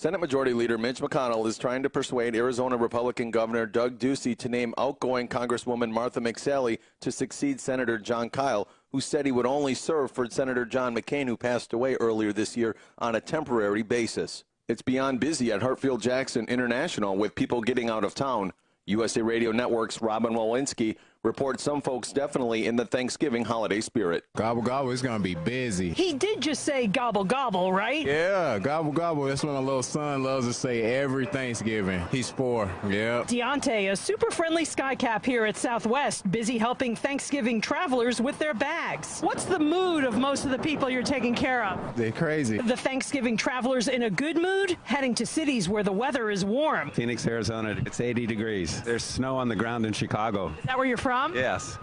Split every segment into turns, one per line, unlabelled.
Senate Majority Leader Mitch McConnell is trying to persuade Arizona Republican Governor Doug Ducey to name outgoing Congresswoman Martha McSally to succeed Senator Jon Kyl, who said he would only serve for Senator John McCain, who passed away earlier this year, on a temporary basis. It's beyond busy at Hartsfield Jackson International with people getting out of town. USA Radio Network's Robin Walensky reports some folks definitely in the Thanksgiving holiday spirit.
Gobble gobble, it's gonna be busy.
He did just say gobble gobble, right?
Yeah, gobble gobble. That's what my little son loves to say every Thanksgiving. He's four. Yeah.
Deontay, a super friendly skycap here at Southwest, busy helping Thanksgiving travelers with their bags. What's the mood of most of the people you're taking care of?
They're crazy.
The Thanksgiving travelers in a good mood, heading to cities where the weather is warm.
Phoenix, Arizona, it's 80 degrees. There's snow on the ground in Chicago.
Is that where you're from?
Yes.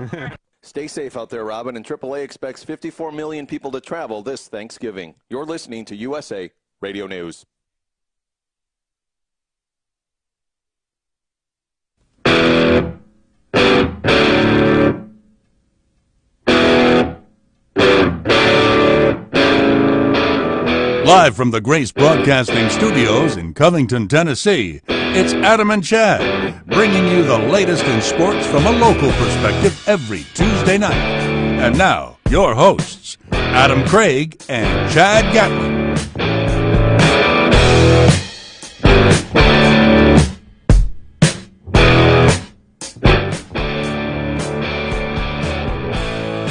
Stay safe out there, Robin, and AAA expects 54 million people to travel this Thanksgiving. You're listening to USA Radio News.
Live from the Grace Broadcasting Studios in Covington, Tennessee, it's Adam and Chad, bringing you the latest in sports from a local perspective every Tuesday night. And now, your hosts, Adam Craig and Chad Gatlin.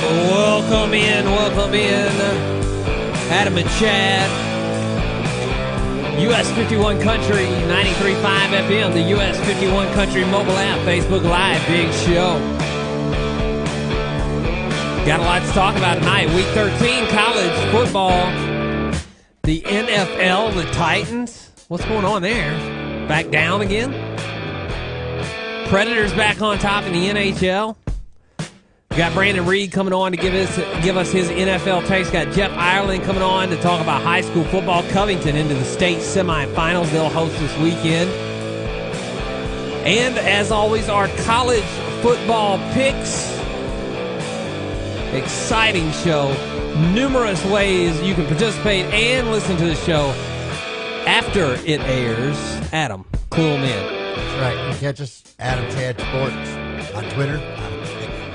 Welcome in, welcome in. Adam and Chad. US 51 Country 93.5 FM, the US 51 Country mobile app, Facebook Live, big show. Got a lot to talk about tonight. Week 13, college football. The NFL, the Titans. What's going on there? Back down again? Predators back on top in the NHL. Got Brandon Reed coming on to give us give us his NFL takes. Got Jeff Ireland coming on to talk about high school football. Covington into the state semifinals. They'll host this weekend. And as always, our college football picks. Exciting show. Numerous ways you can participate and listen to the show after it airs. Adam, 'em in.
That's right. You can catch us, Adam Chad Sports, on Twitter.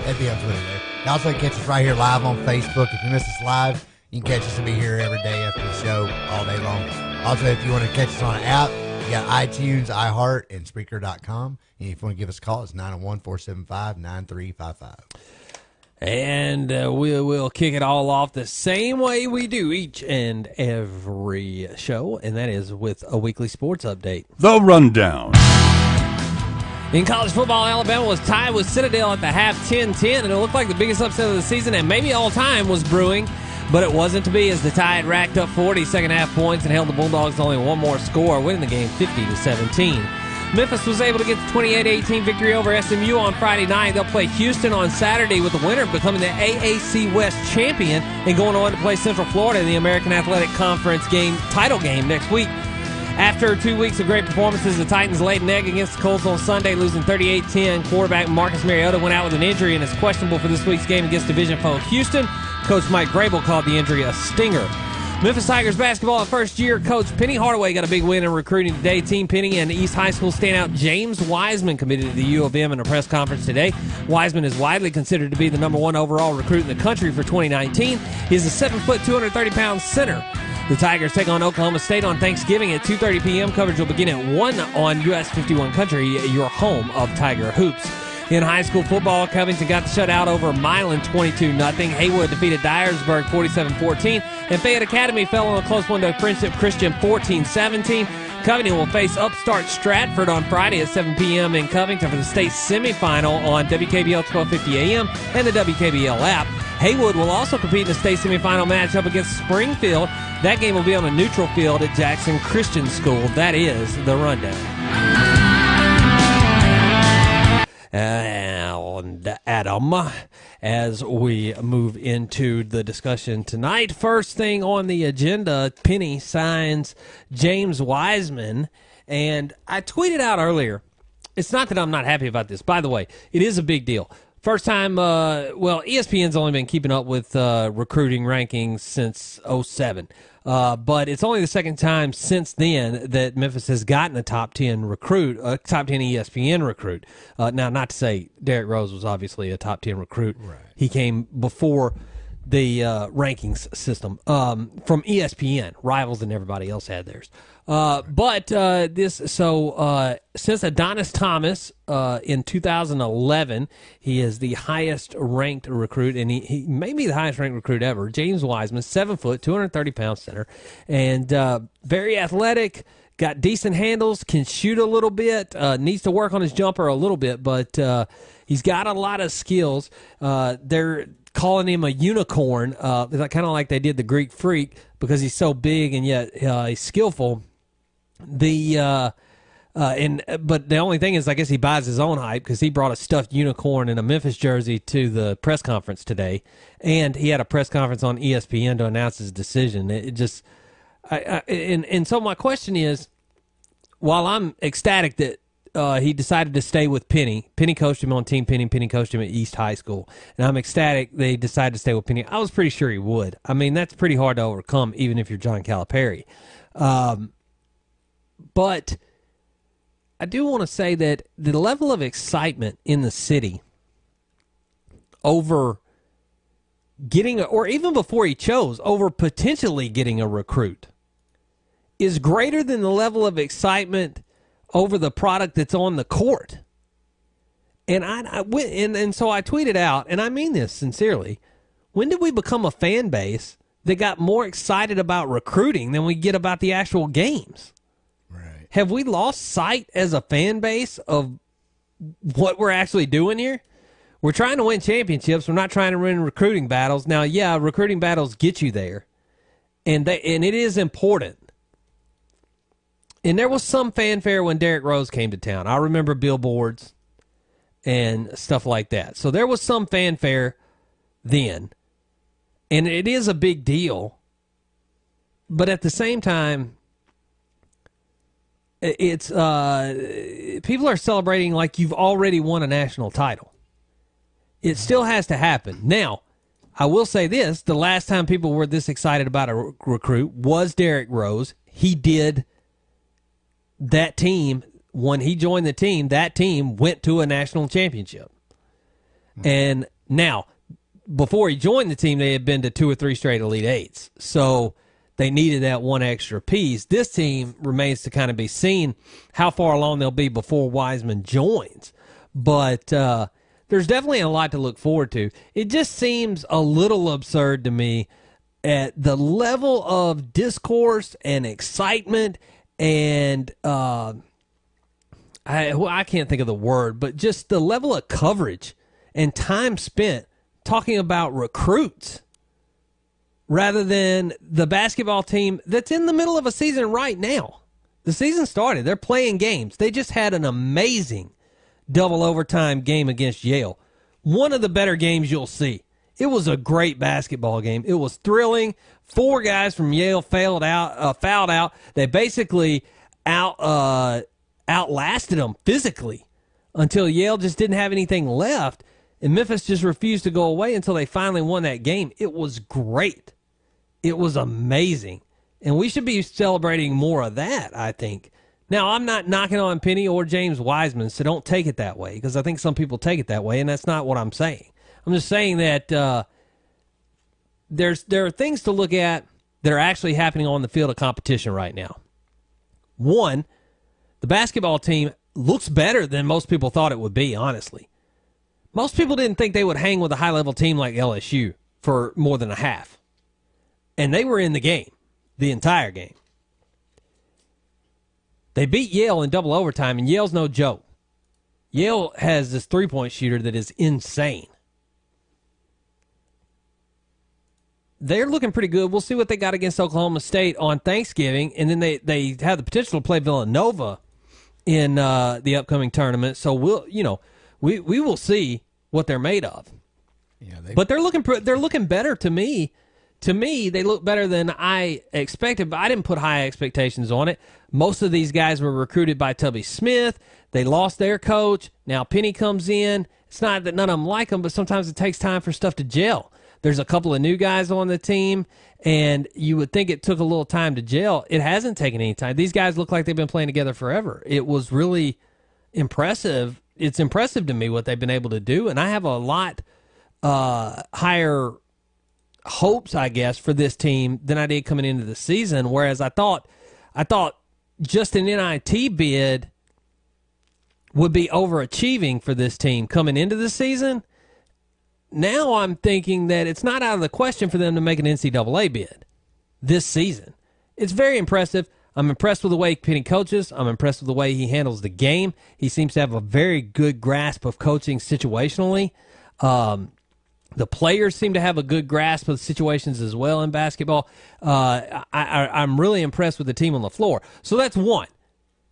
That'd be on Twitter there. You also catch us right here live on Facebook. If you miss us live, you can catch us and be here every day after the show all day long. Also, if you want to catch us on an app, you got iTunes, iHeart, and Spreaker.com. And if you want to give us a call, it's 901 475 9355.
And uh, we will kick it all off the same way we do each and every show, and that is with a weekly sports update.
The Rundown.
In college football, Alabama was tied with Citadel at the half 10 10, and it looked like the biggest upset of the season and maybe all time was brewing, but it wasn't to be as the Tide racked up 40 second half points and held the Bulldogs only one more score, winning the game 50 to 17. Memphis was able to get the 28-18 victory over SMU on Friday night. They'll play Houston on Saturday with the winner becoming the AAC West champion and going on to play Central Florida in the American Athletic Conference game title game next week. After two weeks of great performances, the Titans laid an egg against the Colts on Sunday, losing 38-10. Quarterback Marcus Mariota went out with an injury and is questionable for this week's game against division foe Houston. Coach Mike Vrabel called the injury a stinger. Memphis Tigers basketball first year coach Penny Hardaway got a big win in recruiting today. Team Penny and East High School standout James Wiseman committed to the U of M in a press conference today. Wiseman is widely considered to be the number one overall recruit in the country for 2019. He's a seven foot, 230 pound center. The Tigers take on Oklahoma State on Thanksgiving at 2:30 p.m. Coverage will begin at one on US 51 Country, your home of Tiger hoops. In high school football, Covington got the shutout over Milan 22 0. Haywood defeated Dyersburg 47 14. And Fayette Academy fell on a close one to Friendship Christian 14 17. Covington will face upstart Stratford on Friday at 7 p.m. in Covington for the state semifinal on WKBL 1250 AM and the WKBL app. Haywood will also compete in the state semifinal matchup against Springfield. That game will be on a neutral field at Jackson Christian School. That is the rundown. And Adam, as we move into the discussion tonight, first thing on the agenda, Penny signs James Wiseman. And I tweeted out earlier, it's not that I'm not happy about this. By the way, it is a big deal. First time, uh, well, ESPN's only been keeping up with uh, recruiting rankings since 07. Uh, but it's only the second time since then that Memphis has gotten a top 10 recruit, a top 10 ESPN recruit. Uh, now, not to say Derrick Rose was obviously a top 10 recruit. Right. He came before the uh, rankings system um, from ESPN, rivals and everybody else had theirs. Uh, but uh, this, so uh, since Adonis Thomas uh, in 2011, he is the highest ranked recruit, and he, he may be the highest ranked recruit ever. James Wiseman, seven foot, 230 pound center, and uh, very athletic. Got decent handles, can shoot a little bit, needs to work on his jumper a little bit, but he's got a lot of skills. they're calling him a unicorn, kind of like they did the Greek Freak because he's so big and yet he's skillful. The uh, uh, and but the only thing is, I guess he buys his own hype because he brought a stuffed unicorn in a Memphis jersey to the press conference today, and he had a press conference on ESPN to announce his decision. It, it just, I, I, and and so my question is, while I'm ecstatic that uh, he decided to stay with Penny. Penny coached him on Team Penny. Penny coached him at East High School, and I'm ecstatic they decided to stay with Penny. I was pretty sure he would. I mean, that's pretty hard to overcome, even if you're John Calipari. Um, but I do want to say that the level of excitement in the city over getting, or even before he chose, over potentially getting a recruit is greater than the level of excitement over the product that's on the court. And I, I went, and, and so I tweeted out, and I mean this sincerely. When did we become a fan base that got more excited about recruiting than we get about the actual games? Have we lost sight as a fan base of what we're actually doing here? We're trying to win championships. We're not trying to win recruiting battles. Now, yeah, recruiting battles get you there, and they and it is important and there was some fanfare when Derrick Rose came to town. I remember billboards and stuff like that. So there was some fanfare then. And it is a big deal. But at the same time, it's uh, people are celebrating like you've already won a national title. It still has to happen. Now, I will say this the last time people were this excited about a recruit was Derrick Rose. He did that team, when he joined the team, that team went to a national championship. And now, before he joined the team, they had been to two or three straight Elite Eights. So they needed that one extra piece. This team remains to kind of be seen how far along they'll be before Wiseman joins. But uh, there's definitely a lot to look forward to. It just seems a little absurd to me at the level of discourse and excitement and uh, I well, I can't think of the word, but just the level of coverage and time spent talking about recruits rather than the basketball team that's in the middle of a season right now. The season started. They're playing games. They just had an amazing double overtime game against Yale. One of the better games you'll see. It was a great basketball game. It was thrilling. Four guys from Yale failed out, uh, fouled out. They basically out uh, outlasted them physically until Yale just didn't have anything left, and Memphis just refused to go away until they finally won that game. It was great. It was amazing, and we should be celebrating more of that. I think. Now, I'm not knocking on Penny or James Wiseman, so don't take it that way because I think some people take it that way, and that's not what I'm saying. I'm just saying that uh, there's there are things to look at that are actually happening on the field of competition right now. One, the basketball team looks better than most people thought it would be, honestly. Most people didn't think they would hang with a high level team like LSU for more than a half. And they were in the game, the entire game. They beat Yale in double overtime, and Yale's no joke. Yale has this three point shooter that is insane. they're looking pretty good. We'll see what they got against Oklahoma State on Thanksgiving, and then they they have the potential to play Villanova in uh, the upcoming tournament. So we'll you know we we will see what they're made of. Yeah, they, but they're looking they're looking better to me. To me, they look better than I expected, but I didn't put high expectations on it. Most of these guys were recruited by Tubby Smith. They lost their coach. Now Penny comes in. It's not that none of them like him, but sometimes it takes time for stuff to gel There's a couple of new guys on the team, and you would think it took a little time to gel. It hasn't taken any time. These guys look like they've been playing together forever. It was really impressive. It's impressive to me what they've been able to do, and I have a lot uh, higher hopes, I guess, for this team than I did coming into the season. Whereas I thought, I thought just an NIT bid would be overachieving for this team coming into the season. Now I'm thinking that it's not out of the question for them to make an NCAA bid this season. It's very impressive. I'm impressed with the way Penny coaches. I'm impressed with the way he handles the game. He seems to have a very good grasp of coaching situationally. Um, the players seem to have a good grasp of situations as well in basketball. Uh, I, am really impressed with the team on the floor. So that's one.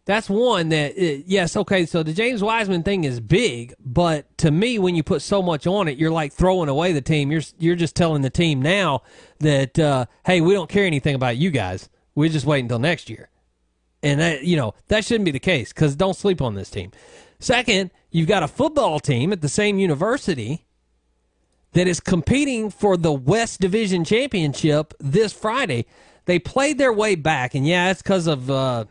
That's one that uh, yes, okay. So the James Wiseman thing is big, but to me, when you put so much on it, you're like throwing away the team. You're you're just telling the team now that uh, hey, we don't care anything about you guys. We just wait until next year, and that you know that shouldn't be the case because don't sleep on this team. Second, you've got a football team at the same university that is competing for the West Division Championship this Friday. They played their way back, and yeah, it's because of. Uh,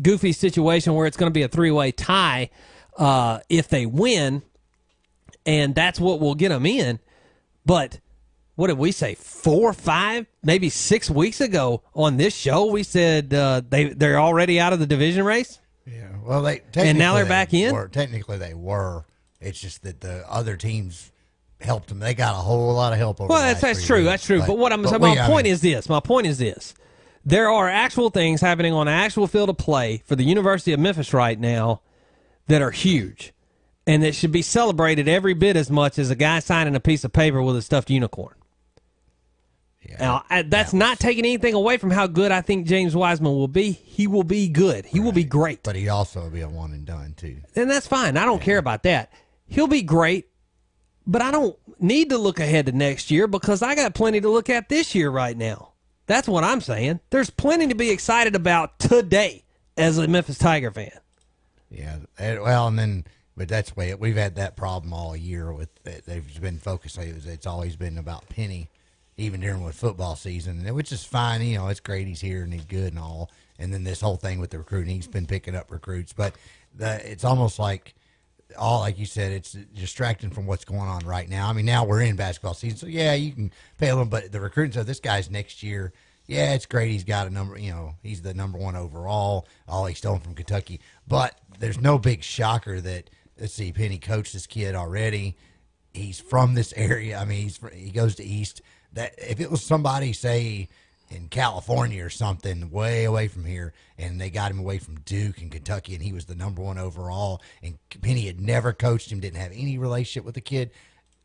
goofy situation where it's going to be a three way tie uh, if they win, and that's what will get them in. But what did we say? Four, five, maybe six weeks ago on this show, we said uh, they they're already out of the division race.
Yeah, well, they
and now they're
they
back in.
Were, technically, they were. It's just that the other teams helped them. They got a whole lot of help over.
Well, that's that's true. That's true. But, but what I'm but my we, point I mean, is this. My point is this there are actual things happening on actual field of play for the University of Memphis right now that are huge and that should be celebrated every bit as much as a guy signing a piece of paper with a stuffed unicorn. Yeah, now, I, that's that not taking anything away from how good I think James Wiseman will be. He will be good. He right. will be great.
But he also will be a one and done too.
And that's fine. I don't yeah. care about that. He'll be great, but I don't need to look ahead to next year because I got plenty to look at this year right now. That's what I'm saying. There's plenty to be excited about today as a Memphis Tiger fan.
Yeah, well, and then but that's way we've had that problem all year with they've been focusing. It's always been about Penny, even during with football season, which is fine. You know, it's great he's here and he's good and all. And then this whole thing with the recruiting, he's been picking up recruits, but the, it's almost like all like you said, it's distracting from what's going on right now. I mean, now we're in basketball season, so yeah, you can pay little, but the recruiting so this guy's next year. Yeah, it's great. He's got a number. You know, he's the number one overall. All he's stolen from Kentucky, but there's no big shocker that let's see, Penny coached this kid already. He's from this area. I mean, he's he goes to East. That if it was somebody say in California or something, way away from here, and they got him away from Duke and Kentucky, and he was the number one overall. And Penny had never coached him, didn't have any relationship with the kid.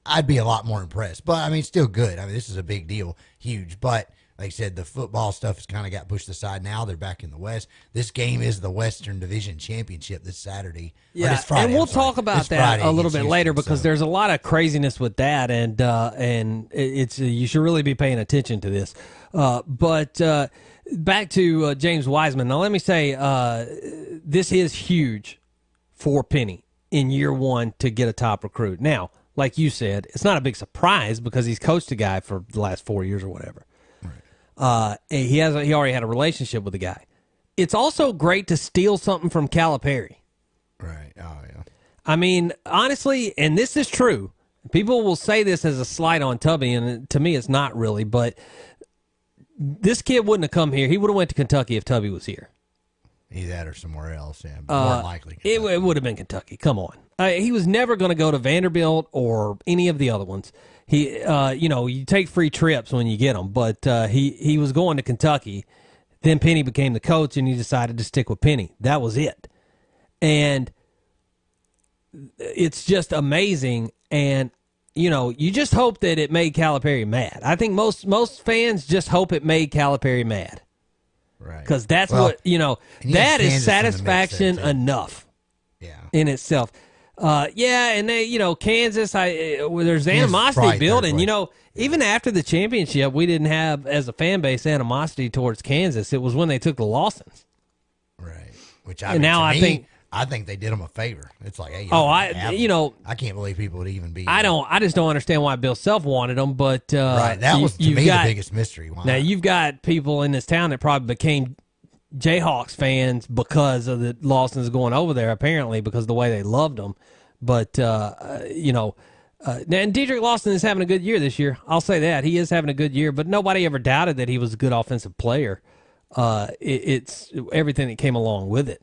I'd be a lot more impressed. But I mean, still good. I mean, this is a big deal, huge. But like I said, the football stuff has kind of got pushed aside. Now they're back in the West. This game is the Western Division Championship this Saturday.
Yeah,
Friday,
and we'll talk about
this
that
Friday
a little bit
Houston,
later because
so.
there's a lot of craziness with that, and uh, and it's you should really be paying attention to this. Uh, but uh, back to uh, James Wiseman. Now, let me say uh, this is huge for Penny in year one to get a top recruit. Now, like you said, it's not a big surprise because he's coached a guy for the last four years or whatever. Uh, he has a, he already had a relationship with the guy. It's also great to steal something from Calipari.
Right. Oh yeah.
I mean, honestly, and this is true. People will say this as a slight on Tubby, and to me, it's not really. But this kid wouldn't have come here. He would have went to Kentucky if Tubby was here.
Either that or somewhere else. Yeah,
uh,
more likely.
It, it, would have been Kentucky. Come on. Uh, he was never going to go to Vanderbilt or any of the other ones he, uh, you know, you take free trips when you get them, but uh, he he was going to Kentucky. Then Penny became the coach, and he decided to stick with Penny. That was it, and it's just amazing. And you know, you just hope that it made Calipari mad. I think most most fans just hope it made Calipari mad,
right?
Because that's well, what you know. That is satisfaction enough.
Yeah.
In itself. Uh, yeah, and they, you know, Kansas. I uh, there's animosity building. You know, even after the championship, we didn't have as a fan base animosity towards Kansas. It was when they took the Lawsons.
Right. Which I mean,
now I
me,
think
I think they did them a favor. It's like, hey,
Oh, I-
have
you know-
I can't believe people would even be.
I don't. I just don't understand why Bill Self wanted them, But uh,
Right, that was to
you've
me
got-
the biggest mystery. Why?
Now you've got people in this town that probably became Jayhawks fans because of the Lawsons going over there, apparently because of the way they loved them. But uh, uh, you know, uh, and Dedrick Lawson is having a good year this year. I'll say that he is having a good year. But nobody ever doubted that he was a good offensive player. Uh, it, it's everything that came along with it,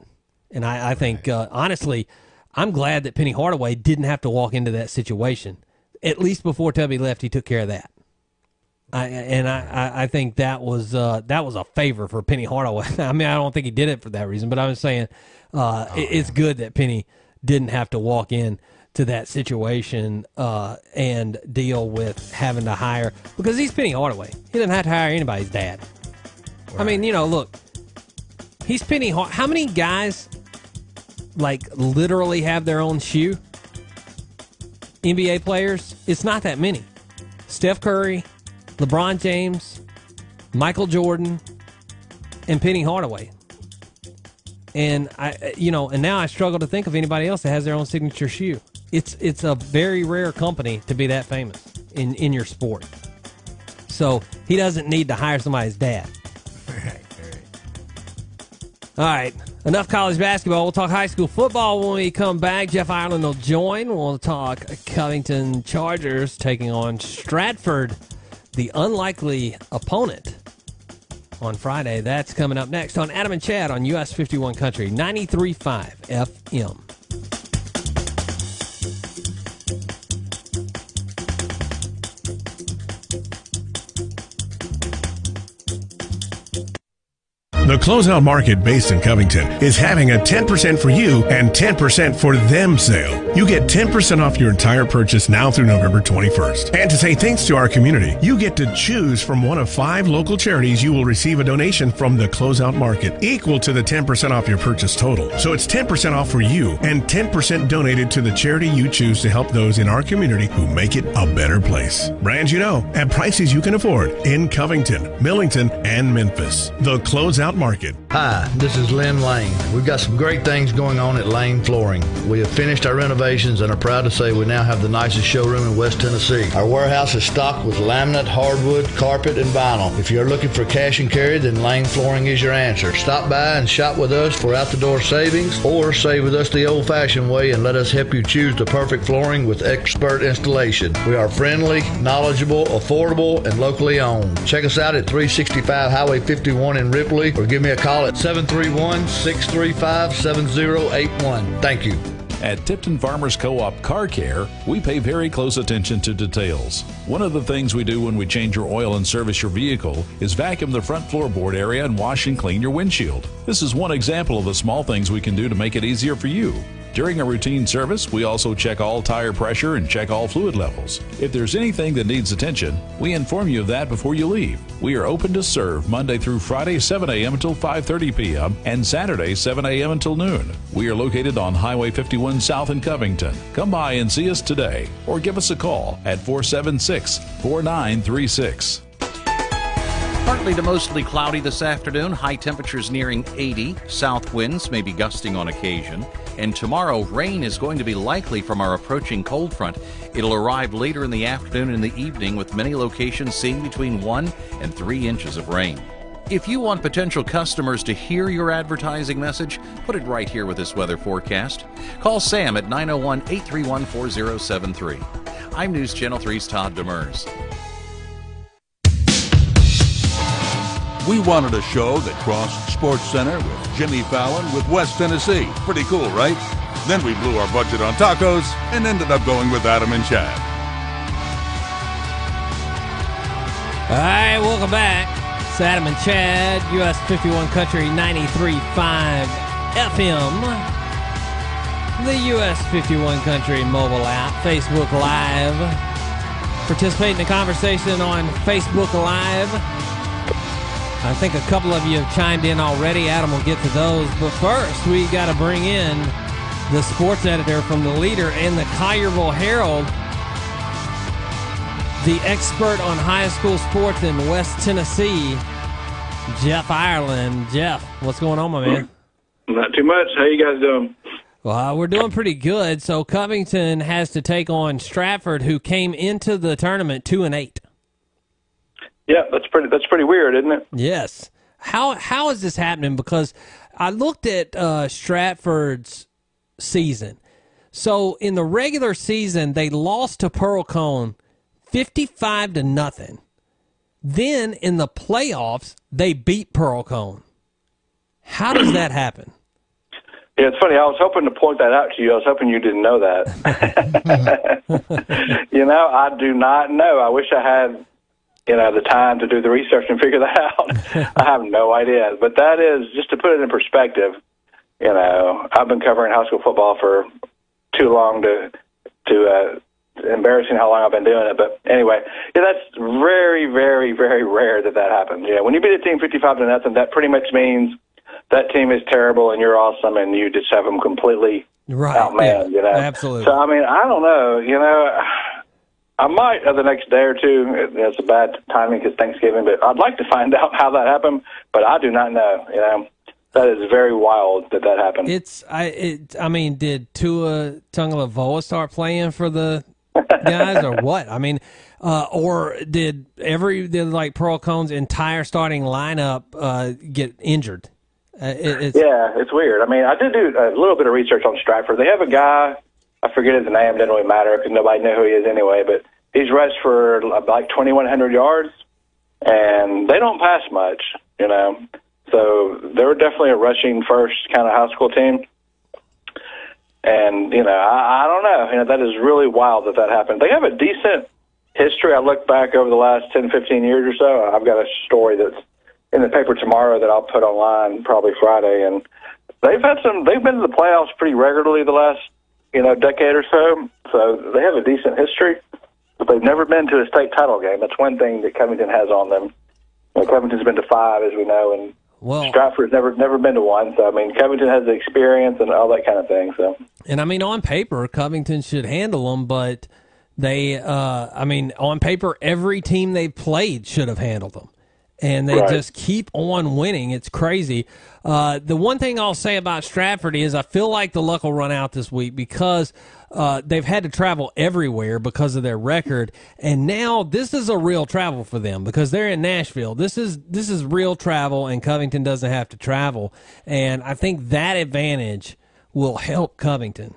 and I, I think uh, honestly, I'm glad that Penny Hardaway didn't have to walk into that situation. At least before Tubby left, he took care of that. I, and I, I- think that was uh, that was a favor for Penny Hardaway. I mean, I don't think he did it for that reason, but I was saying uh, it, it's good that Penny didn't have to walk in to that situation uh, and deal with having to hire because he's Penny Hardaway. He doesn't have to hire anybody's dad. I mean, you know, look, he's Penny. Har- How many guys like literally have their own shoe? NBA players, it's not that many. Steph Curry, LeBron James, Michael Jordan, and Penny Hardaway. And I, you know, and now I struggle to think of anybody else that has their own signature shoe. It's it's a very rare company to be that famous in in your sport. So he doesn't need to hire somebody's dad. All right, enough college basketball. We'll talk high school football when we come back. Jeff Ireland will join. We'll talk Covington Chargers taking on Stratford, the unlikely opponent on Friday. That's coming up next on Adam and Chad on US 51 Country 93.5 FM.
The Closeout Market based in Covington is having a 10% for you and 10% for them sale. You get 10% off your entire purchase now through November 21st. And to say thanks to our community, you get to choose from one of five local charities you will receive a donation from the Closeout Market equal to the 10% off your purchase total. So it's 10% off for you and 10% donated to the charity you choose to help those in our community who make it a better place. Brands you know at prices you can afford in Covington, Millington, and Memphis. The Closeout Market.
Hi, this is Lynn Lane. We've got some great things going on at Lane Flooring. We have finished our renovations and are proud to say we now have the nicest showroom in West Tennessee. Our warehouse is stocked with laminate, hardwood, carpet, and vinyl. If you're looking for cash and carry, then Lane Flooring is your answer. Stop by and shop with us for out the door savings or save with us the old fashioned way and let us help you choose the perfect flooring with expert installation. We are friendly, knowledgeable, affordable, and locally owned. Check us out at 365 Highway 51 in Ripley or give me a call at 731 635 7081. Thank you.
At Tipton Farmers Co-op Car Care, we pay very close attention to details. One of the things we do when we change your oil and service your vehicle is vacuum the front floorboard area and wash and clean your windshield. This is one example of the small things we can do to make it easier for you. During a routine service, we also check all tire pressure and check all fluid levels. If there's anything that needs attention, we inform you of that before you leave. We are open to serve Monday through Friday 7 a.m. until 5:30 p.m. and Saturday 7 a.m. until noon. We are located on Highway 51 South in Covington. Come by and see us today or give us a call at 476-4936.
Partly to mostly cloudy this afternoon, high temperatures nearing 80, south winds may be gusting on occasion. And tomorrow, rain is going to be likely from our approaching cold front. It'll arrive later in the afternoon and the evening, with many locations seeing between 1 and 3 inches of rain. If you want potential customers to hear your advertising message, put it right here with this weather forecast. Call Sam at 901 831 4073. I'm News Channel 3's Todd Demers.
We wanted a show that crossed Sports Center with Jimmy Fallon with West Tennessee. Pretty cool, right? Then we blew our budget on tacos and ended up going with Adam and Chad.
All right, welcome back. It's Adam and Chad, US 51 Country 93.5 FM. The US 51 Country mobile app, Facebook Live. Participate in the conversation on Facebook Live. I think a couple of you have chimed in already. Adam will get to those. But first, we got to bring in the sports editor from the leader and the Collierville Herald, the expert on high school sports in West Tennessee, Jeff Ireland. Jeff, what's going on, my man?
Not too much. How you guys doing?
Well, we're doing pretty good. So Covington has to take on Stratford, who came into the tournament two and eight.
Yeah, that's pretty. That's pretty weird, isn't it?
Yes. How how is this happening? Because I looked at uh, Stratford's season. So in the regular season, they lost to Pearl-Cohn, fifty-five to nothing. Then in the playoffs, they beat Pearl-Cohn. How does that happen?
Yeah, it's funny. I was hoping to point that out to you. I was hoping you didn't know that. you know, I do not know. I wish I had, you know, the time to do the research and figure that out. I have no idea. But that is just to put it in perspective. You know, I've been covering high school football for too long to to uh, embarrassing how long I've been doing it. But anyway, yeah, that's very, very, very rare that that happens. Yeah, when you beat a team fifty-five to nothing, that pretty much means that team is terrible and you're awesome and you just have them completely
right,
outmanned.
yeah,
you know,
absolutely.
So I mean, I don't know. You know, I might uh, the next day or two. It's a bad timing because Thanksgiving, but I'd like to find out how that happened. But I do not know. You know. That is very wild that that happened.
It's I it I mean, did Tua Tagovailoa start playing for the guys or what? I mean, uh, or did every did like Pearl-Cohn's entire starting lineup uh, get injured? Uh, it, it's,
yeah, it's weird. I mean, I did do a little bit of research on Stratford. They have a guy, I forget his name, doesn't really matter because nobody knew who he is anyway, but he's rushed for uh, like 2,100 yards, and they don't pass much, you know. So they're definitely a rushing first kind of high school team. And, you know, I, I don't know. You know, that is really wild that that happened. They have a decent history. I look back over the last 10, 15 years or so. I've got a story that's in the paper tomorrow that I'll put online probably Friday. And they've had some, they've been to the playoffs pretty regularly the last, you know, decade or so. So they have a decent history, but they've never been to a state title game. That's one thing that Covington has on them. You know, Covington's been to five, as we know, and
well,
Stratford's never never been to one. So I mean, Covington has the experience and all that kind of thing. So
and I mean, on paper, Covington should handle them, but they, uh, I mean, on paper, every team they've played should have handled them and they
Right.
just keep on winning. It's crazy. Uh, the one thing I'll say about Stratford is I feel like the luck will run out this week because uh, they've had to travel everywhere because of their record, and now this is a real travel for them because they're in Nashville. This is this is real travel, and Covington doesn't have to travel, and I think that advantage will help Covington.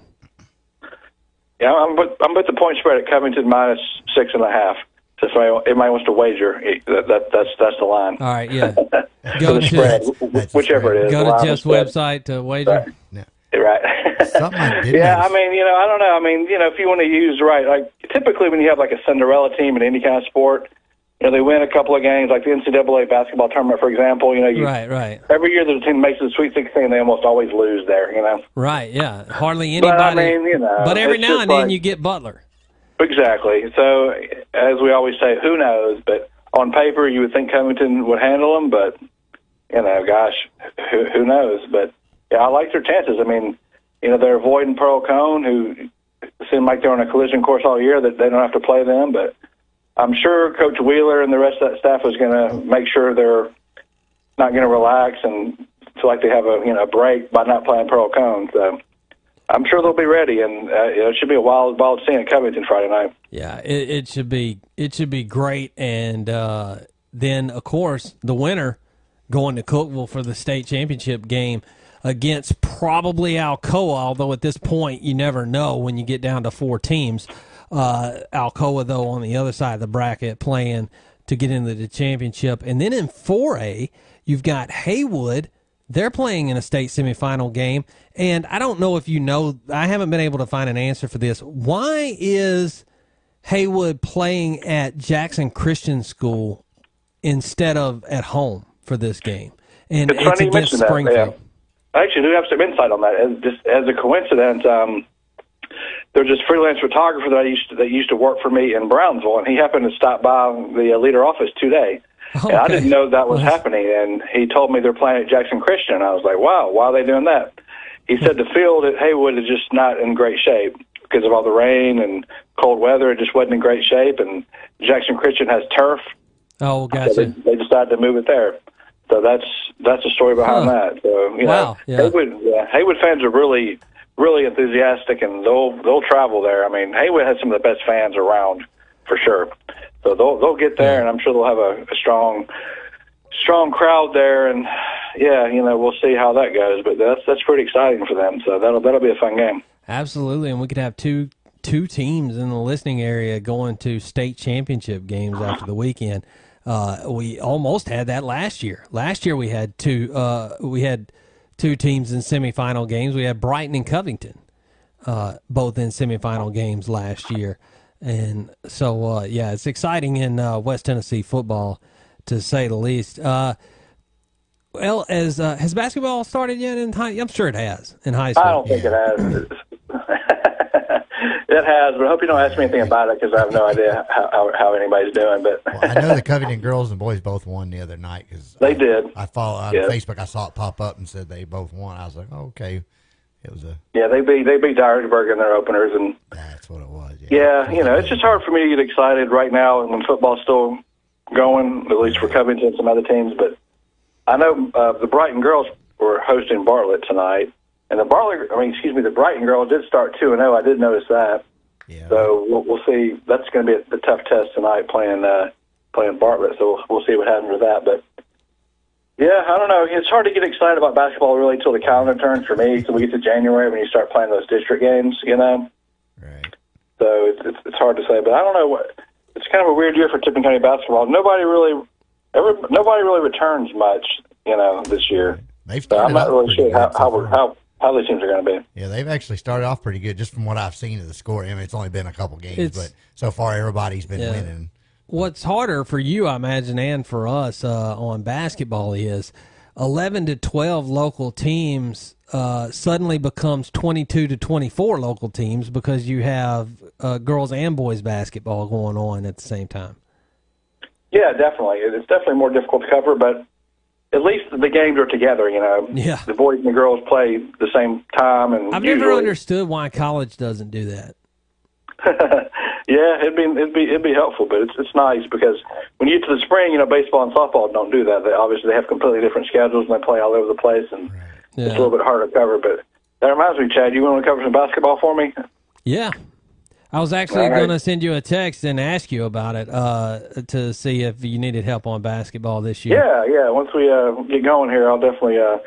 yeah, I'm with, I'm with the point spread at Covington minus six and a half. So if anybody, anybody wants to wager, eh, that, that that's that's the line.
All right, yeah.
For
Go
the spread,
to
wh- whichever it is.
go to Jeff's website to wager.
Right.
Something I did
yeah. I mean, you know, I don't know. I mean, you know, if you want to use right, like typically when you have like a Cinderella team in any kind of sport, you know, they win a couple of games, like the NCAA basketball tournament, for example. You know, you,
Right, right,
every year the team makes the Sweet 16, they almost always lose there. You know.
right. Yeah, hardly
But,
anybody.
I mean, you know,
but every now
just
and then
like-
you get Butler.
Exactly. So, as we always say, who knows? But on paper, you would think Covington would handle them, but you know, gosh, who, who knows? But yeah, I like their chances. I mean, you know, they're avoiding Pearl-Cohn, who seem like they're on a collision course all year. That they don't have to play them, but I'm sure Coach Wheeler and the rest of that staff is going to make sure they're not going to relax and feel like they have a you know break by not playing Pearl-Cohn. So. I'm sure they'll be ready, and uh, it should be a wild, wild scene at Covington Friday night.
Yeah, it, it should be it should be great, and uh, then of course the winner going to Cookeville for the state championship game against probably Alcoa. Although at this point you never know when you get down to four teams. Uh, Alcoa though on the other side of the bracket playing to get into the championship, and then in four A you've got Haywood. They're playing in a state semifinal game, and I don't know if you know. I haven't been able to find an answer for this. Why is Haywood playing at Jackson Christian School instead of at home for this game? And
It's
it's, against
mention that,
Springfield.
I actually do have some insight on that. As just as a coincidence, um, there's this freelance photographer that I used to, that used to work for me in Brownsville, and he happened to stop by the uh, leader office today. And I didn't know that was happening, and he told me they're playing at Jackson Christian. And I was like, "Wow, why are they doing that?" He said the field at Haywood is just not in great shape because of all the rain and cold weather. It just wasn't in great shape, and Jackson Christian has turf,
Oh,
so
gotcha.
they, they decided to move it there. So that's that's the story behind
Huh.
that. So you
Wow,
know,
yeah.
Haywood, yeah, Haywood fans are really really enthusiastic, and they'll they'll travel there. I mean, Haywood has some of the best fans around for sure. So they'll they'll get there, and I'm sure they'll have a, a strong strong crowd there. And yeah, you know, we'll see how that goes. But that's that's pretty exciting for them. So that'll that'll be a fun game.
Absolutely, and we could have two two teams in the listening area going to state championship games after the weekend. Uh, we almost had that last year. Last year we had two. Uh, we had two teams in semifinal games. We had Brighton and Covington, uh, both in semifinal games last year, and so uh, yeah, it's exciting in uh, West Tennessee football to say the least. Uh, well, as has basketball started yet in high? I'm sure it has in high school.
I don't think it has. It has, but I hope you don't ask me anything about it because I have no idea how, how anybody's doing. But
well, I know the Covington girls and boys both won the other night because
they
I,
did.
I follow on yeah. Facebook. I saw it pop up and said they both won. I was like, oh, okay. It was a
yeah. They beat they beat Dyersburg in their openers, and
that's what it was.
Yeah, yeah you know, it's just hard for me to get excited right now when football's still going, at least for Covington and some other teams. But I know uh, the Brighton girls were hosting Bartlett tonight, and the Bartlett, I mean, excuse me, the Brighton girls did start two and zero. I did notice that.
Yeah.
So we'll, we'll see. That's going to be a, a tough test tonight playing uh, playing Bartlett. So we'll, we'll see what happens with that. But yeah, I don't know. It's hard to get excited about basketball really until the calendar turns for me. Until we get to January when you start playing those district games, you know.
Right.
So it's, it's it's hard to say, but I don't know what. It's kind of a weird year for Tipton County basketball. Nobody really, every, nobody really returns much, you know, this year.
They've
so I'm not really sure how how, how how these teams are going to be.
Yeah, they've actually started off pretty good, just from what I've seen of the score. I mean, it's only been a couple games,
It's-
but so far everybody's been
Yeah.
winning.
What's harder for you, I imagine, and for us uh, on basketball is 11 to 12 local teams uh, suddenly becomes 22 to 24 local teams because you have uh, girls and boys basketball going on at the same time.
Yeah, definitely. It's definitely more difficult to cover, but at least the games are together. You know,
Yeah.
the boys and the girls play the same time, and
I've
usually,
never understood why college doesn't do that.
yeah, it'd be it'd be it'd be helpful, but it's it's nice because when you get to the spring, you know, baseball and softball don't do that. They obviously they have completely different schedules and they play all over the place, and it's a little bit harder to cover. But that reminds me, Chad, you want to cover some basketball for me?
Yeah. I was actually
All right.
going to send you a text and ask you about it uh, to see if you needed help on basketball this year.
Yeah, yeah. Once we uh, get going here, I'll definitely uh,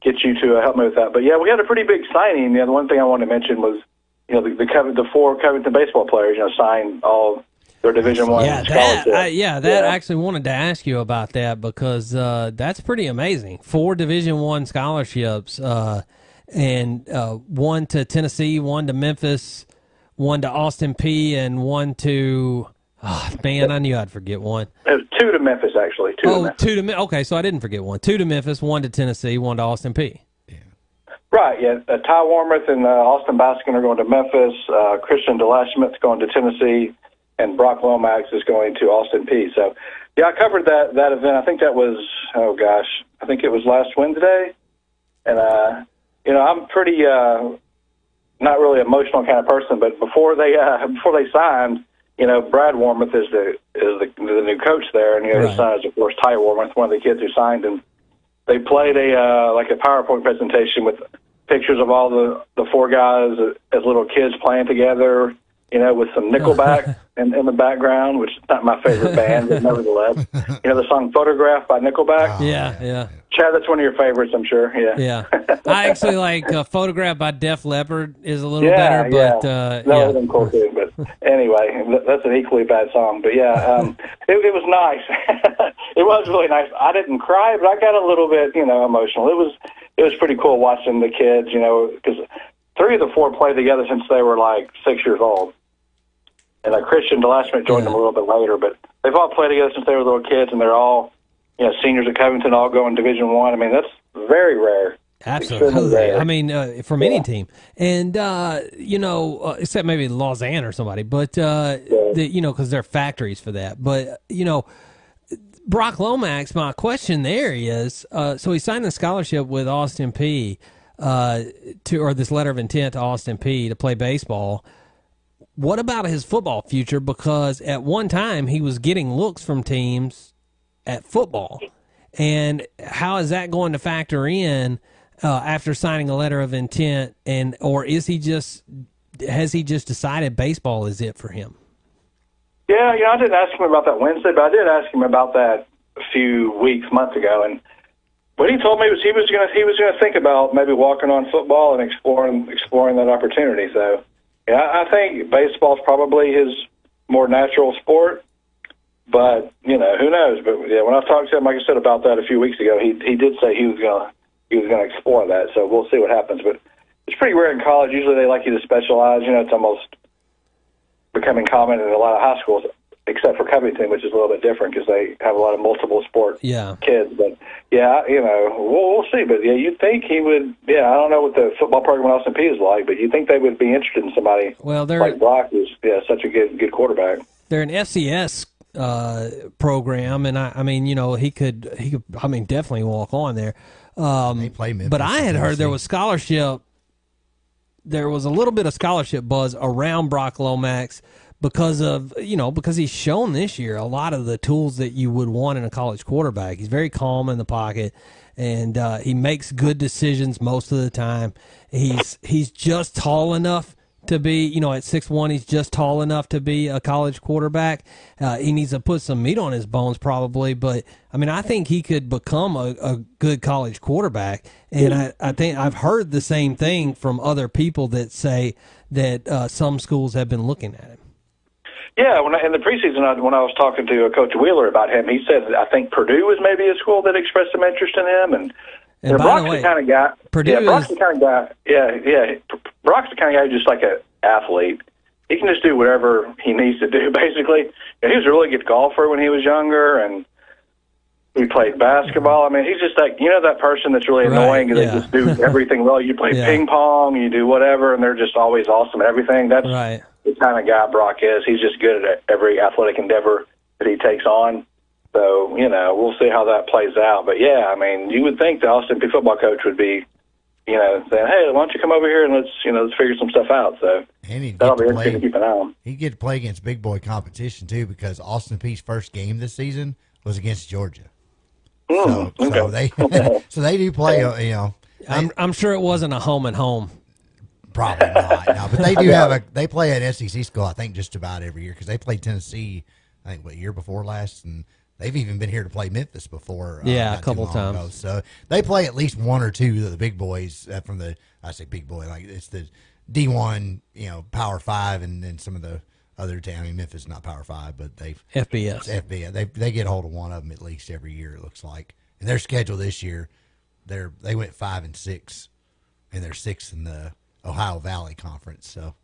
get you to uh, help me with that. But yeah, we had a pretty big signing. Yeah, the one thing I wanted to mention was, you know, the the, Cov- the four Covington baseball players, you know, signed all their Division One
Yeah, that. I, yeah, that I actually wanted to ask you about that because uh, that's pretty amazing. Four Division One scholarships, uh, and uh, one to Tennessee, one to Memphis, one to Austin Peay, and one to. Oh, man, I knew I'd forget one.
It two to Memphis, actually. Two to
Oh,
Memphis.
two to okay, so I didn't forget one. Two to Memphis, one to Tennessee, one to Austin Peay.
Right, yeah. Uh, Ty Warmoth and uh, Austin Baskin are going to Memphis. Uh, Christian DeLashmit's going to Tennessee, and Brock Lomax is going to Austin Peay. So, yeah, I covered that that event. I think that was oh gosh, I think it was last Wednesday, and uh, you know I'm pretty uh, not really emotional kind of person, but before they uh, before they signed, you know, Brad Warmoth is the is the, the new coach there, and you know, his son is of course Ty Warmoth, one of the kids who signed, and they played a uh, like a PowerPoint presentation with pictures of all the the four guys as little kids playing together. You know, with some Nickelback in, in the background, which is not my favorite band, but nevertheless, you know the song "Photograph" by Nickelback.
yeah, yeah.
Chad, that's one of your favorites, I'm sure. Yeah.
Yeah, I actually like uh, "Photograph" by Def Leppard is a little
yeah,
better, but
yeah.
uh,
that
yeah.
would have been cool too. But anyway, that's an equally bad song. But yeah, um, it, it was nice. it was really nice. I didn't cry, but I got a little bit, you know, emotional. It was it was pretty cool watching the kids, you know, because three of the four played together since they were like six years old. And uh, Christian DeLashman joined them a little bit later, but they've all played together since they were little kids, and they're all, you know, seniors at Covington, all going Division One. I. mean, that's very rare.
Absolutely.
rare.
I mean, uh, from any team, and uh, you know, uh, except maybe Lausanne or somebody, but uh, the, you know, because they're factories for that. But you know, Brock Lomax. My question there is, uh, so he signed the scholarship with Austin Peay. Uh, to or this letter of intent to Austin Peay. to play baseball. What about his football future? Because at one time he was getting looks from teams at football, and how is that going to factor in? uh, after signing a letter of intent, and or is he just has he just decided baseball is it for him?
Yeah, yeah, I didn't ask him about that Wednesday, but I did ask him about that a few weeks, months ago, and what he told me was he was going to he was going to think about maybe walking on football and exploring exploring that opportunity. So, yeah, I think baseball's probably his more natural sport, but you know who knows. But yeah, when I talked to him, like I said about that a few weeks ago, he he did say he was to he was to explore that. So we'll see what happens. But it's pretty rare in college. Usually they like you to specialize. You know, it's almost becoming common in a lot of high schools, except for Covington, which is a little bit different because they have a lot of multiple sport
Yeah.
kids. But yeah, you know, we'll, we'll see. But yeah, you'd think he would. Yeah, I don't know what the football program at Austin Peay is like, but you'd think they would be interested in somebody
Well, they're
like Brock, who's yeah such a good good quarterback.
they're an FCS uh, program, and I, I mean, you know, he could he could I mean definitely walk on there. Um,
They play Memphis
but I had heard there was scholarship. There was a little bit of scholarship buzz around Brock Lomax because of you know because he's shown this year a lot of the tools that you would want in a college quarterback. He's very calm in the pocket, and uh, he makes good decisions most of the time. He's he's just tall enough to be, you know, at six one, he's just tall enough to be a college quarterback. Uh, he needs to put some meat on his bones, probably. But I mean, I think he could become a, a good college quarterback. And I, I think I've heard the same thing from other people that say that uh, some schools have been looking at him.
Yeah, when I, in the preseason, I, when I was talking to uh, Coach Wheeler about him, he said that I think Purdue was maybe a school that expressed some interest in him, and,
And by
Brock's
the way,
the kind of guy.
Purdue
yeah, Brock's
is-
the kind of guy. Yeah, yeah. Brock's the kind of guy who's just like an athlete. He can just do whatever he needs to do. Basically, and he was a really good golfer when he was younger, and he played basketball. I mean, he's just like you know that person that's really annoying, and
yeah.
they just do everything well. You play
Yeah.
ping pong, you do whatever, and they're just always awesome at everything. That's
Right.
The kind of guy Brock is. He's just good at every athletic endeavor that he takes on. So, you know, we'll see how that plays out. But yeah, I mean, you would think the Austin Peay football coach would be, you know, saying, "Hey, why don't you come over here and let's, you know, let's figure some stuff out." So
And he'd
that'll be
to
interesting to keep an eye on.
He'd get to play against big boy competition too, because Austin Peay's first game this season was against Georgia. So, so they so they do play. uh, You know,
I'm, I'm sure it wasn't a home and home.
Probably not. No, but they do have a. They play at SEC school, I think, just about every year because they played Tennessee. I think what year before last, and they've even been here to play Memphis before. uh,
Yeah, a couple times.
ago. So they play at least one or two of the big boys uh, from the. I say big boy, like it's the D one, you know, Power Five, and then some of the other town. I mean, Memphis is not Power Five, but they
FBS.
FBS. They they get a hold of one of them at least every year. It looks like, and their schedule this year, they're they went five and six, and they're six in the Ohio Valley Conference. So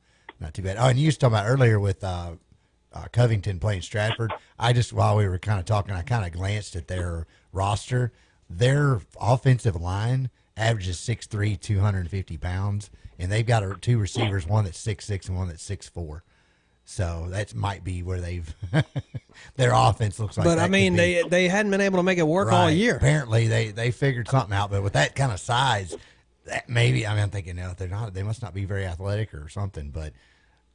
not too bad. Oh, and you was talking about earlier with uh, uh, Covington playing Stratford. I just while we were kind of talking, I kind of glanced at their roster. Their offensive line averages 6'3", 250 pounds, and they've got a, two receivers, one that's six six and one that's six four. So that might be where they've their offense looks like.
but I mean, they they hadn't been able to make it work all year.
Apparently, they they figured something out. But with that kind of size, that maybe I mean, I'm thinking, no, they're not. They must not be very athletic or something. But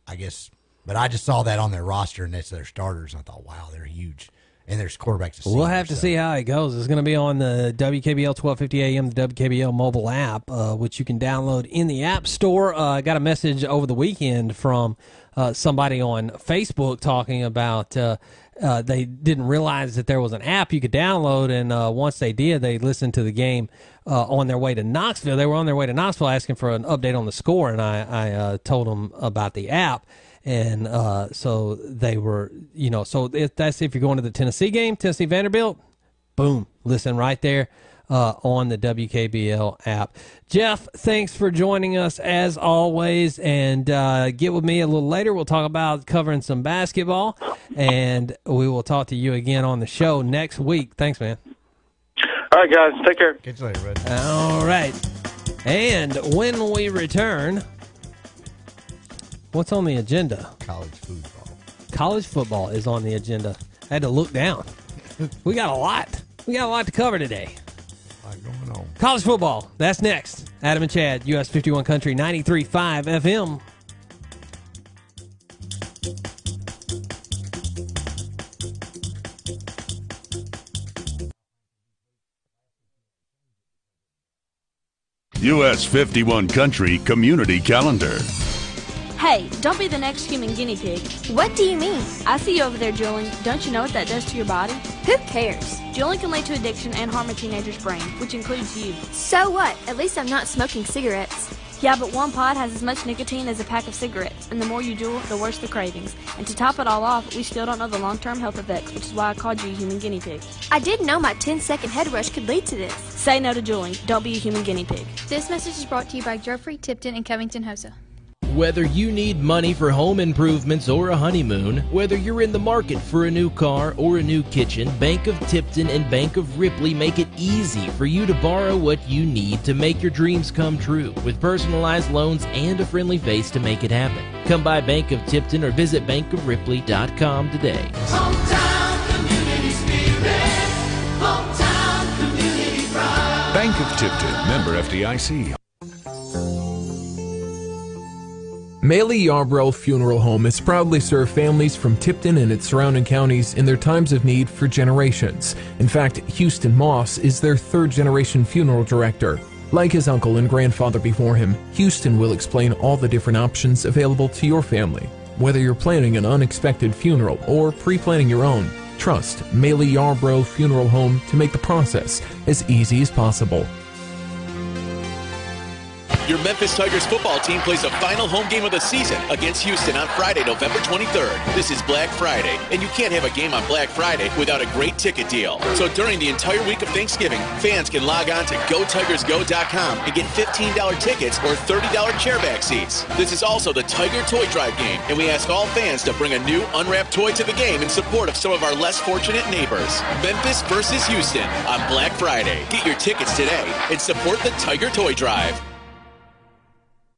I guess. But I just saw that on their roster, and that's their starters. And I thought, wow, they're huge, and there's quarterbacks.
We'll have to see how it goes. It's going to be on the WKBL 1250 AM, the WKBL mobile app, uh, which you can download in the App Store. Uh, I got a message over the weekend from uh, somebody on Facebook talking about uh, uh, they didn't realize that there was an app you could download, and uh, once they did, they listened to the game uh, on their way to Knoxville. They were on their way to Knoxville asking for an update on the score, and I, I uh, told them about the app and uh, so they were, you know, so if that's if you're going to the Tennessee game, Tennessee Vanderbilt, boom, listen right there uh, on the WKBL app. Jeff, thanks for joining us as always, and uh, get with me a little later. We'll talk about covering some basketball, and we will talk to you again on the show next week. Thanks, man.
All right, guys, take care.
Catch you later, bud.
All right, and when we return. What's on the agenda?
College football.
College football is on the agenda. I had to look down. we got a lot. We got a lot to cover today.
A lot going on.
College football. That's next. Adam and Chad, US 51 Country 93.5 FM.
US 51 Country Community Calendar.
Hey, don't be the next human guinea pig.
What do you mean?
I see you over there, Julie. Don't you know what that does to your body?
Who cares?
Julie can lead to addiction and harm a teenager's brain, which includes you.
So what? At least I'm not smoking cigarettes.
Yeah, but one pod has as much nicotine as a pack of cigarettes, and the more you juul, the worse the cravings. And to top it all off, we still don't know the long-term health effects, which is why I called you a human guinea pig.
I didn't know my 10-second head rush could lead to this.
Say no to juuling. Don't be a human guinea pig.
This message is brought to you by Geoffrey Tipton and Covington Hosa.
Whether you need money for home improvements or a honeymoon, whether you're in the market for a new car or a new kitchen, Bank of Tipton and Bank of Ripley make it easy for you to borrow what you need to make your dreams come true with personalized loans and a friendly face to make it happen. Come by Bank of Tipton or visit bankofripley.com today.
Hometown community spirit. Hometown community pride.
Bank of Tipton, member FDIC.
Maley Yarbrough Funeral Home has proudly served families from Tipton and its surrounding counties in their times of need for generations. In fact, Houston Moss is their third generation funeral director. Like his uncle and grandfather before him, Houston will explain all the different options available to your family. Whether you're planning an unexpected funeral or pre planning your own, trust Maley Yarbrough Funeral Home to make the process as easy as possible.
Your Memphis Tigers football team plays the final home game of the season against Houston on Friday, November 23rd. This is Black Friday, and you can't have a game on Black Friday without a great ticket deal. So during the entire week of Thanksgiving, fans can log on to GoTigersGo.com and get $15 tickets or $30 chairback seats. This is also the Tiger Toy Drive game, and we ask all fans to bring a new unwrapped toy to the game in support of some of our less fortunate neighbors. Memphis versus Houston on Black Friday. Get your tickets today and support the Tiger Toy Drive.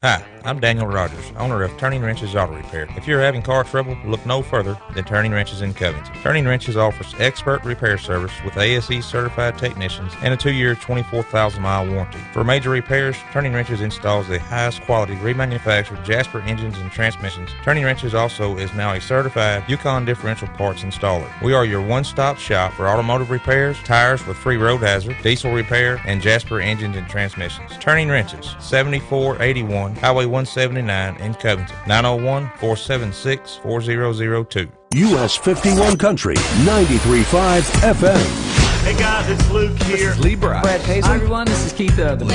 Hi, I'm Daniel Rogers, owner of Turning Wrenches Auto Repair. If you're having car trouble, look no further than Turning Wrenches in Covington. Turning Wrenches offers expert repair service with ASE certified technicians and a two-year, 24,000-mile warranty. For major repairs, Turning Wrenches installs the highest quality remanufactured Jasper engines and transmissions. Turning Wrenches also is now a certified Yukon differential parts installer. We are your one-stop shop for automotive repairs, tires with free road hazard, diesel repair, and Jasper engines and transmissions. Turning Wrenches, 7481 Highway 179 in Covington. 901 476 4002.
US 51 Country 93.5 FM.
Hey guys, it's Luke here.
This is Lee Brice. Brad Paisley. Hi everyone, this is Keith Urban.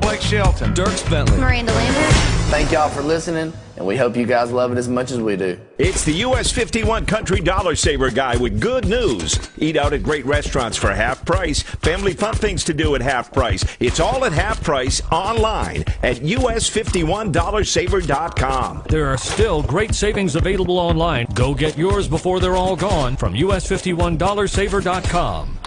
Blake Shelton.
Dierks Bentley.
Miranda Lambert.
Thank y'all for listening, and we hope you guys love it as much as we do.
It's the US 51 Country Dollar Saver Guy with good news. Eat out at great restaurants for half price. Family fun things to do at half price. It's all at half price online at us51dollarsaver.com.
There are still great savings available online. Go get yours before they're all gone from us51dollarsaver.com.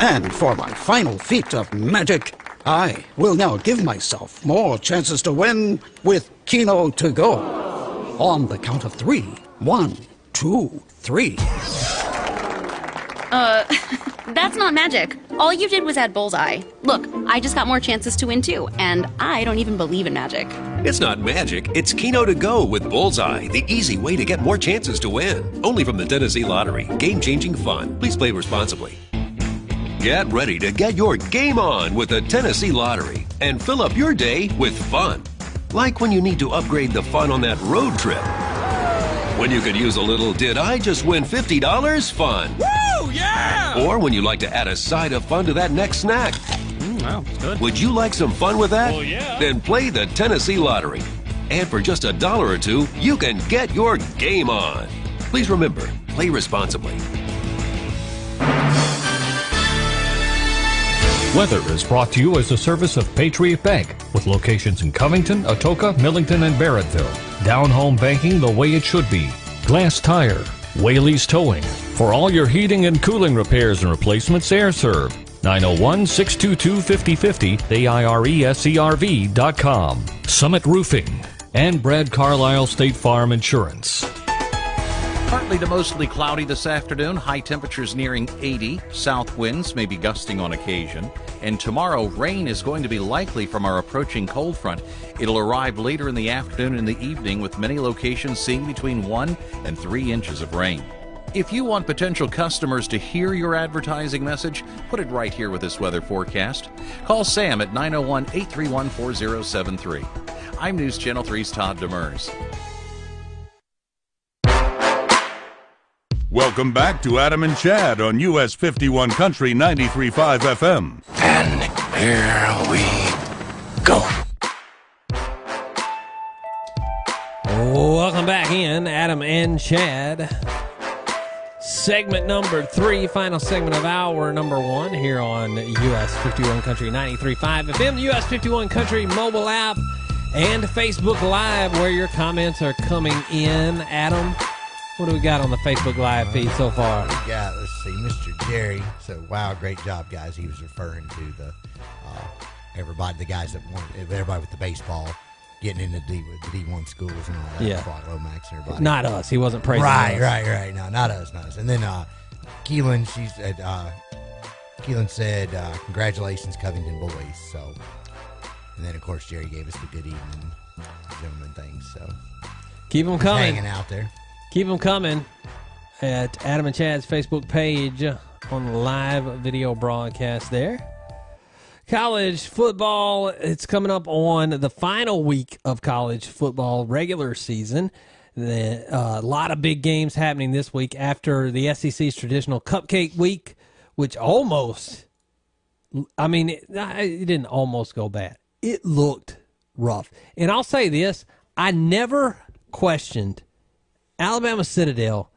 And for my final feat of magic, I will now give myself more chances to win with Keno to go. On the count of three. One, two, three.
Uh, that's not magic. All you did was add bullseye. Look, I just got more chances to win too, and I don't even believe in magic.
It's not magic, it's Keno to go with Bullseye, the easy way to get more chances to win. Only from the Tennessee Lottery. Game changing fun. Please play responsibly. Get ready to get your game on with the Tennessee Lottery and fill up your day with fun. Like when you need to upgrade the fun on that road trip. When you could use a little did I just win $50 fun.
Woo, yeah!
Or when you like to add a side of fun to that next snack.
Mm, wow, that's good.
Would you like some fun with that?
Well, yeah.
Then play the Tennessee Lottery. And for just a dollar or two, you can get your game on. Please remember, play responsibly.
Weather is brought to you as a service of Patriot Bank with locations in Covington, Atoka, Millington, and Barretville. Down home banking the way it should be. Glass Tire, Whaley's Towing. For all your heating and cooling repairs and replacements, Aire Serv. 901 622 5050, AIRESERV dot com. Summit Roofing. And Brad Carlisle State Farm Insurance.
Partly to mostly cloudy this afternoon, high temperatures nearing 80, south winds may be gusting on occasion, and tomorrow rain is going to be likely from our approaching cold front. It'll arrive later in the afternoon and the evening with many locations seeing between 1 and 3 inches of rain. If you want potential customers to hear your advertising message, put it right here with this weather forecast. Call Sam at 901 831 4073. I'm News Channel 3's Todd Demers.
Welcome back to Adam and Chad on US 51 Country 93.5 FM.
And here we go.
Welcome back in, Adam and Chad. Segment number three, final segment of hour number one here on US 51 Country 93.5 FM, US 51 Country mobile app, and Facebook Live where your comments are coming in. Adam, what do we got on the Facebook Live feed so far?
We got, let's see, Mr. Jerry. So, wow, great job, guys. He was referring to the uh, everybody, the guys that want everybody with the baseball getting into D, the D1 schools and all that.
Yeah.
Brock Lomax and everybody.
Not us. He wasn't praising
Right,
us.
right, right. No, not us, not us. And then uh, Keelan, she said, uh, Keelan said, uh, congratulations, Covington boys. So, and then, of course, Jerry gave us the good evening, gentlemen things. So,
Keep them coming.
hanging out there.
Keep them coming at Adam and Chad's Facebook page on the live video broadcast there. College football, it's coming up on the final week of college football regular season. The, uh, a lot of big games happening this week after the SEC's traditional cupcake week, which almost, I mean, it, it didn't almost go bad. It looked rough. And I'll say this I never questioned Alabama Citadel,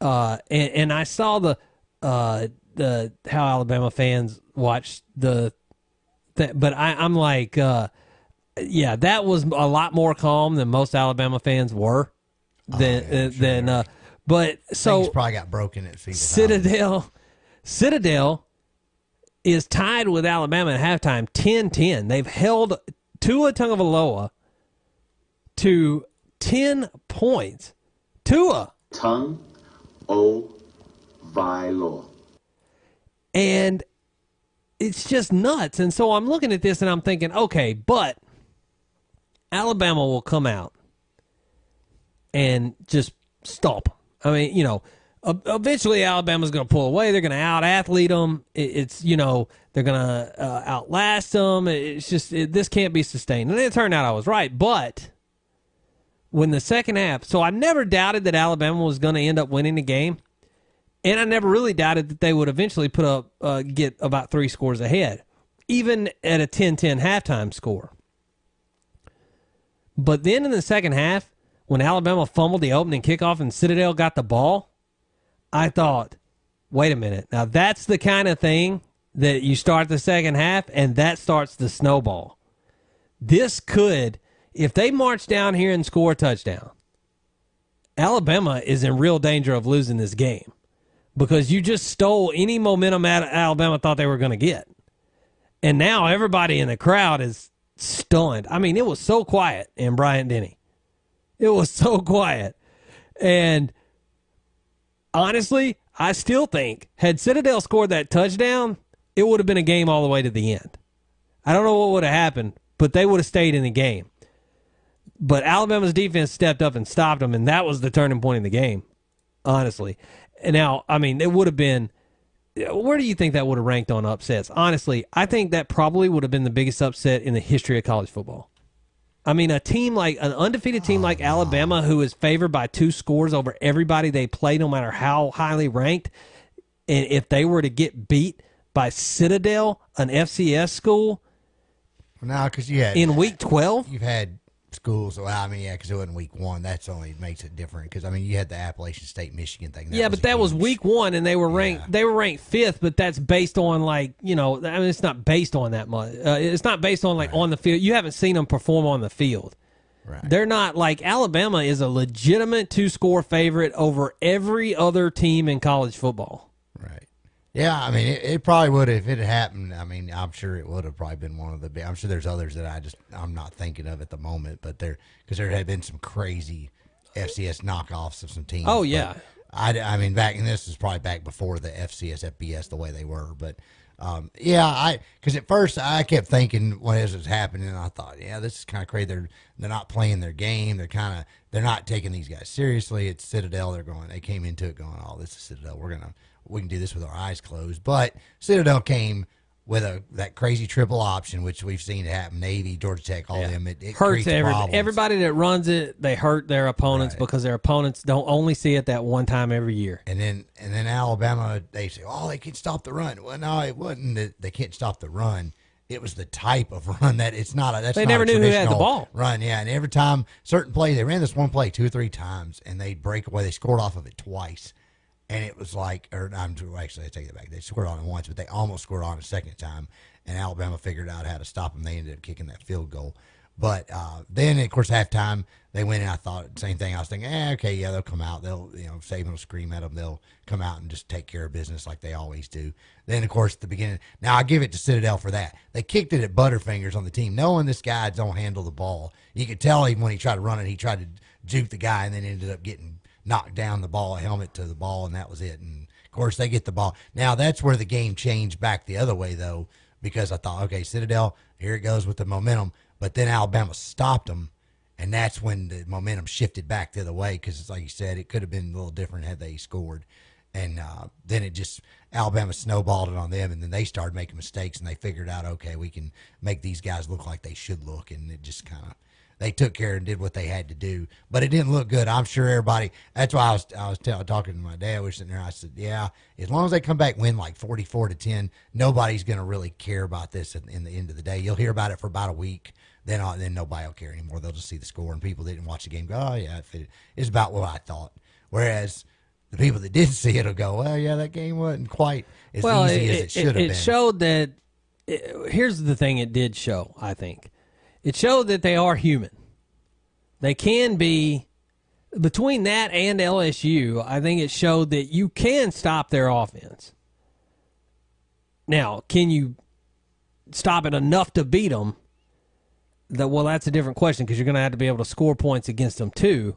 uh, and, and I saw the uh, the how Alabama fans watched the, that, but I, I'm like, uh, yeah, that was a lot more calm than most Alabama fans were. Than uh, than, uh, but so
Things probably got broken at.
Citadel, Citadel is tied with Alabama at halftime, 10-10. They've held Tua Tagovailoa to ten points. Tua
Tongue O Vilo.
and it's just nuts. And so I'm looking at this and I'm thinking, okay, but Alabama will come out and just stomp. I mean, you know, eventually Alabama's going to pull away. They're going to out athlete them. It's you know they're going to uh, outlast them. It's just it, this can't be sustained. And it turned out I was right, but when the second half, so I never doubted that Alabama was going to end up winning the game. And I never really doubted that they would eventually put up, uh, get about three scores ahead, even at a 10 10 halftime score. But then in the second half, when Alabama fumbled the opening kickoff and Citadel got the ball, I thought, wait a minute. Now that's the kind of thing that you start the second half and that starts the snowball. This could, if they march down here and score a touchdown, Alabama is in real danger of losing this game because you just stole any momentum Alabama thought they were going to get. And now everybody in the crowd is stunned. I mean, it was so quiet in Bryant Denny. It was so quiet. And honestly, I still think had Citadel scored that touchdown, it would have been a game all the way to the end. I don't know what would have happened, but they would have stayed in the game. But Alabama's defense stepped up and stopped them, and that was the turning point in the game, honestly. And now, I mean, it would have been. Where do you think that would have ranked on upsets? Honestly, I think that probably would have been the biggest upset in the history of college football. I mean, a team like an undefeated team like ah. Alabama, who is favored by two scores over everybody they play, no matter how highly ranked, and if they were to get beat by Citadel, an FCS school,
No, because you had
in week twelve,
you've had schools. Well, I mean, yeah, because it wasn't week one. That's only makes it different. Because I mean, you had the Appalachian State Michigan thing.
yeah, but that was week one, and they were ranked. They were ranked fifth, but that's based on like you know, I mean, it's not based on that much. Uh, it's not based on like on the field. You haven't seen them perform on the field.
Right.
They're not like Alabama is a legitimate two score favorite over every other team in college football.
Yeah, I mean, it, it probably would have if it had happened. I mean, I'm sure it would have probably been one of the. big I'm sure there's others that I just I'm not thinking of at the moment, but there because there had been some crazy FCS knockoffs of some teams.
Oh,
but
yeah.
I, I mean, back and this is probably back before the FCS FBS the way they were, but um, yeah, I because at first I kept thinking what is was happening, I thought, yeah, this is kind of crazy. They're they're not playing their game. They're kind of they're not taking these guys seriously. It's Citadel. They're going. They came into it going, oh, this is Citadel. We're gonna we can do this with our eyes closed. But Citadel came with a that crazy triple option, which we've seen happen. Navy, Georgia Tech, all them. It, it
hurts
creates
every, everybody that runs it. They hurt their opponents because their opponents don't only see it that one time every year.
And then and then Alabama, they say, oh, they can stop the run. Well, no, it wasn't that they can't stop the run. It was the type of run that it's not a. That's
They
not
never knew who had the ball.
Run, yeah. And every time certain play, they ran this one play two or three times, and they break away. They scored off of it twice, and it was like, or I'm actually I take it back. They scored on it once, but they almost scored on a second time, and Alabama figured out how to stop them. They ended up kicking that field goal. But uh, then, of course, halftime they went in. I thought same thing. I was thinking, eh, okay, yeah, they'll come out. They'll, you know, Saban will scream at them. They'll come out and just take care of business like they always do. Then, of course, at the beginning. Now I give it to Citadel for that. They kicked it at Butterfingers on the team, knowing this guy don't handle the ball. You could tell even when he tried to run it, he tried to juke the guy, and then ended up getting knocked down the ball, helmet to the ball, and that was it. And of course, they get the ball. Now that's where the game changed back the other way, though, because I thought, okay, Citadel, here it goes with the momentum. But then Alabama stopped them, and that's when the momentum shifted back the other way. Because like you said, it could have been a little different had they scored. And uh, then it just Alabama snowballed it on them, and then they started making mistakes, and they figured out, okay, we can make these guys look like they should look, and it just kind of they took care and did what they had to do. But it didn't look good. I'm sure everybody. That's why I was I was tell, talking to my dad. We were sitting there. I said, yeah, as long as they come back win like 44 to 10, nobody's going to really care about this in, in the end of the day. You'll hear about it for about a week. Then, uh, then nobody will care anymore. They'll just see the score, and people that didn't watch the game go, "Oh yeah, it it's about what I thought." Whereas the people that did see it will go, "Well, yeah, that game wasn't quite as
well,
easy
it,
as it should have
it
been."
showed that. it- here's the thing: it did show. I think it showed that they are human. They can be between that and LSU. I think it showed that you can stop their offense. Now, can you stop it enough to beat them? That well, that's a different question because you're going to have to be able to score points against them too.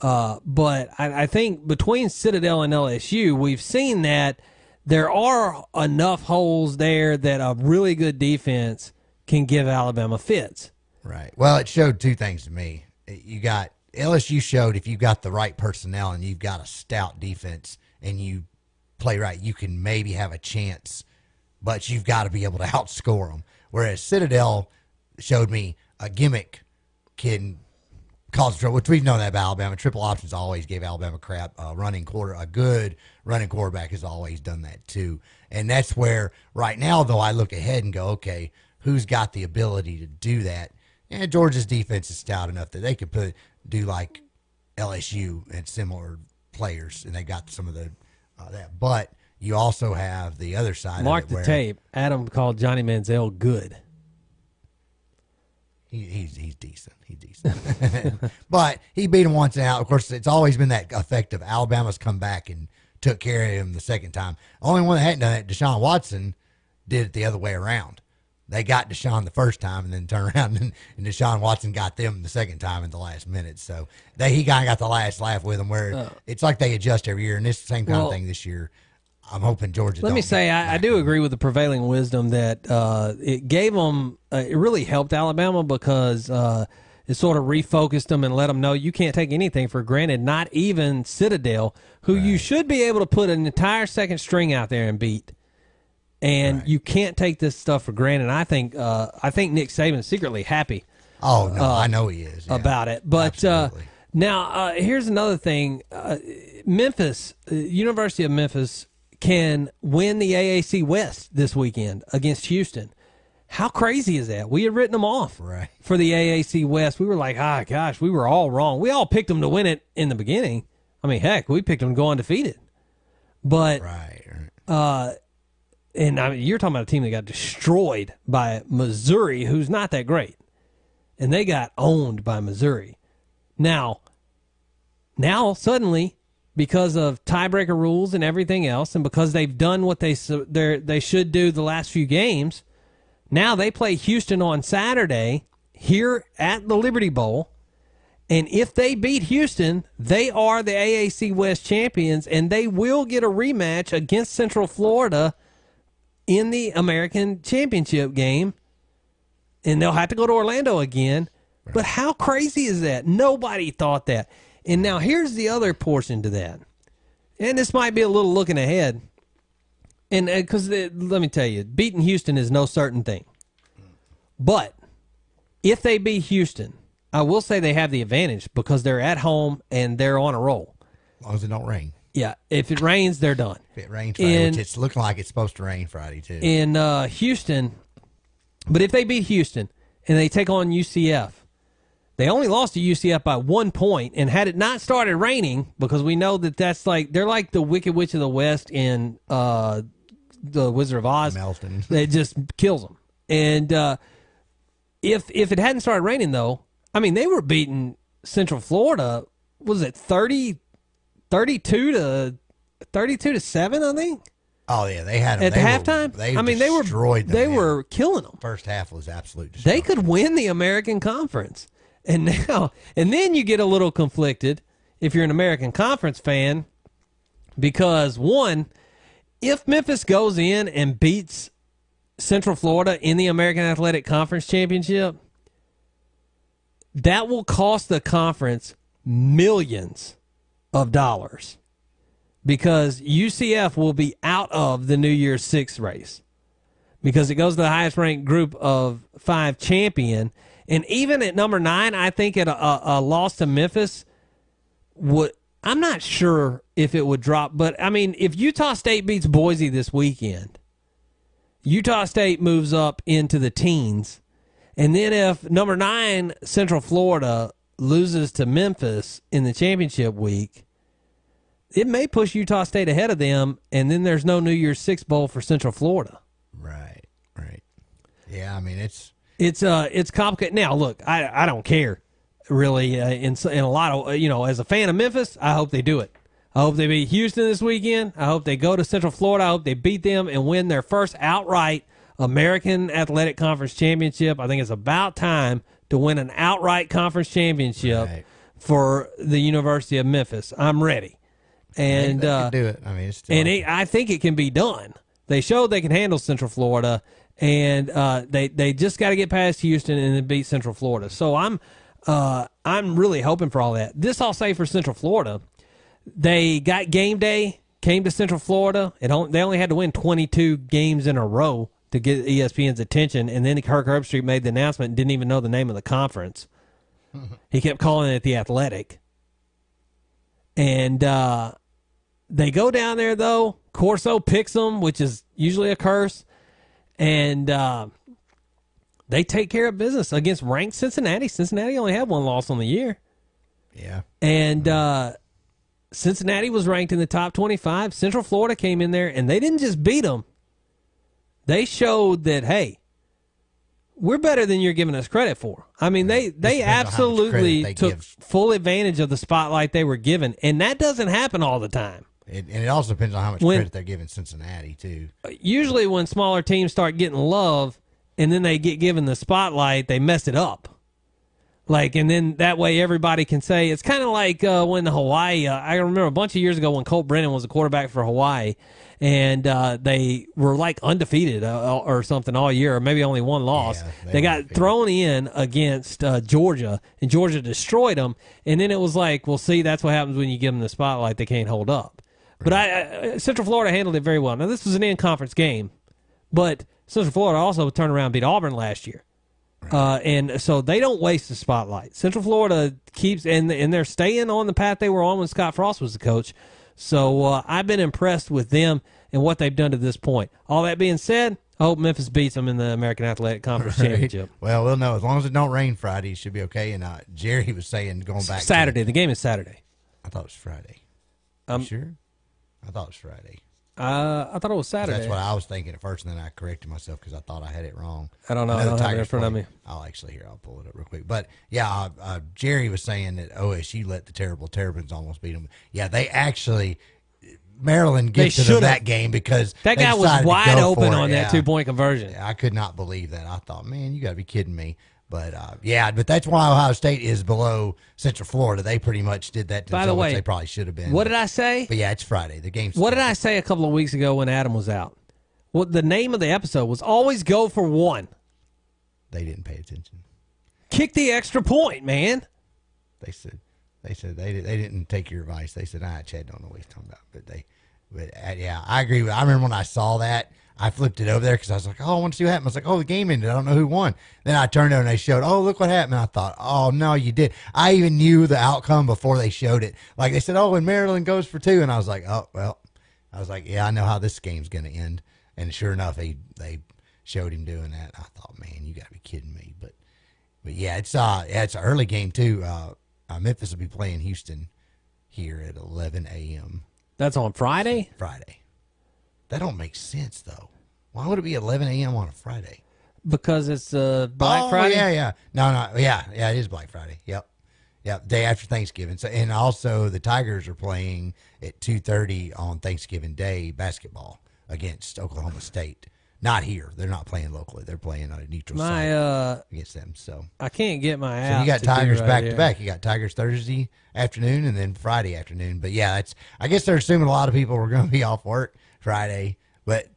Uh, but I, I think between Citadel and LSU, we've seen that there are enough holes there that a really good defense can give Alabama fits.
Right. Well, it showed two things to me. You got LSU showed if you got the right personnel and you've got a stout defense and you play right, you can maybe have a chance, but you've got to be able to outscore them. Whereas Citadel showed me a gimmick can cause trouble, which we've known that about Alabama. Triple options always gave Alabama crap. A running quarter, a good running quarterback has always done that too. And that's where right now, though, I look ahead and go, okay, who's got the ability to do that? And Georgia's defense is stout enough that they could put do like LSU and similar players, and they got some of the uh, that. But you also have the other side.
Mark
of
the tape. Adam called Johnny Manziel good.
He, he's he's decent. He's decent. but he beat him once out. Of course, it's always been that effect of Alabama's come back and took care of him the second time. Only one that hadn't done it, Deshaun Watson, did it the other way around. They got Deshaun the first time and then turned around and, and Deshaun Watson got them the second time in the last minute. So they he kind of got the last laugh with them where
Uh.
it's like they adjust every year. And it's the same kind
Well-
of thing this year. I'm hoping Georgia.
Let me say, I, I do agree with the prevailing wisdom that uh, it gave them, uh, it really helped Alabama because uh, it sort of refocused them and let them know you can't take anything for granted, not even Citadel, who you should be able to put an entire second string out there and beat. And you can't take this stuff for granted. I think uh, I think Nick Saban's secretly happy.
Oh no,
uh,
I know he is yeah.
about it. But uh, now uh, here's another thing: uh, Memphis, uh, University of Memphis, can win the AAC West this weekend against Houston. How crazy is that? We had written them off
right.
for the AAC West. We were like, ah, gosh, we were all wrong. We all picked them to win it in the beginning. I mean, heck, we picked them to go undefeated. But
right,
uh, and I mean, you're talking about a team that got destroyed by Missouri, who's not that great, and they got owned by Missouri. Now, now suddenly, because of tiebreaker rules and everything else, and because they've done what they they they should do the last few games, now they play Houston on Saturday here at the Liberty Bowl. And if they beat Houston, they are the AAC West champions, and they will get a rematch against Central Florida in the American Championship game, and they'll have to go to Orlando again. But how crazy is that? Nobody thought that. And now here's the other portion to that. And this might be a little looking ahead. And uh, because let me tell you, beating Houston is no certain thing. But if they beat Houston, I will say they have the advantage because they're at home and they're on a roll.
As long as it don't rain.
Yeah, if it rains, they're done.
If it rains Friday,
In-
which it's looking like it's supposed to rain Friday too.
in uh, Houston. But if they beat Houston and they take on UCF, they only lost to UCF by one. And had it not started raining, because we know that that's like they're like the Wicked Witch of the West in uh, the Wizard of Oz.
Melton.
It just kills them. And uh, if if it hadn't started raining though, I mean they were beating Central Florida. Was it 30, 32 to thirty two to seven? I think.
Oh yeah, they had 'em.
At
They
the
were-
halftime?
They
I mean, they were-
destroyed them,
they
yeah.
were killing them.
First half was absolute.
they could win the American Conference. And now, and then you get a little conflicted if you're an American Conference fan because one, if Memphis goes in and beats Central Florida in the American Athletic Conference Championship, that will cost the conference millions of dollars because UCF will be out of the New Year's Six race because it goes to the highest ranked group of five champion. And even at number nine, I think at a, a, loss to Memphis would. I'm not sure if it would drop, but I mean, if Utah State beats Boise this weekend, Utah State moves up into the teens. And then if number nine, Central Florida, loses to Memphis in the championship week, it may push Utah State ahead of them. And then there's no New Year's Six Bowl for Central Florida.
Right, right. Yeah, I mean it's
It's uh, it's complicated. Now, look, I I don't care really. Uh, in in a lot of you know, as a fan of Memphis, I hope they do it. I hope they beat Houston this weekend. I hope they go to Central Florida. I hope they beat them and win their first outright American Athletic Conference championship. I think it's about time to win an outright conference championship for the University of Memphis. I'm ready. And uh,
do it. I mean, it's
and it, I think it can be done. They showed they can handle Central Florida, and uh, they they just got to get past Houston and then beat Central Florida. So I'm uh, I'm really hoping for all that. This I'll say for Central Florida, they got game day, came to Central Florida. It only, they only had to win 22 games in a row to get ESPN's attention, and then Kirk Herbstreit made the announcement and didn't even know the name of the conference. he kept calling it the Athletic, and uh, they go down there though. Corso picks them, which is usually a curse, and uh, they take care of business against ranked Cincinnati. Cincinnati only had one loss on the year,
yeah.
and uh, Cincinnati was ranked in the top twenty-five. Central Florida came in there, and they didn't just beat them; they showed that hey, we're better than you're giving us credit for. I mean, they they
depends on how much
absolutely
they
took
give.
full advantage of the spotlight they were given, and that doesn't happen all the time.
It, and it also depends on how much
When-
credit they're giving Cincinnati too.
usually when smaller teams start getting love and then they get given the spotlight, they mess it up. Like, and then that way everybody can say it's kind of like uh, when the Hawaii. Uh, I remember a bunch of years ago when Colt Brennan was a quarterback for Hawaii, and uh, they were like undefeated uh, or something all year, or maybe only one loss.
they
they
were
got thrown in against uh, Georgia, and Georgia destroyed them. And then it was like, well, see, that's what happens when you give them the spotlight; they can't hold up. But I, I, Central Florida handled it very well. Now this was an in-conference game, but Central Florida also turned around and beat Auburn last year. Uh, and so they don't waste the spotlight. Central Florida keeps and and they're staying on the path they were on when Scott Frost was the coach. So uh, I've been impressed with them and what they've done to this point. All that being said, I hope Memphis beats them in the American Athletic Conference Championship.
Well, we'll know as long as it don't rain Friday, it should be okay. And uh, Jerry was saying going back to-
Saturday. The game is Saturday.
I thought it was Friday.
Um,
You sure? I thought it was Friday.
Uh, I thought it was Saturday.
That's what I was thinking at first, and then I corrected myself because I thought I had it wrong.
I don't know. I
the
don't have it in front of
played-
me.
I'll actually here. I'll pull it up real quick. But yeah, uh, uh, Jerry was saying that OSU let the terrible Terrapins almost beat them. Yeah, they actually Maryland
They
gifted them that game because
That guy was wide open
it.
on that
Yeah.
two-point conversion.
Yeah, I could not believe that. I thought, man, you got to be kidding me. But uh, yeah, but that's why Ohio State is below Central Florida. They pretty much did that. To
By the way,
they probably should have been.
What did I say?
But yeah, it's Friday. The game's
What did I say a couple of weeks ago when Adam was out? Well, the name of the episode was always go for one.
They didn't pay attention.
Kick the extra point, man.
They said they said they they didn't take your advice. They said, "Ah, Chad don't know what he's talking about." But they, but uh, yeah, I agree. With, I remember when I saw that, I flipped it over there because I was like, "Oh, I want to see what happened." I was like, "Oh, the game ended. I don't know who won." Then I turned over and they showed, "Oh, look what happened." I thought, "Oh no, you did." I even knew the outcome before they showed it. Like they said, "Oh, and Maryland goes for two. and I was like, "Oh well," I was like, "Yeah, I know how this game's going to end." And sure enough, they they showed him doing that. I thought, "Man, you got to be kidding me!" But but yeah, it's uh yeah, it's an early game too. Uh, uh, Memphis will be playing Houston here at 11 a.m.
That's on Friday.
Friday. That don't make sense though. Why would it be 11 a.m. on a Friday?
Because it's uh, Black
oh,
Friday.
Yeah, yeah. No, no. Yeah, yeah. It is Black Friday. Yep. Yep. Day after Thanksgiving. So, and also the Tigers are playing at 2:30 on Thanksgiving Day basketball against Oklahoma State. Not here. They're not playing locally. They're playing on a neutral
My
site
uh,
against them. So
I can't get my
so you got Tigers
right
back
here.
to back. You got Tigers Thursday afternoon and then Friday afternoon. But yeah, it's. I guess they're assuming a lot of people were going to be off work Friday, but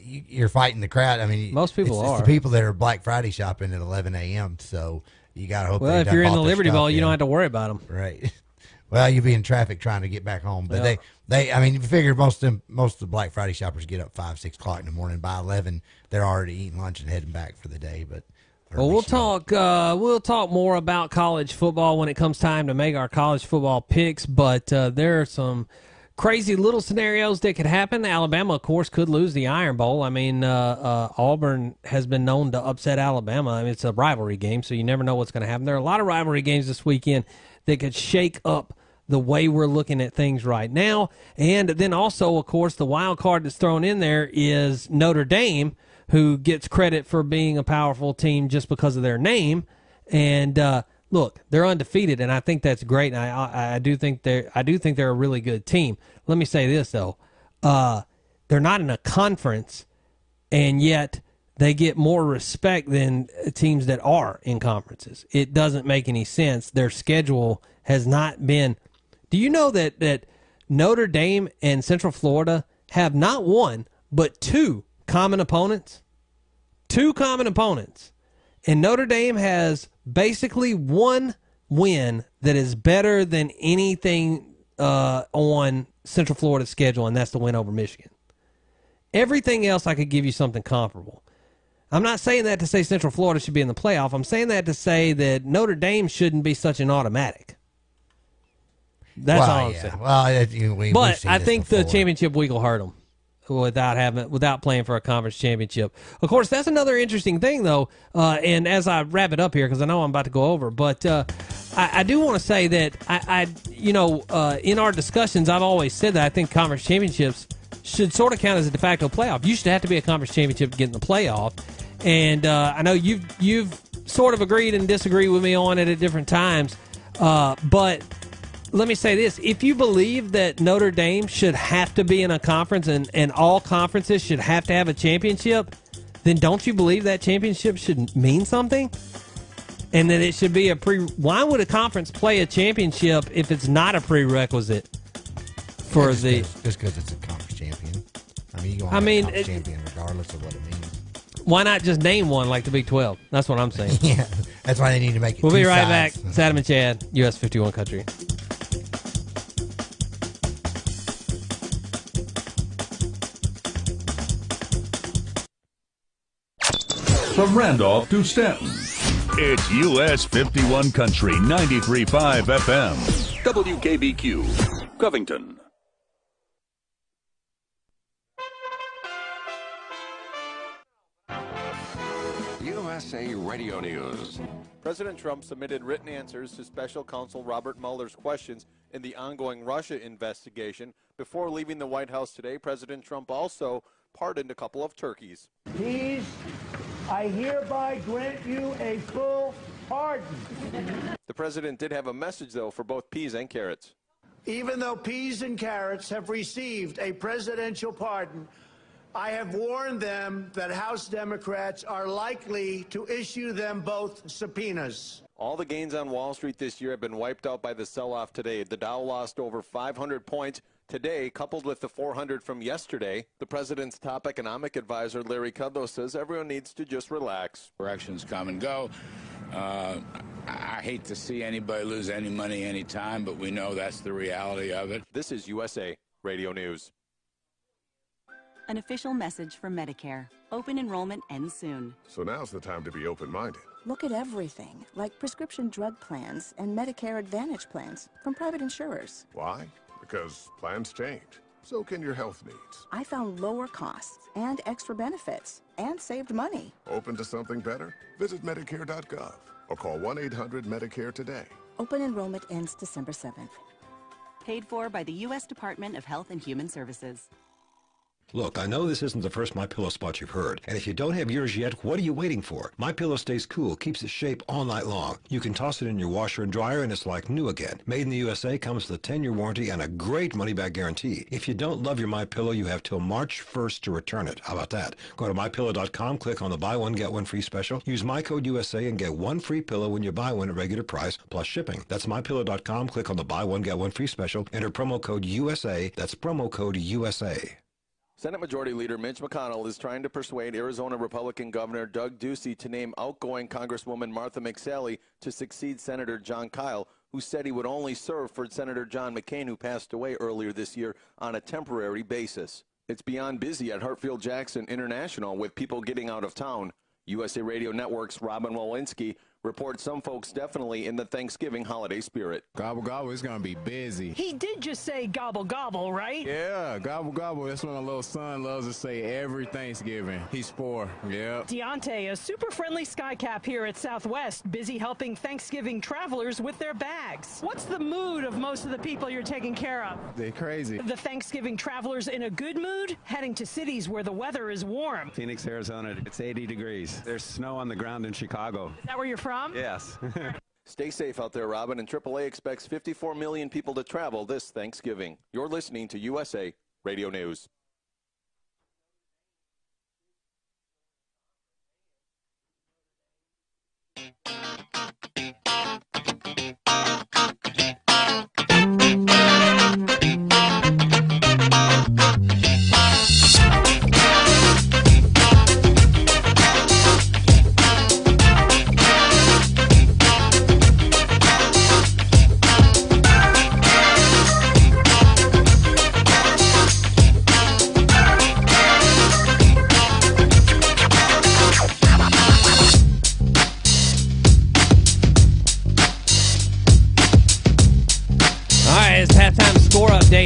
you, you're fighting the crowd. I mean,
Most people
it's, it's
are.
the people that are Black Friday shopping at 11 a.m. So you got to hope.
Well, if you're in the Liberty Bowl, you don't have to worry about them.
Right. Well, you'd be in traffic trying to get back home, but
Yeah.
they, they, I mean, you figure most of them, most of the Black Friday shoppers get up five, six o'clock in the morning. By eleven, they're already eating lunch and heading back for the day. But
Well, we'll talk. Uh, we'll talk more about college football when it comes time to make our college football picks. But uh, there are some crazy little scenarios that could happen. Alabama, of course, could lose the Iron Bowl. I mean, uh, uh, Auburn has been known to upset Alabama. I mean, it's a rivalry game, so you never know what's going to happen. There are a lot of rivalry games this weekend that could shake up the way we're looking at things right now. And then also, of course, the wild card that's thrown in there is Notre Dame, who gets credit for being a powerful team just because of their name. And uh, look, they're undefeated, and I think that's great. And I, I, I do think they're I do think they're a really good team. Let me say this though, uh, they're not in a conference, and yet they get more respect than teams that are in conferences. It doesn't make any sense. Their schedule has not been. Do you know that that Notre Dame and Central Florida have not one but two common opponents? Two common opponents. And Notre Dame has basically one win that is better than anything uh, on Central Florida's schedule, and that's the win over Michigan. Everything else, I could give you something comparable. I'm not saying that to say Central Florida should be in the playoff. I'm saying that to say that Notre Dame shouldn't be such an automatic. That's
well,
all I'm
yeah.
saying.
Well, it, you we,
But I think the championship week will hurt them without having without playing for a conference championship. Of course, that's another interesting thing, though. Uh, and as I wrap it up here, because I know I'm about to go over, but uh, I, I do want to say that I, I you know, uh, in our discussions, I've always said that I think conference championships should sort of count as a de facto playoff. You should have to be a conference championship to get in the playoff. And uh, I know you've you've sort of agreed and disagreed with me on it at different times, uh, but let me say this if you believe that Notre Dame should have to be in a conference and, and all conferences should have to have a championship, then don't you believe that championship should mean something? And that it should be a pre. Why would a conference play a championship if it's not a prerequisite for
Yeah, just
the?
'cause- just because it's a conference champion. I mean, you
I mean, it-
champion regardless of what it means.
Why not just name one like the Big Twelve? That's what I'm saying.
yeah, that's why they need to make it.
We'll be right
sides.
back. It's Adam and Chad, US 51 Country.
From Randolph to Stanton, it's US 51 Country 93.5 FM. WKBQ, Covington.
USA Radio News.
President Trump submitted written answers to special counsel Robert Mueller's questions in the ongoing Russia investigation. Before leaving the White House today, President Trump also pardoned a couple of turkeys.
Peas, I hereby grant you a full pardon.
The president did have a message, though, for both peas and carrots.
Even though peas and carrots have received a presidential pardon, I have warned them that House Democrats are likely to issue them both subpoenas.
All the gains on Wall Street this year have been wiped out by the sell off today. The Dow lost over 500 points Today, coupled with the 400 from yesterday, the president's top economic advisor, Larry Kudlow, says everyone needs to just relax.
Corrections come and go. Uh, I hate to see anybody lose any money anytime, but we know that's the reality of it.
This is USA Radio News.
An official message from Medicare. Open enrollment ends soon.
So now's the time to be open minded.
Look at everything, like prescription drug plans and Medicare Advantage plans from private insurers.
Why? Because plans change. So can your health needs.
I found lower costs and extra benefits and saved money.
Open to something better? Visit Medicare.gov or call 1 800 Medicare today.
Open enrollment ends December 7th.
Paid for by the U.S. Department of Health and Human Services.
Look, I know this isn't the first My Pillow spot you've heard, and if you don't have yours yet, what are you waiting for? My Pillow stays cool, keeps its shape all night long. You can toss it in your washer and dryer, and it's like new again. Made in the USA, comes with a 10-year warranty and a great money-back guarantee. If you don't love your My Pillow, you have till March 1st to return it. How about that? Go to mypillow.com, click on the buy one get one free special, use my code USA, and get one free pillow when you buy one at regular price plus shipping. That's mypillow.com, click on the buy one get one free special, enter promo code USA. That's promo code USA.
Senate Majority Leader Mitch McConnell is trying to persuade Arizona Republican Governor Doug Ducey to name outgoing Congresswoman Martha McSally to succeed Senator Jon Kyl, who said he would only serve for Senator John McCain, who passed away earlier this year, on a temporary basis. It's beyond busy at Hartsfield Jackson International with people getting out of town. USA Radio Network's Robin Walensky reports some folks definitely in the Thanksgiving holiday spirit.
Gobble gobble, it's gonna be busy.
He did just say gobble gobble, right?
Yeah, gobble gobble. That's what my little son loves to say every Thanksgiving. He's four. Yeah.
Deontay, a super friendly skycap here at Southwest, busy helping Thanksgiving travelers with their bags. What's the mood of most of the people you're taking care of?
They're crazy.
The Thanksgiving travelers in a good mood, heading to cities where the weather is warm.
Phoenix, Arizona, it's 80 degrees. There's snow on the ground in Chicago.
Is that where you're from?
Yes.
Stay safe out there, Robin, and AAA expects 54 million people to travel this Thanksgiving. You're listening to USA Radio News.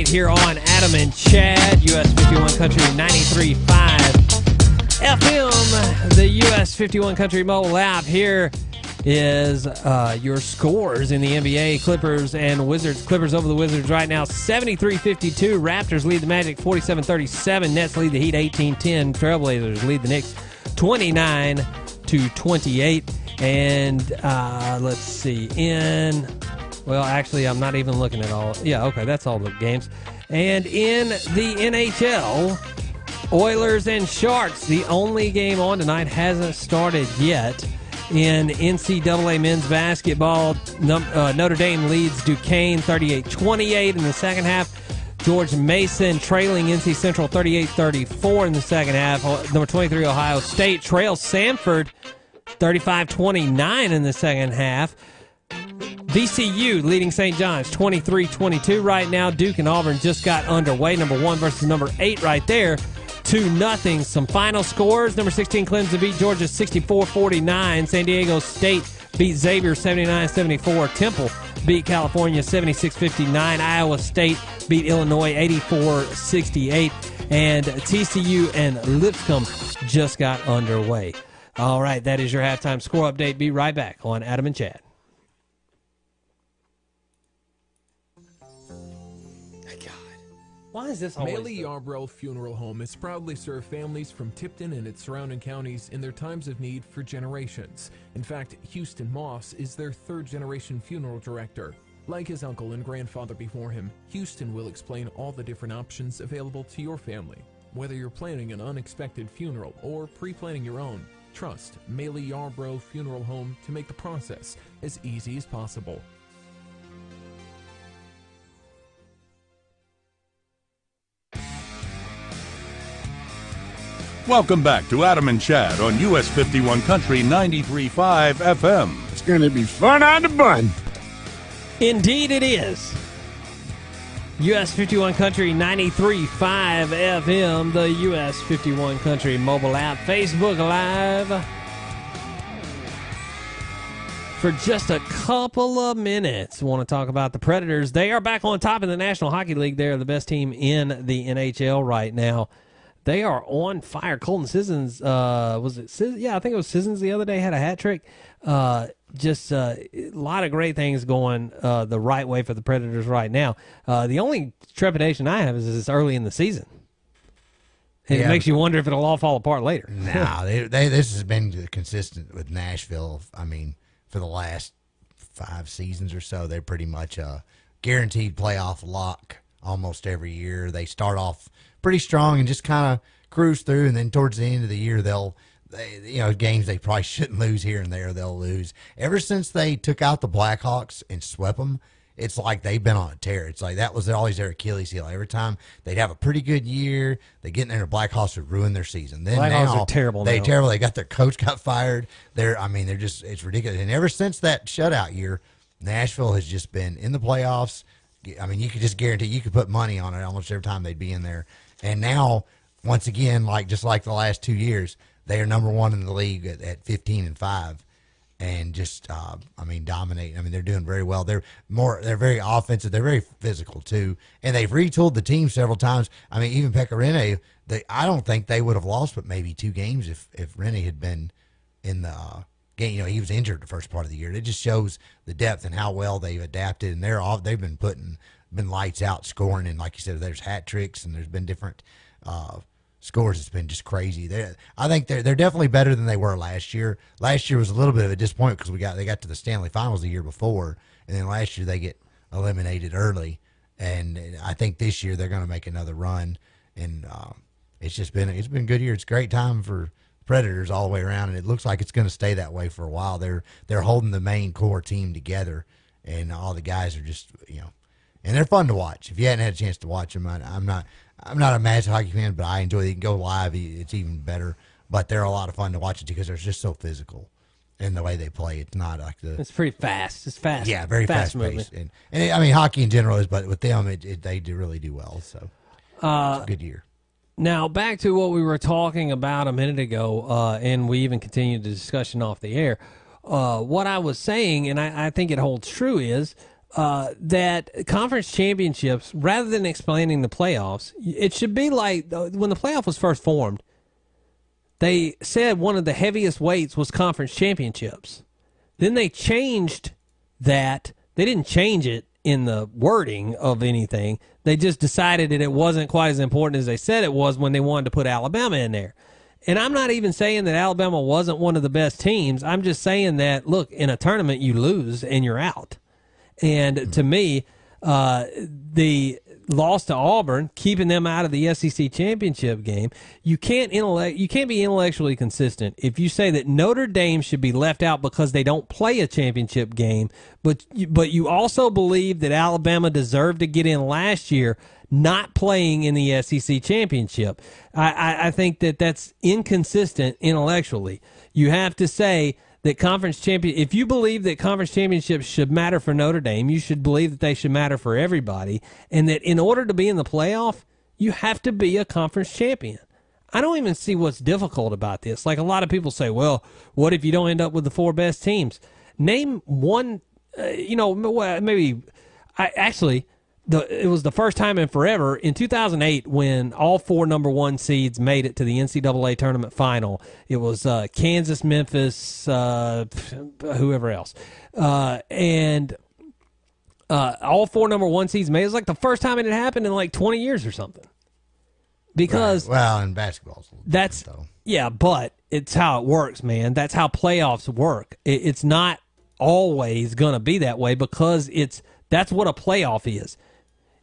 Here on Adam and Chad, US 51 Country 93.5 FM, the US 51 Country mobile app. Here is uh, your scores in the NBA Clippers and Wizards. Clippers over the Wizards right now 73 52. Raptors lead the Magic 47 37. Nets lead the Heat 18 10. Trailblazers lead the Knicks 29 to 28. And uh, let's see, in well, actually, I'm not even looking at all. Yeah, okay, that's all the games. And in the NHL, Oilers and Sharks, the only game on tonight hasn't started yet. In NCAA men's basketball, uh, Notre Dame leads Duquesne 38 28 in the second half. George Mason trailing NC Central 38 34 in the second half. Number 23, Ohio State trails Samford 35 29 in the second half. VCU leading St. John's 23 22 right now. Duke and Auburn just got underway. Number one versus number eight right there. 2 nothing. Some final scores. Number 16 Clemson beat Georgia 64 49. San Diego State beat Xavier 79 74. Temple beat California 76 59. Iowa State beat Illinois 84 68. And TCU and Lipscomb just got underway. All right, that is your halftime score update. Be right back on Adam and Chad. Why is this always
Maley Yarbrough Funeral Home has proudly served families from Tipton and its surrounding counties in their times of need for generations. In fact, Houston Moss is their third generation funeral director. Like his uncle and grandfather before him, Houston will explain all the different options available to your family. Whether you're planning an unexpected funeral or pre planning your own, trust Maley Yarbrough Funeral Home to make the process as easy as possible.
Welcome back to Adam and Chad on US 51 Country 93.5 FM.
It's going to be fun on the bun.
Indeed, it is. US 51 Country 93.5 FM, the US 51 Country mobile app, Facebook Live. For just a couple of minutes, want to talk about the Predators. They are back on top in the National Hockey League. They are the best team in the NHL right now. They are on fire. Colton Sissons, uh, was it? Sis- yeah, I think it was Sissons the other day had a hat trick. Uh, just uh, a lot of great things going uh, the right way for the Predators right now. Uh, the only trepidation I have is it's early in the season. And
Yeah.
it makes you wonder if it'll all fall apart later.
No, they, they this has been consistent with Nashville. I mean, for the last five seasons or so, they're pretty much a guaranteed playoff lock almost every year. They start off pretty strong and just kind of cruise through, and then towards the end of the year, they'll. They, you know, games they probably shouldn't lose here and there, they'll lose. Ever since they took out the Blackhawks and swept them, it's like they've been on a tear. It's like that was always their Achilles heel. Every time they'd have a pretty good year, they get in there, the Blackhawks would ruin their season. Then
Blackhawks
now,
are terrible
They
now.
terrible. They got their coach got fired. They're, I mean, they're just it's ridiculous. And ever since that shutout year, Nashville has just been in the playoffs. I mean, you could just guarantee you could put money on it almost every time they'd be in there. And now, once again, like just like the last two years, they are number one in the league at, at 15 and five and just uh, I mean dominate. I mean they're doing very well. They're more they're very offensive. They're very physical too, and they've retooled the team several times. I mean even Pekka Rinne, they I don't think they would have lost but maybe two games if if Rinne had been in the uh, game. You know he was injured the first part of the year. It just shows the depth and how well they've adapted, and they're all they've been putting been lights out scoring, and like you said, there's hat tricks and there's been different. Uh, scores it's been just crazy. They, I think they're they're definitely better than they were last year. Last year was a little bit of a disappointment because we got they got to the Stanley Finals the year before, and then last year they get eliminated early. And I think this year they're going to make another run, and uh, it's just been it's been a good year. It's a great time for Predators all the way around, and it looks like it's going to stay that way for a while. They're they're holding the main core team together, and all the guys are just you know and they're fun to watch. If you hadn't had a chance to watch them, I, I'm not I'm not a massive hockey fan, but I enjoy. It. You can go live; it's even better. But they're a lot of fun to watch because they're just so physical in the way they play. It's not like the
It's pretty fast. It's fast.
yeah, very
fast,
fast, paced, and, and it- I mean hockey in general is, but with them, it, it, they do really do well. So
Uh,
it's a good year.
Now, back to what we were talking about a minute ago, uh, and we even continued the discussion off the air. Uh, what I was saying, and I, I think it holds true, is uh, that conference championships, rather than explaining the playoffs, it should be like uh, when the playoff was first formed, they said one of the heaviest weights was conference championships. Then they changed that. They didn't change it in the wording of anything. They just decided that it wasn't quite as important as they said it was when they wanted to put Alabama in there. And I'm not even saying that Alabama wasn't one of the best teams. I'm just saying that, look, in a tournament, you lose and you're out. And to me, uh, the loss to Auburn, keeping them out of the SEC championship game, you can't intellect, you can't be intellectually consistent if you say that Notre Dame should be left out because they don't play a championship game, but but you also believe that Alabama deserved to get in last year. Not playing in the SEC championship, I, I, I think that that's inconsistent intellectually. You have to say that conference champion if you believe that conference championships should matter for Notre Dame, you should believe that they should matter for everybody and that in order to be in the playoff, you have to be a conference champion. I don't even see what's difficult about this. Like a lot of people say, well, what if you don't end up with the four best teams? Name one, uh, you know, maybe I actually the it was the first time in forever in 2008 when all four number one seeds made it to the NCAA tournament final. It was uh, Kansas, Memphis, uh, whoever else, uh, and uh, all four number one seeds made. It was like the first time it had happened in like 20 years or something. Because
Right. well, in basketball, it's a little
that's yeah, but it's how it works, man. That's how playoffs work. It, it's not always gonna be that way because it's that's what a playoff is.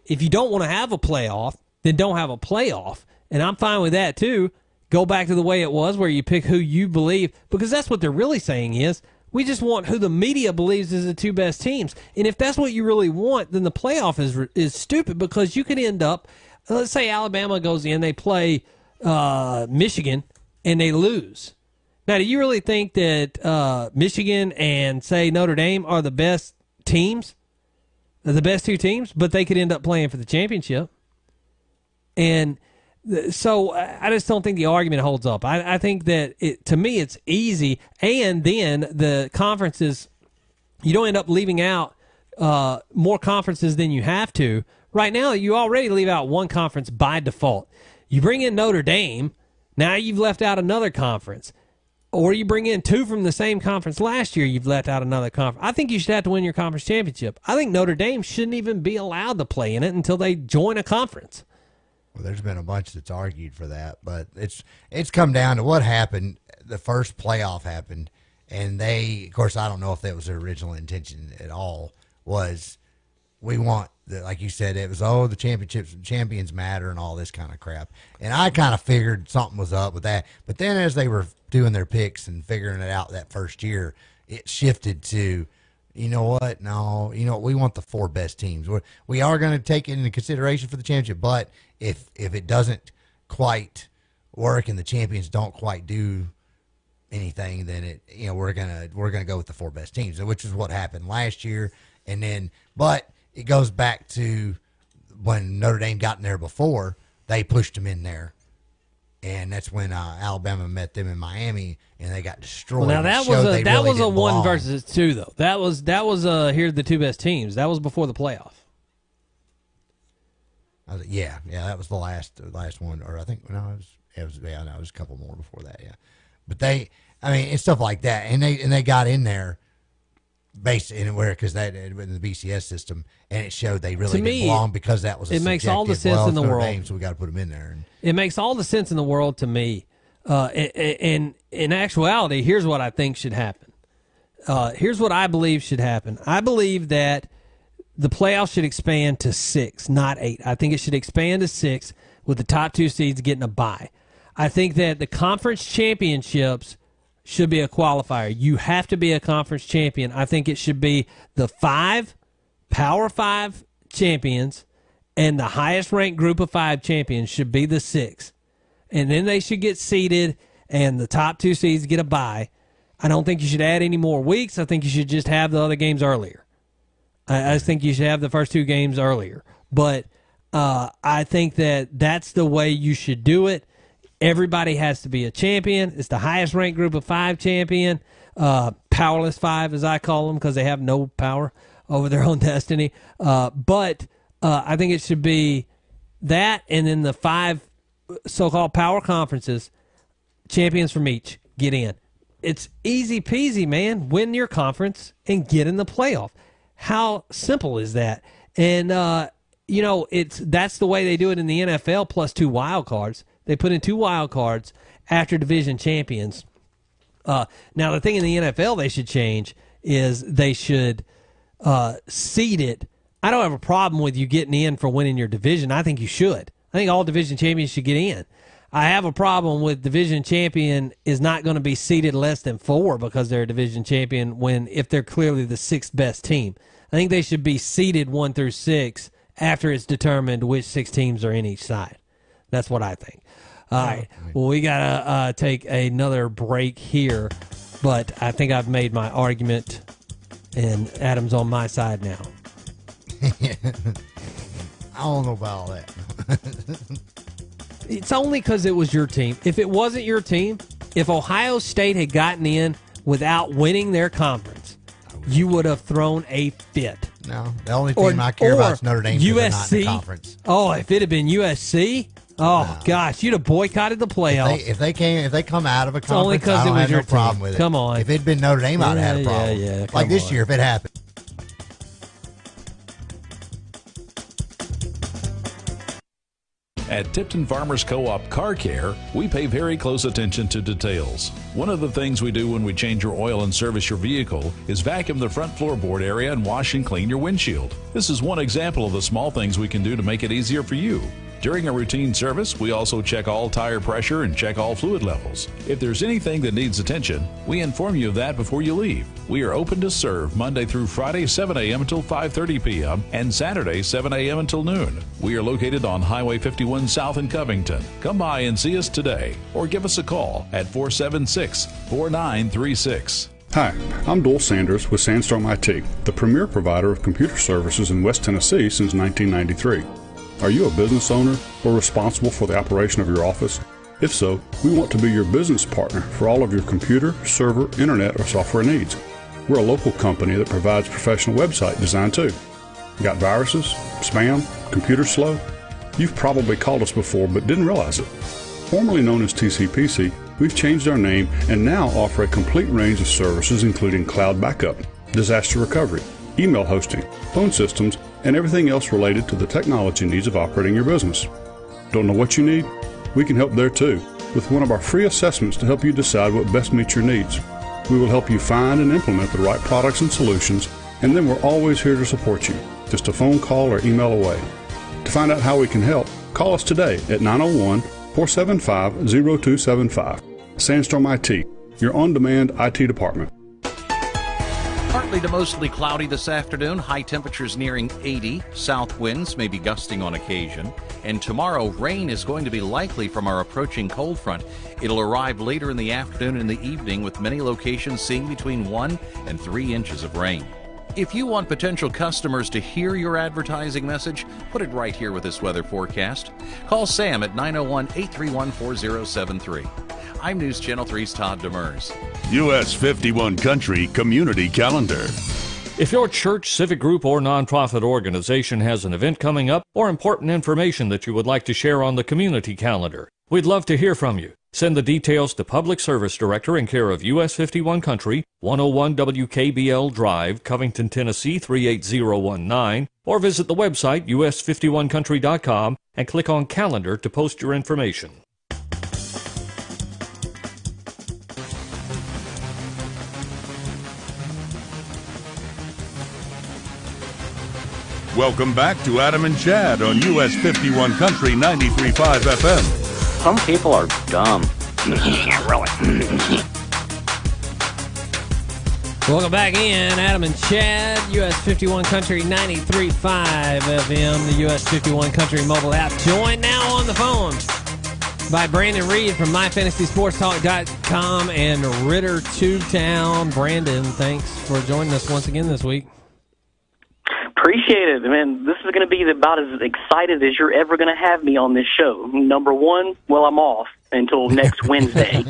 If you don't want to have a playoff, then don't have a playoff, and I'm fine with that too. Go back to the way it was, where you pick who you believe, because that's what they're really saying is we just want who the media believes is the two best teams, and if that's what you really want, then the playoff is is stupid because you could end up. Let's say Alabama goes in, they play uh, Michigan, and they lose. Now, do you really think that uh, Michigan and say Notre Dame are the best teams, the best two teams, but they could end up playing for the championship? And so I I just don't think the argument holds up. I, I think that it, to me it's easy, and then the conferences you don't end up leaving out uh, more conferences than you have to. Right now, you already leave out one conference by default. You bring in Notre Dame, now you've left out another conference. Or you bring in two from the same conference last year, you've left out another conference. I think you should have to win your conference championship. I think Notre Dame shouldn't even be allowed to play in it until they join a conference.
Well, there's been a bunch that's argued for that, but it's it's come down to what happened. The first playoff happened, and they, of course, I don't know if that was their original intention at all. Was we want like you said, it was oh the championships champions matter and all this kind of crap, and I kind of figured something was up with that. But then as they were doing their picks and figuring it out that first year, it shifted to. You know what? No, you know we want the four best teams. We're, we are going to take it into consideration for the championship, but if if it doesn't quite work and the champions don't quite do anything, then it you know we're gonna we're gonna go with the four best teams, which is what happened last year. And then, but it goes back to when Notre Dame got in there before they pushed them in there, and that's when uh, Alabama met them in Miami and they got destroyed.
Well, now that was a that
really
was a one
belong.
versus two though. That was that was uh here are the two best teams. That was before the playoff.
I was, yeah, yeah, that was the last the last one, or I think no, it was it was yeah, no, it was a couple more before that, yeah. But they, I mean, and stuff like that, and they and they got in there, based anywhere because that in the BCS system, and it showed they really
To
didn't
me,
belong because that was a
it makes all the sense
well,
in the world.
So we got to put them in there. And
It makes all the sense in the world to me. Uh, and, and in actuality, here's what I think should happen. Uh, here's what I believe should happen. I believe that the playoffs should expand to six, not eight. I think it should expand to six with the top two seeds getting a bye. I think that the conference championships should be a qualifier. You have to be a conference champion. I think it should be the five Power Five champions and the highest ranked group of five champions should be the six. And then they should get seeded and the top two seeds get a bye. I don't think you should add any more weeks. I think you should just have the other games earlier. I, I think you should have the first two games earlier. But uh, I think that that's the way you should do it. Everybody has to be a champion. It's the highest ranked group of five champion, uh, powerless five, as I call them, because they have no power over their own destiny. Uh, but uh, I think it should be that, and then the five so-called power conferences, champions from each get in. It's easy peasy, man. Win your conference and get in the playoff. How simple is that? And uh, you know, it's that's the way they do it in the NFL. Plus two wild cards. They put in two wild cards after division champions. Uh, now the thing in the NFL they should change is they should uh, seed it. I don't have a problem with you getting in for winning your division. I think you should. I think all division champions should get in. I have a problem with division champion is not going to be seeded less than four because they're a division champion when if they're clearly the sixth best team. I think they should be seeded one through six after it's determined which six teams are in each side. That's what I think. All right. Well, we got to uh, take another break here, but I think I've made my argument, and Adam's on my side now.
I don't know about all that.
It's only because it was your team. If it wasn't your team, if Ohio State had gotten in without winning their conference, you would have thrown a fit.
No, the only team I care about is Notre Dame. they're not in the
USC.
conference.
Oh, if it had been USC, oh gosh, you'd have boycotted the
If
playoffs.
they, if they came, if they come out of a
It's only
conference,
'cause
I don't
it was
have
your
no problem with it.
Come on.
If it'd been Notre Dame, I'd have had a problem.
yeah, yeah,
like
come
this
on.
year, if it happened.
At Tipton Farmers Co-op Car Care, we pay very close attention to details. One of the things we do when we change your oil and service your vehicle is vacuum the front floorboard area and wash and clean your windshield. This is one example of the small things we can do to make it easier for you. During a routine service, we also check all tire pressure and check all fluid levels. If there's anything that needs attention, we inform you of that before you leave. We are open to serve Monday through Friday 7 a.m. until 5:30 p.m. and Saturday 7 a.m. until noon. We are located on Highway 51 South in Covington. Come by and see us today or give us a call at 476-4936.
Hi, I'm Dole Sanders with Sandstorm IT, the premier provider of computer services in West Tennessee since 1993. Are you a business owner or responsible for the operation of your office? If so, we want to be your business partner for all of your computer, server, internet, or software needs. We're a local company that provides professional website design too. Got viruses, spam, computer slow? You've probably called us before but didn't realize it. Formerly known as TCPC, we've changed our name and now offer a complete range of services including cloud backup, disaster recovery, email hosting, phone systems, and everything else related to the technology needs of operating your business. Don't know what you need? We can help there too, with one of our free assessments to help you decide what best meets your needs. We will help you find and implement the right products and solutions, and then we're always here to support you, just a phone call or email away. To find out how we can help, call us today at 901 475 0275. Sandstorm IT, your on demand IT department.
Partly to mostly cloudy this afternoon, high temperatures nearing 80, south winds may be gusting on occasion. And tomorrow, rain is going to be likely from our approaching cold front. It'll arrive later in the afternoon and the evening, with many locations seeing between 1 and 3 inches of rain. If you want potential customers to hear your advertising message, put it right here with this weather forecast. Call Sam at 901 831 4073. I'm News Channel 3's Todd Demers.
US 51 Country Community Calendar.
If your church, civic group, or nonprofit organization has an event coming up or important information that you would like to share on the community calendar, we'd love to hear from you. Send the details to Public Service Director in care of US 51 Country, 101 WKBL Drive, Covington, Tennessee 38019, or visit the website us51country.com and click on Calendar to post your information.
Welcome back to Adam and Chad on US 51 Country 93.5 FM.
Some people are dumb. yeah, really.
Welcome back in, Adam and Chad, US 51 Country 93.5 FM, the US 51 Country mobile app. Join now on the phone by Brandon Reed from MyFantasySportsTalk.com and Ritter Two Town. Brandon, thanks for joining us once again this week.
Appreciate it, man. This is going to be about as excited as you're ever going to have me on this show. Number one, well, I'm off until next Wednesday.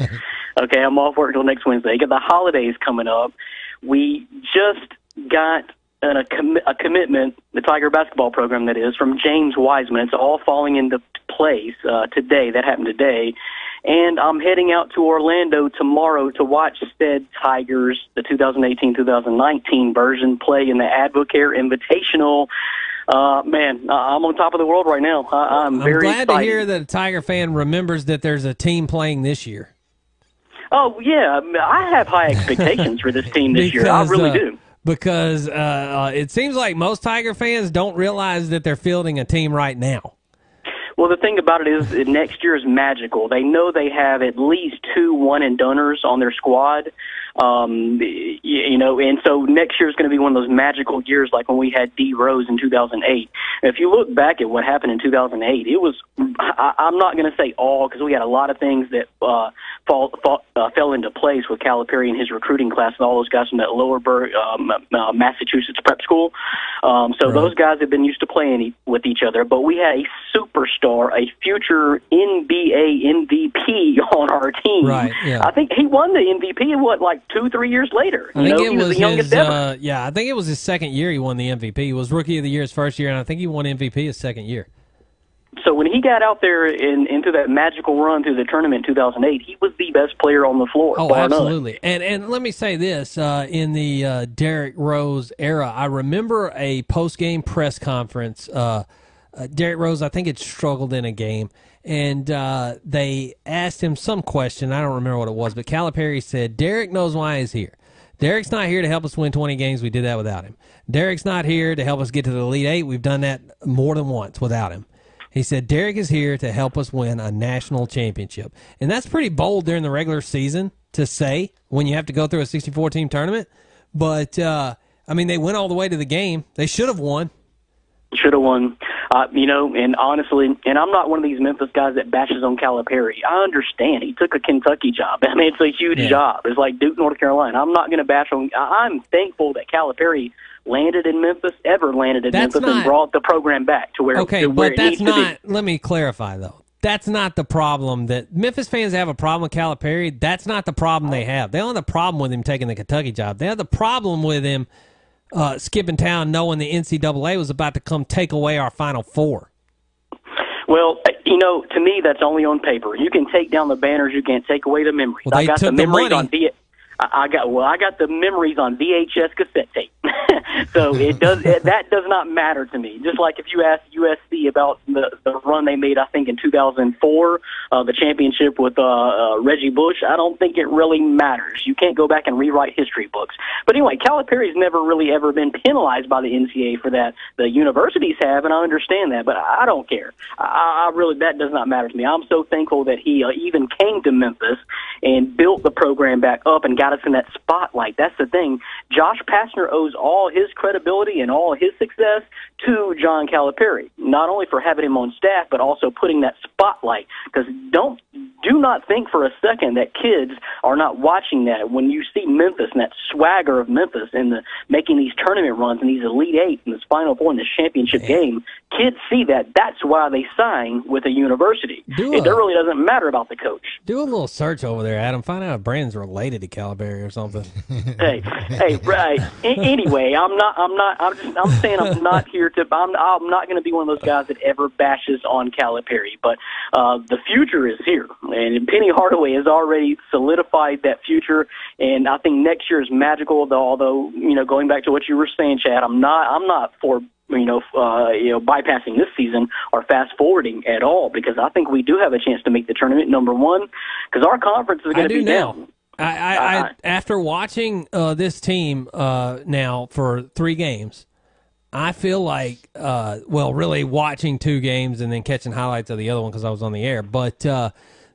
Okay, I'm off work until next Wednesday. Got the holidays coming up. We just got an, a, com- a commitment, the Tiger basketball program that is, from James Wiseman. It's all falling into place uh, today. That happened today. And I'm heading out to Orlando tomorrow to watch Stead Tigers, the 2018-2019 version, play in the Advocare Invitational. Uh, man, I'm on top of the world right now. I, I'm,
I'm
very
glad
excited.
to hear that a Tiger fan remembers that there's a team playing this year.
Oh yeah, I have high expectations for this team this year. I
Because,
really
uh,
do.
Because uh, uh, it seems like most Tiger fans don't realize that they're fielding a team right now.
Well, the thing about it is, next year is magical. They know they have at least two one and donors on their squad. Um, you know, and so next year is going to be one of those magical years, like when we had D Rose in 2008. If you look back at what happened in 2008, it was I, I'm not going to say all because we had a lot of things that uh, fall, fall uh, fell into place with Calipari and his recruiting class and all those guys from that Lower Bur- um, uh, Massachusetts prep school. Um, so those guys have been used to playing e- with each other. But we had a superstar, a future NBA MVP on our team.
Right, yeah.
I think he won the MVP. What, like two, three years later?
I
You
think
know,
it
he was,
was
the youngest
his.
ever.
Uh, yeah, I think it was his second year. He won the MVP. He was rookie of the year his first year, and I think he won MVP his second year.
So when he got out there in, into that magical run through the tournament in 2008, he was the best player on the floor.
Oh,
bar none.
absolutely. And and let me say this: uh, in the uh, Derrick Rose era, I remember a post game press conference. Uh, uh, Derrick Rose, I think, had struggled in a game, and uh, they asked him some question. I don't remember what it was, but Calipari said, Derrick knows why he's here. Derrick's not here to help us win 20 games. We did that without him. Derrick's not here to help us get to the Elite Eight. We've done that more than once without him." He said Derrick is here to help us win a national championship, and that's pretty bold during the regular season to say when you have to go through a 64 team tournament. But uh, I mean, they went all the way to the game. They should have won.
Should have won. Uh, you know, and honestly, and I'm not one of these Memphis guys that bashes on Calipari. I understand he took a Kentucky job. I mean, it's a huge
Yeah.
job. It's like Duke, North Carolina. I'm not going to bash on. I'm thankful that Calipari landed in Memphis, ever landed in
That's
Memphis, and brought the program back to where
Okay,
to where
but that's not. Let me clarify though. That's not the problem that Memphis fans have a problem with Calipari. That's not the problem they have. They don't have the problem with him taking the Kentucky job. They have the problem with him uh, skipping town, knowing the NCAA was about to come take away our Final Four.
Well, you know, to me, that's only on paper. You can take down the banners, you can't take away the memories.
Well,
I got the
the
memories
money.
on V. I got well. I got the memories on VHS cassette tape, so it does it, that does not matter to me. Just like if you ask USC about the the run they made, I think in 2004, uh, the championship with uh, uh, Reggie Bush, I don't think it really matters. You can't go back and rewrite history books. But anyway, Calipari's never really ever been penalized by the NCAA for that. The universities have, and I understand that, but I don't care. I, I really that does not matter to me. I'm so thankful that he uh, even came to Memphis and built the program back up and got us in that spotlight. That's the thing. Josh Pastner owes all his credibility and all his success to John Calipari, not only for having him on staff, but also putting that spotlight. Because don't do not think for a second that kids are not watching that. When you see Memphis and that swagger of Memphis and the making these tournament runs and these Elite Eight and this Final Four and this championship game, kids see that. That's why they sign with a university.
Do
it
a-
really doesn't matter about the coach.
Do a little search over there, Adam. Find out if Brandon's related to Calipari or something.
hey, hey, right. Anyway, I'm not. I'm not. I'm just. I'm saying I'm not here I'm. I'm not going to be one of those guys that ever bashes on Calipari. But uh, the future is here, and Penny Hardaway has already solidified that future. And I think next year is magical. Though, although you know, going back to what you were saying, Chad, I'm not. I'm not for you know, uh, you know, bypassing this season or fast forwarding at all because I think we do have a chance to make the tournament. Number one, because our conference is going to be
now.
down.
I, I, I after watching uh, this team uh, now for three games, I feel like, uh, well, really watching two games and then catching highlights of the other one because I was on the air. But uh,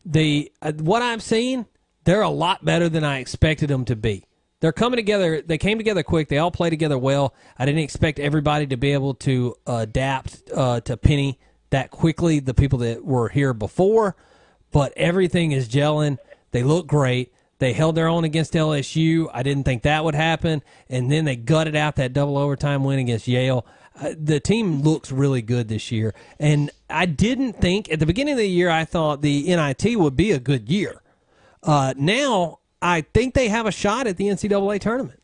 the uh, what I'm seeing, they're a lot better than I expected them to be. They're coming together. They came together quick. They all play together well. I didn't expect everybody to be able to adapt uh, to Penny that quickly. The people that were here before, but everything is gelling. They look great. They held their own against LSU. I didn't think that would happen, and then they gutted out that double overtime win against Yale. Uh, the team looks really good this year, and I didn't think at the beginning of the year I thought the NIT would be a good year. Uh, now I think they have a shot at the NCAA tournament.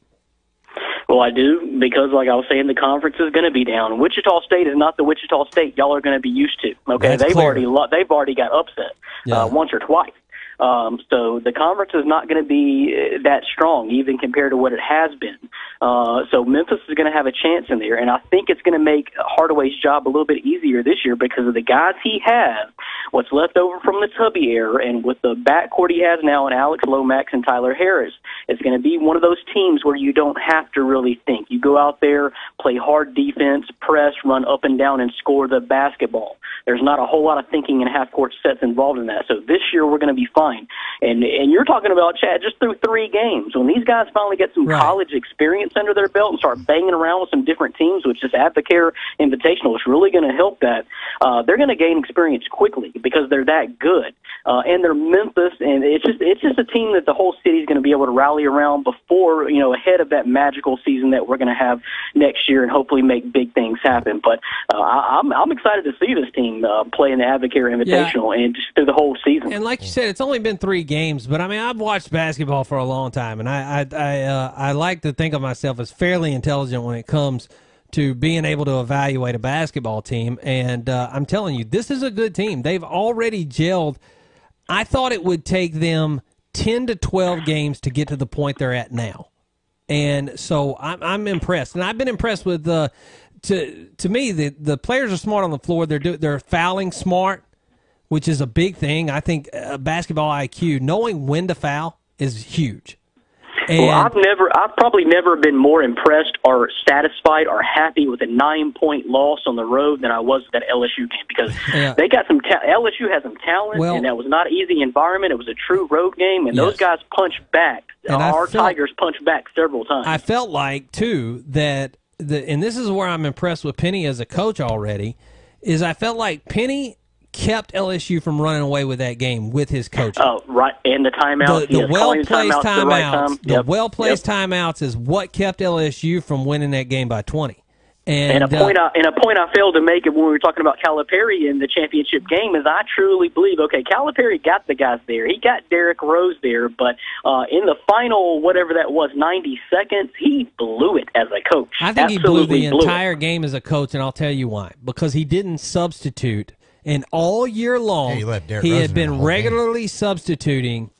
Well, I do because, like I was saying, the conference is going to be down. Wichita State is not the Wichita State y'all are going to be used to. Okay,
That's
they've
clear.
already lo- they've already got upset
Yeah.
uh, once or twice. Um, so the conference is not going to be uh, that strong, even compared to what it has been. Uh, so Memphis is going to have a chance in there, and I think it's going to make Hardaway's job a little bit easier this year because of the guys he has, what's left over from the Tubby era, and with the backcourt he has now, and Alex Lomax and Tyler Harris. It's going to be one of those teams where you don't have to really think. You go out there, play hard defense, press, run up and down, and score the basketball. There's not a whole lot of thinking and half court sets involved in that. So this year we're going to be fine. And and you're talking about Chad just through three games. When these guys finally get some college experience under their belt and start banging around with some different teams, which this Advocare Invitational is really going to help that. Uh, they're going to gain experience quickly because they're that good. Uh, and they're Memphis, and it's just it's just a team that the whole city is going to be able to rally around before you know ahead of that magical season that we're going to have next year, and hopefully make big things happen. But uh, I, I'm I'm excited to see this team uh, play in the Advocare Invitational and just through the whole season.
And like you said, it's only been three games, but I mean, I've watched basketball for a long time, and I I I, uh, I like to think of myself as fairly intelligent when it comes to being able to evaluate a basketball team. And uh, I'm telling you, this is a good team. They've already gelled. I thought it would take them ten to twelve games to get to the point they're at now, and so I'm I'm impressed, and I've been impressed with the. To to me, the the players are smart on the floor. They're do, they're fouling smart which is a big thing. I think uh, basketball IQ, knowing when to foul, is huge. And
well, I've never, I've probably never been more impressed or satisfied or happy with a nine-point loss on the road than I was with that LSU game because
Yeah.
they got some. Ta- LSU has some talent,
Well-
and that was not an easy environment. It was a true road game, and those guys punched back.
And
Our
felt-
Tigers punched back several times.
I felt like too that the and this is where I'm impressed with Penny as a coach already is I felt like Penny kept LSU from running away with that game with his coaching.
Oh, right, and the timeout.
the, the well placed
timeouts at the right time.
the
Yep.
well placed
Yep.
timeouts is what kept LSU from winning that game by 20. And,
And a point,
uh,
I, and a point I failed to make when we were talking about Calipari in the championship game is I truly believe, okay, Calipari got the guys there. He got Derrick Rose there, but uh, in the final, whatever that was, 90 seconds, he blew it as a coach.
I think he blew the
blew it.
entire game as a coach, and I'll tell you why. Because he didn't substitute, and all year long
Yeah, he
he had been
whole game.
regularly substituting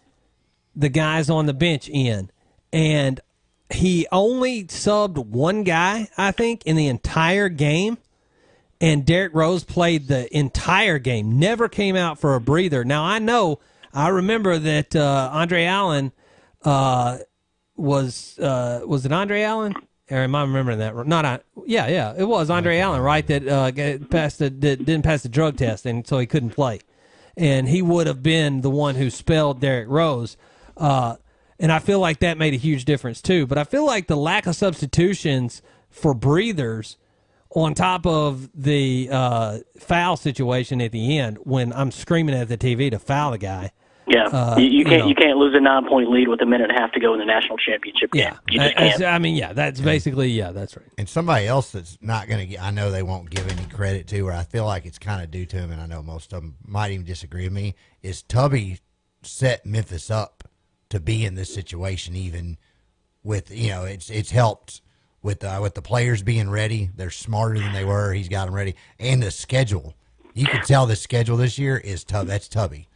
the guys on the bench in, and he only subbed one guy, I think, in the entire game. And Derrick Rose played the entire game, never came out for a breather. Now I know, I remember that uh, Andre Allen uh, was uh, was it Andre Allen? Or am I remembering that? Not, I- yeah, yeah, it was Andre Allen, right? That uh, passed the did, didn't pass the drug test, and so he couldn't play. And he would have been the one who spelled Derrick Rose. Uh, and I feel like that made a huge difference too. But I feel like the lack of substitutions for breathers, on top of the uh, foul situation at the end, when I'm screaming at the TV to foul the guy.
Yeah,
Uh,
you, you
you
can't
know.
you can't lose a nine point lead with a minute and a half to go in the national championship game. You just
I,
can't.
I mean, yeah, that's basically yeah, that's right.
And somebody else that's not going to get, I know they won't give any credit to, or I feel like it's kind of due to him, and I know most of them might even disagree with me, is Tubby set Memphis up to be in this situation, even with, you know, it's it's helped with uh, with the players being ready. They're smarter than they were. He's got them ready. And the schedule. You can tell the schedule this year is Tub. That's Tubby.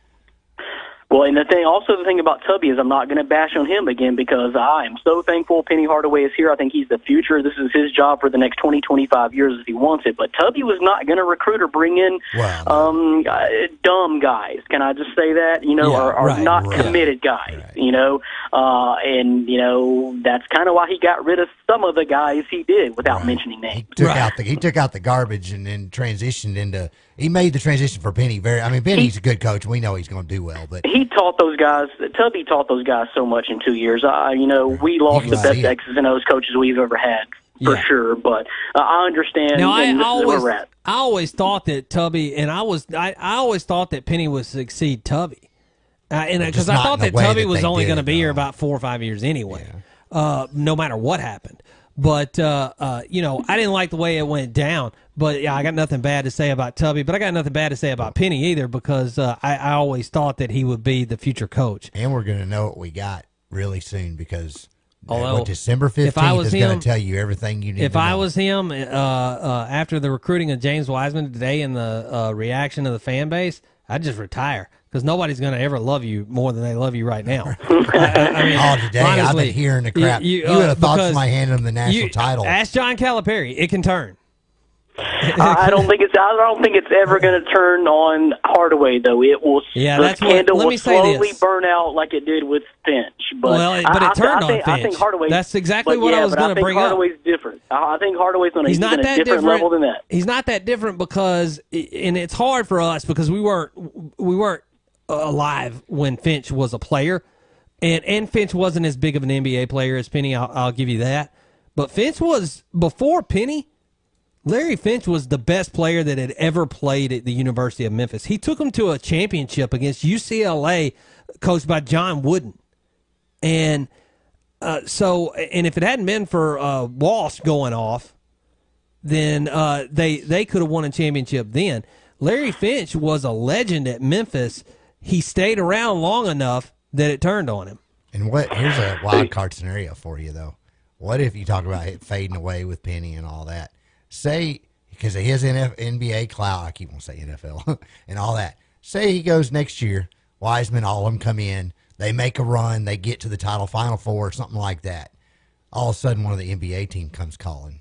Well, and the thing, also the thing about Tubby is I'm not going to bash on him again because I am so thankful Penny Hardaway is here. I think he's the future. This is his job for the next 20, 25 years if he wants it. But Tubby was not going to recruit or bring in um, uh, dumb guys. Can I just say that? You know,
Yeah,
or, or
right,
not
right.
committed guys. You know, uh, and you know that's kind of why he got rid of some of the guys he did without mentioning names.
Took out the he took out the garbage and then transitioned into he made the transition for Penny very. I mean, Penny's a good coach. We know he's going to do well, but
he taught those guys. Tubby taught those guys so much in two years. I, you know, we lost
can
the best
see.
X's and O's coaches we've ever had for
Yeah.
sure. But uh, I understand.
Now I
and this is where
always. I always thought that Tubby, and I was, I, I always thought that Penny would succeed Tubby, uh, and because I thought that Tubby
that
was only going to be here about four or five years anyway, uh, no matter what happened. But uh, uh, you know, I didn't like the way it went down. But yeah, I got nothing bad to say about Tubby, but I got nothing bad to say about Penny either because uh, I, I always thought that he would be the future coach.
and we're going to know what we got really soon because
Although,
December
if
fifteenth
I was
is going to tell you everything you need.
If I was him, uh, uh, after the recruiting of James Wiseman today and the uh, reaction of the fan base, I'd just retire because nobody's going to ever love you more than they love you right now. I, I mean,
oh, today I've been hearing the crap. You,
uh,
would have thought
because
somebody handed him the national
you-
title.
Ask John Calipari; it can turn.
I I don't think it's. I don't think it's ever going to turn on Hardaway though. It will.
Yeah,
the
that's what-
candle
let
will
me say
slowly
this.
burn out like it did with Finch. But
Well, it- but it
I,
turned
I
on
think, I think Hardaway.
That's exactly
but
what I was gonna
think
bring up.
Hardaway's different. I I think Hardaway's on a,
He's
he's
not that
different,
different
level than that.
He's not that different because, and it's hard for us because we weren't we weren't alive when Finch was a player, and and Finch wasn't as big of an NBA player as Penny. I'll, I'll give you that, but Finch was before Penny. Larry Finch was the best player that had ever played at the University of Memphis. He took them to a championship against UCLA, coached by John Wooden, and uh, so and if it hadn't been for uh, Walsh going off, then uh, they they could have won a championship then. Larry Finch was a legend at Memphis. He stayed around long enough that it turned on him.
And what? Here's a wild card scenario for you though. What if you talk about it fading away with Penny and all that? Say because of his NF, NBA clout, I keep on saying NFL and all that. Say he goes next year. Wiseman, all of them come in. They make a run. They get to the title, Final Four, something like that. All of a sudden, one of the NBA team comes calling.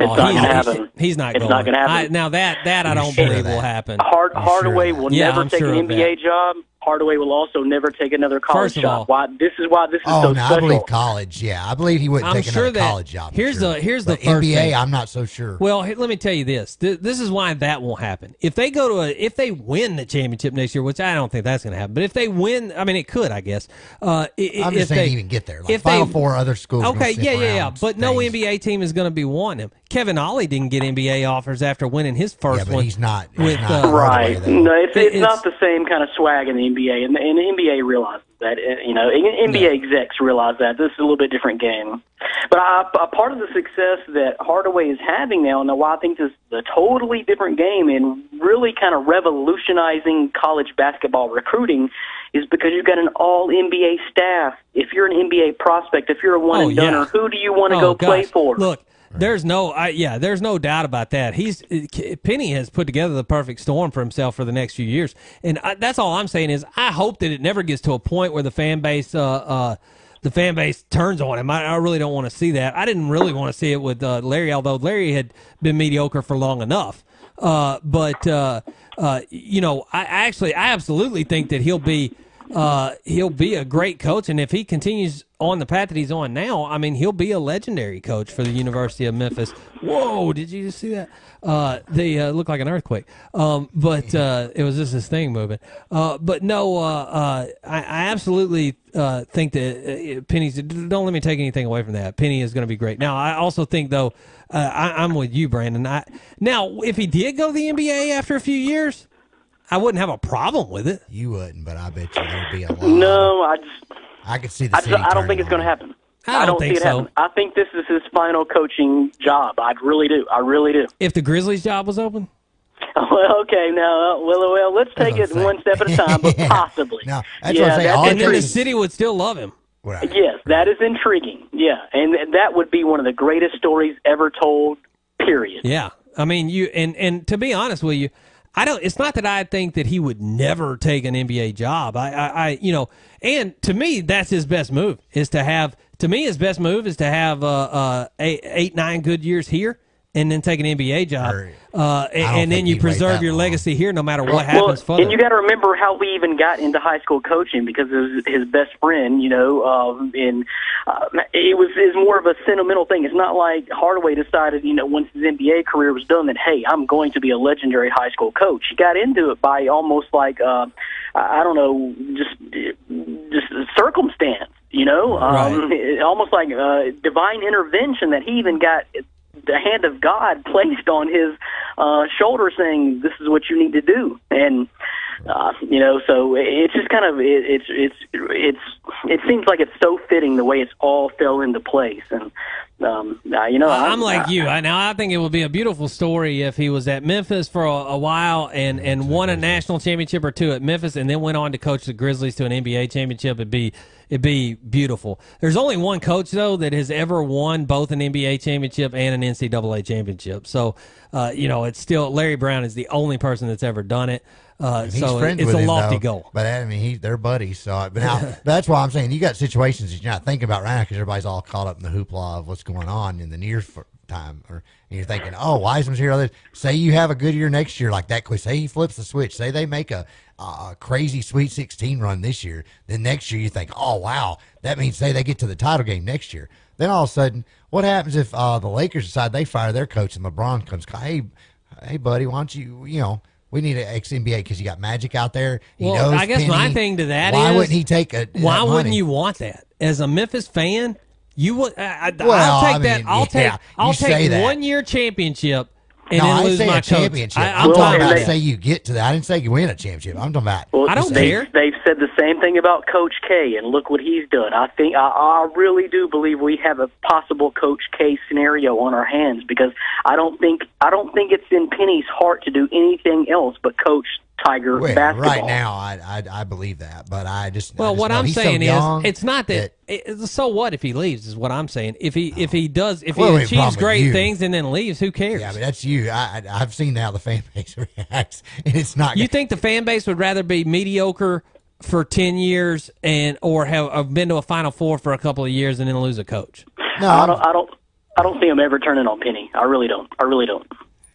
It's
Oh,
not going to
he's-
happen.
He's not
It's
going.
not going to happen.
I, now that that I don't
sure
believe
that?
will happen.
Hard, Hardaway will
Yeah,
never
I'm
take
sure
an NBA job. Hardaway will also never take another college
First of
job.
all-
why this is why this is
Oh
so
no, I
special.
believe college. Yeah, I believe he wouldn't
I'm
take
sure
another
that-
college job.
here's
sure.
the- here's the
But
first
NBA.
thing.
I'm not so sure.
Well, let me tell you this. Th- This is why that won't happen. If they go to a, if they win the championship next year, which I don't think that's going to happen, but if they win, I mean, it could, I guess. Uh, i-
I'm
if
just saying
they,
even get there. Like
if
Final
they-
Four other schools.
Okay, yeah, yeah, yeah.
around.
But no NBA team is going to be wanting him. Kevin Ollie didn't get NBA offers after winning his first
Yeah, but
one.
he's not- he's
with
not
uh,
right. No, it's, it's,
It's-
not the same kind of swag in the NBA, and, and the NBA realizes that. uh, You know, NBA execs realize that this is a little bit different game. But I, a part of the success that Hardaway is having now, and why I think this is a totally different game and really kind of revolutionizing college basketball recruiting, is because you've got an All NBA staff. If you're an NBA prospect, if you're a one
Oh,
and done,
yeah.
who do you want to
Oh,
go play for?
Look, there's no, I, yeah, there's no doubt about that. He's Penny has put together the perfect storm for himself for the next few years, and I, that's all I'm saying is I hope that it never gets to a point where the fan base, uh, uh, the fan base turns on him. I, I really don't want to see that. I didn't really want to see it with uh, Larry, although Larry had been mediocre for long enough. Uh, but uh, uh, you know, I I actually, I absolutely think that he'll be uh, he'll be a great coach, and if he continues on the path that he's on now, I mean, he'll be a legendary coach for the University of Memphis. Whoa! Did you just see that? Uh, they uh, looked like an earthquake, um, but uh, it was just this thing moving. Uh, but no, uh, uh, I, I absolutely uh, think that uh, Penny's. Don't let me take anything away from that. Penny is going to be great. Now, I also think though, uh, I, I'm with you, Brandon. I now if he did go to the NBA after a few years. I wouldn't have a problem with it.
You wouldn't, but I bet you there'd be a lot.
No, I just
I could see the
I,
city.
just, I don't think it's going to happen.
I don't
see
think
it
so.
happen. I think this is his final coaching job. I really do. I really do.
If the Grizzlies job was open,
Well, okay, now, uh, well, uh, well, let's take it one step at a time, but possibly.
No, that's
yeah,
what I'm saying.
that's
All
and then the city would still love him.
Yes, that is intriguing. Yeah, and that would be one of the greatest stories ever told. Period.
Yeah, I mean you and and to be honest with you, I don't. It's not that I think that he would never take an NBA job. I, I, I you know, and to me that's his best move is to have. To me, his best move is to have uh, uh, eight, eight, nine good years here, and then take an NBA job, uh, and, and then you preserve your legacy here, no matter what happens.
well,
for
and you got to remember how we even got into high school coaching because it was his best friend, you know, um, and uh, it was is more of a sentimental thing. It's not like Hardaway decided, you know, once his NBA career was done, that hey, I'm going to be a legendary high school coach. He got into it by almost like uh, I don't know, just just circumstance, you know, um, it- almost like uh, divine intervention that he even got the hand of God placed on his uh, shoulder, saying, "This is what you need to do." And uh, you know, so it's just kind of it, it's it's it's it seems like it's so fitting the way it's all fell into place. And um, you know,
I'm like you. I, now I think it would be a beautiful story if he was at Memphis for a, a while and and won a national championship or two at Memphis, and then went on to coach the Grizzlies to an NBA championship. It'd be it'd be beautiful. There's only one coach though that has ever won both an NBA championship and an NCAA championship. So uh, you know, it's still Larry Brown is the only person that's ever done it. Uh,
he's
so
friends
it's
with
a
him,
lofty
though.
goal.
But I mean, he, they're buddies. So, but now that's why I'm saying you got situations that you're not thinking about right now because everybody's all caught up in the hoopla of what's going on in the near time, or and you're thinking, oh, Wiseman's here. Others say you have a good year next year like that. Quick, say he flips the switch. Say they make a, a crazy Sweet 16 run this year. Then next year you think, oh wow, that means say they get to the title game next year. Then all of a sudden, what happens if uh, the Lakers decide they fire their coach and LeBron comes? Hey, hey, buddy, why don't you, you know, we need an ex NBA because you got Magic out there. He
Well,
knows
I guess my thing to that
why
is,
wouldn't he take a?
Why wouldn't you want that as a Memphis fan? You would. I, I,
Well,
I'll take
I
that. I'll
yeah,
take. I'll take one year championship and
no,
then
I
lose
say
my
a championship.
I,
I'm
I'm
talking
talking
about
about
say you get to that. I didn't say you win a championship. I'm talking about.
Well, I don't
say-
care.
They've said the same thing about Coach K, and look what he's done. I think I, I really do believe we have a possible Coach K scenario on our hands because I don't think I don't think it's in Penny's heart to do anything else but coach Tiger
Well,
basketball.
right now, I, I I believe that, but I just I
Well,
just
what
know
I'm
he's so
saying is, it's not that. it- so what if he leaves? Is what I'm saying. If he if he does if
Well,
he achieves great
you-
things and then leaves, who cares?
Yeah, but that's you. I, I I've seen how the fan base reacts, and it's not.
You think the fan base would rather be mediocre for ten years and or have, have been to a Final Four for a couple of years and then lose a coach?
No,
I don't. I don't. I don't see him ever turning on Penny. I really don't. I really don't.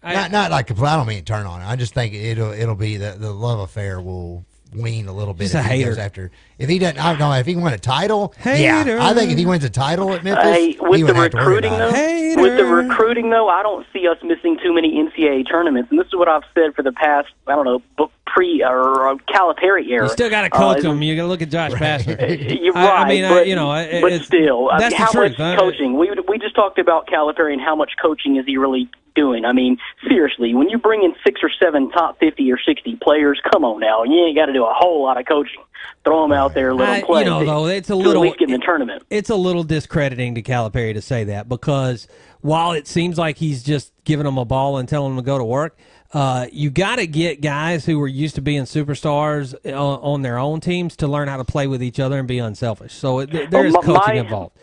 Not not like I don't mean turn on. it. I just think it'll it'll be the the love affair will wean a little bit.
He's
if
a
he
hater.
goes after if he doesn't. I don't know if he won a title.
Hater.
Yeah, I think if he wins a title at Memphis,
Hey,
he
with the
wouldn't to worry
recruiting though,
it.
with the recruiting though, I don't see us missing too many NCAA tournaments, and this is what I've said for the past I don't know bu- pre or uh, Calipari era.
You still got to
Uh,
coach
is-
them. You got to look at Josh Pastner.
You're
I-
right.
I mean, I- you know, it-
but still, I
that's
mean,
the
how
truth.
much
I-
coaching? We we just talked about Calipari and how much coaching is he really doing? I mean, seriously, when you bring in six or seven top fifty or sixty players, come on now, you ain't got to do a whole lot of coaching. Throw them out there, let them play.
you know, though, it's a little-
at in the tournament.
it's a little discrediting to Calipari to say that because while it seems like he's just giving them a ball and telling them to go to work, uh, you got to get guys who are used to being superstars on, on their own teams to learn how to play with each other and be unselfish. So it, there
Well,
is coaching
my-
involved.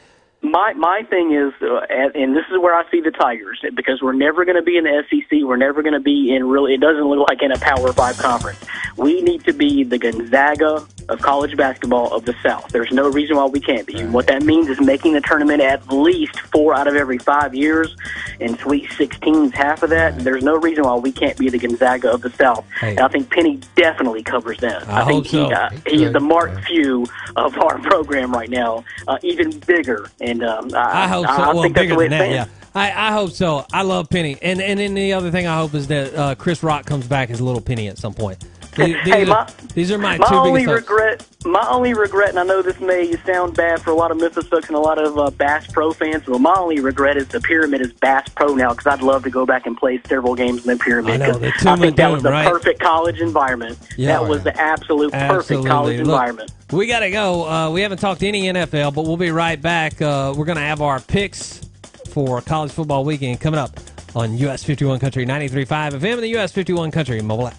My my thing is, uh, and and this is where I see the Tigers because we're never going to be in the SEC. We're never going to be in really. It doesn't look like in a Power Five conference. We need to be the Gonzaga of college basketball of the South. There's no reason why we can't be. And What that means is making the tournament at least four out of every five years, and Sweet 16's half of that. There's no reason why we can't be the Gonzaga of the South.
Hey.
And I think Penny definitely covers that.
I
think
hope so.
he, uh, he is the Mark Few of our program right now, uh, even bigger. And um, I,
I hope so.
I
well,
think that's
bigger
the way
than that, yeah. I, I hope so. I love Penny, and and then the other thing I hope is that uh, Chris Rock comes back as Little Penny at some point. These, these
Hey,
are,
my-
these are my,
my
two
only regret, my only regret, and I know this may sound bad for a lot of Memphis folks and a lot of uh, Bass Pro fans, but my only regret is the Pyramid is Bass Pro now because I'd love to go back and play several games in the Pyramid.
I know, the
I think that was the
right?
perfect college environment.
Yeah.
that was the absolute perfect college
Look,
environment.
We got to go. Uh, we haven't talked to any NFL, but we'll be right back. Uh, we're going to have our picks for college football weekend coming up on US 51 Country 93.5 FM and the US 51 Country mobile app.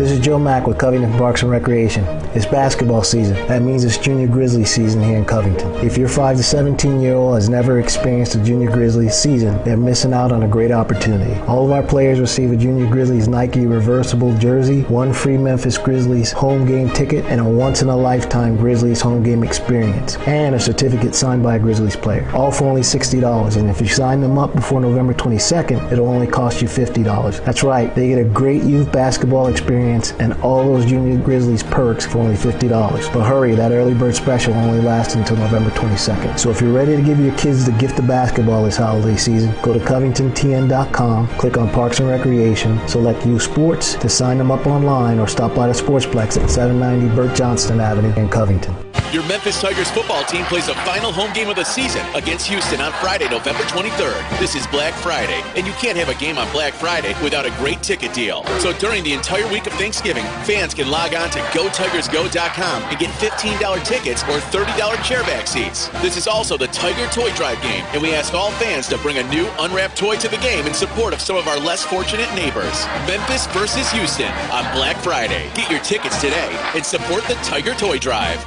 This is Joe Mack with Covington Parks and Recreation. It's basketball season. That means it's Junior Grizzly season here in Covington. If your 5 to 17 year old has never experienced a Junior Grizzly season, they're missing out on a great opportunity. All of our players receive a Junior Grizzlies Nike reversible jersey, one free Memphis Grizzlies home game ticket, and a once in a lifetime Grizzlies home game experience, and a certificate signed by a Grizzlies player. All for only $60. And if you sign them up before November 22nd, it'll only cost you $50. That's right, they get a great youth basketball experience and all those Junior Grizzlies perks for only $50. But hurry, that early bird special only lasts until November 22nd. So if you're ready to give your kids the gift of basketball this holiday season, go to covingtontn.com, click on Parks and Recreation, select Youth Sports to sign them up online or stop by the Sportsplex at 790 Burt Johnston Avenue in Covington.
Your Memphis Tigers football team plays a final home game of the season against Houston on Friday, November 23rd. This is Black Friday, and you can't have a game on Black Friday without a great ticket deal. So during the entire week of Thanksgiving, fans can log on to GoTigersGo.com and get $15 tickets or $30 chairback seats. This is also the Tiger Toy Drive game, and we ask all fans to bring a new unwrapped toy to the game in support of some of our less fortunate neighbors. Memphis versus Houston on Black Friday. Get your tickets today and support the Tiger Toy Drive.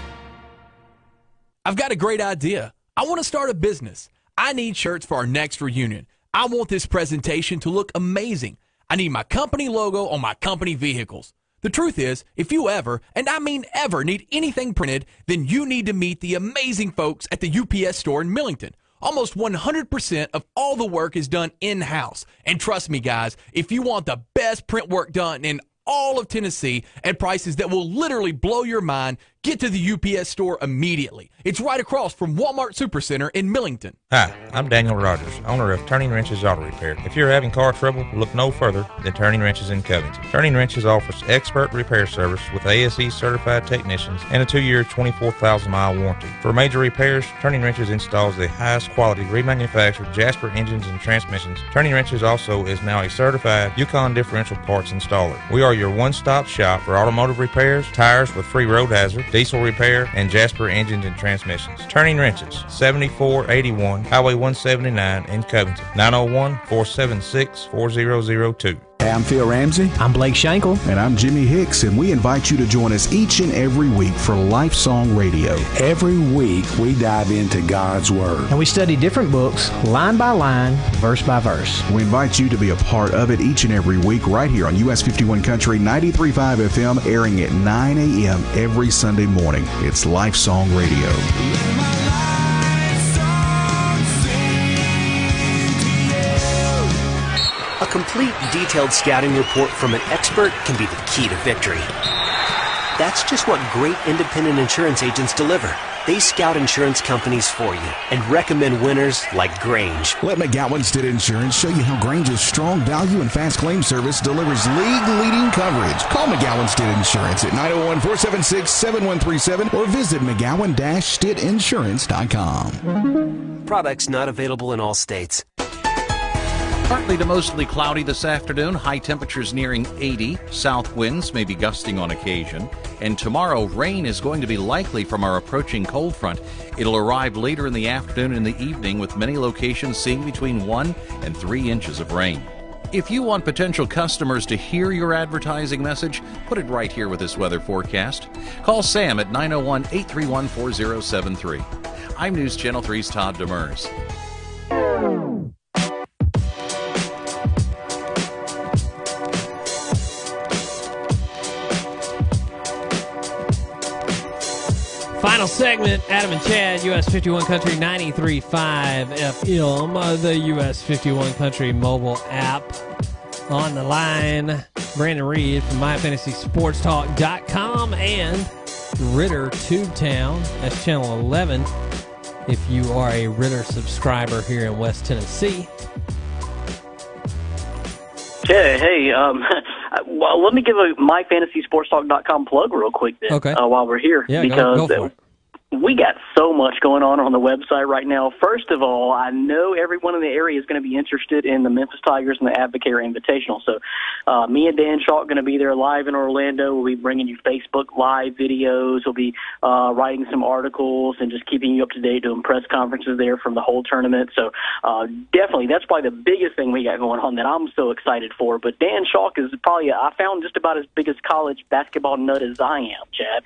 I've got a great idea. I want to start a business. I need shirts for our next reunion. I want this presentation to look amazing. I need my company logo on my company vehicles. The truth is, if you ever, and I mean ever, need anything printed, then you need to meet the amazing folks at the UPS store in Millington. Almost 100% of all the work is done in house. And trust me, guys, if you want the best print work done in all of Tennessee at prices that will literally blow your mind, get to the UPS store immediately. It's right across from Walmart Supercenter in Millington.
Hi, I'm Daniel Rogers, owner of Turning Wrenches Auto Repair. If you're having car trouble, look no further than Turning Wrenches in Covington. Turning Wrenches offers expert repair service with ASE certified technicians and a two-year, 24,000 mile warranty. For major repairs, Turning Wrenches installs the highest quality remanufactured Jasper engines and transmissions. Turning Wrenches also is now a certified Yukon differential parts installer. We are your one-stop shop for automotive repairs, tires with free road hazard, diesel repair, and Jasper engines and transmissions. Turning Wrenches, 7481 Highway 179 in Covington, 901 476 4002.
Hey, I'm Phil Ramsey. I'm Blake Shankle. And I'm Jimmy Hicks, and we invite you to join us each and every week for Life Song Radio. Every week, we dive into God's Word.
And we study different books, line by line, verse by verse.
We invite you to be a part of it each and every week right here on US 51 Country 93.5 FM, airing at 9 a.m. every Sunday morning. It's Life Song Radio.
A complete, detailed scouting report from an expert can be the key to victory. That's just what great independent insurance agents deliver. They scout insurance companies for you and recommend winners like Grange.
Let McGowan Stitt Insurance show you how Grange's strong value and fast claim service delivers league leading coverage. Call McGowan Stitt Insurance at 901 476 7137 or visit McGowan stittinsurance.com.
Products not available in all states.
Partly to mostly cloudy this afternoon, high temperatures nearing 80, south winds may be gusting on occasion, and tomorrow rain is going to be likely from our approaching cold front. It'll arrive later in the afternoon and the evening with many locations seeing between 1 and 3 inches of rain. If you want potential customers to hear your advertising message, put it right here with this weather forecast. Call Sam at 901 831 4073. I'm News Channel 3's Todd Demers.
Final segment, Adam and Chad, US 51 Country 93.5 FM, uh, the US 51 Country mobile app. On the line, Brandon Reed from MyFantasySportsTalk.com and Ritter Tubetown. That's channel 11 if you are a Ritter subscriber here in West Tennessee.
Okay, hey, um, well, let me give a myfantasysportstalk.com plug real quick then,
Okay.
uh, while we're here,
Yeah, go-
because
go it.
We got so much going on on the website right now. First of all, I know everyone in the area is going to be interested in the Memphis Tigers and the AdvoCare Invitational. So, uh, me and Dan Shaw are going to be there live in Orlando. We'll be bringing you Facebook live videos. We'll be uh, writing some articles and just keeping you up to date, doing press conferences there from the whole tournament. So, uh, definitely, that's probably the biggest thing we got going on that I'm so excited for. But Dan Schalk is probably, I found just about as big college basketball nut as I am, Chad,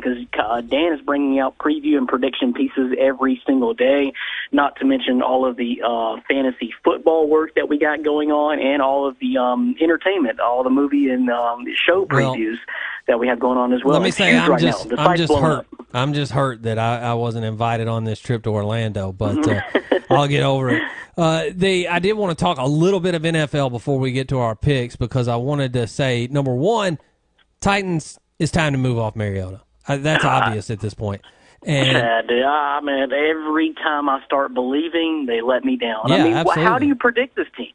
because uh, Dan is bringing out preview and prediction pieces every single day, not to mention all of the uh, fantasy football work that we got going on and all of the um, entertainment, all the movie and um, show
Well,
previews that we have going on as well.
Let me
It's
say, I'm
right
just, I'm just hurt.
up.
I'm just hurt that I, I wasn't invited on this trip to Orlando, but uh, I'll get over it. Uh, the I did want to talk a little bit of NFL before we get to our picks because I wanted to say number one, Titans. It's time to move off Mariota. Uh, that's obvious at this point. And
Chad, I mean, every time I start believing, they let me down.
Yeah,
I mean, wh- how do you predict this team?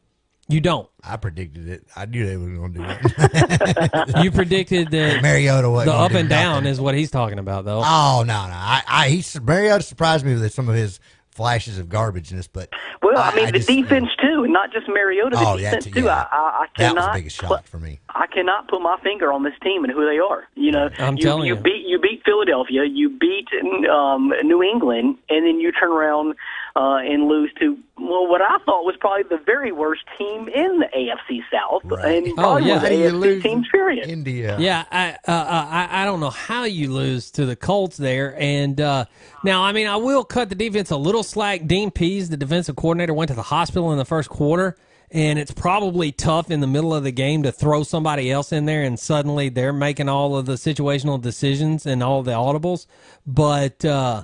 you don't.
I predicted it. I knew they were going to do it.
You predicted that
Mariota wasn't
the
gonna
up
do
and down
nothing.
is what he's talking about, though.
Oh no, no! I, I he Mariota surprised me with some of his flashes of garbageness, but
Well, I, mean, the
just-
defense too, and not just Mariota. The
Oh, yeah,
defense
too,
too.
yeah.
I, I, I
that was
cannot.
the biggest shock for me.
I cannot put my finger on this team and who they are. You know,
I'm
you,
telling
you
you.
beat you beat Philadelphia, you beat um, New England, and then you turn around uh, and lose to well, what I thought was probably the very worst team in the AFC South, and probably
yeah.
one of the
How do you
AFC
lose
teams. Period.
India.
Yeah, I, uh, uh, I I don't know how you lose to the Colts there. And uh, now, I mean, I will cut the defense a little slack. Dean Pees, the defensive coordinator, went to the hospital in the first quarter, and it's probably tough in the middle of the game to throw somebody else in there, and suddenly they're making all of the situational decisions and all the audibles. But uh,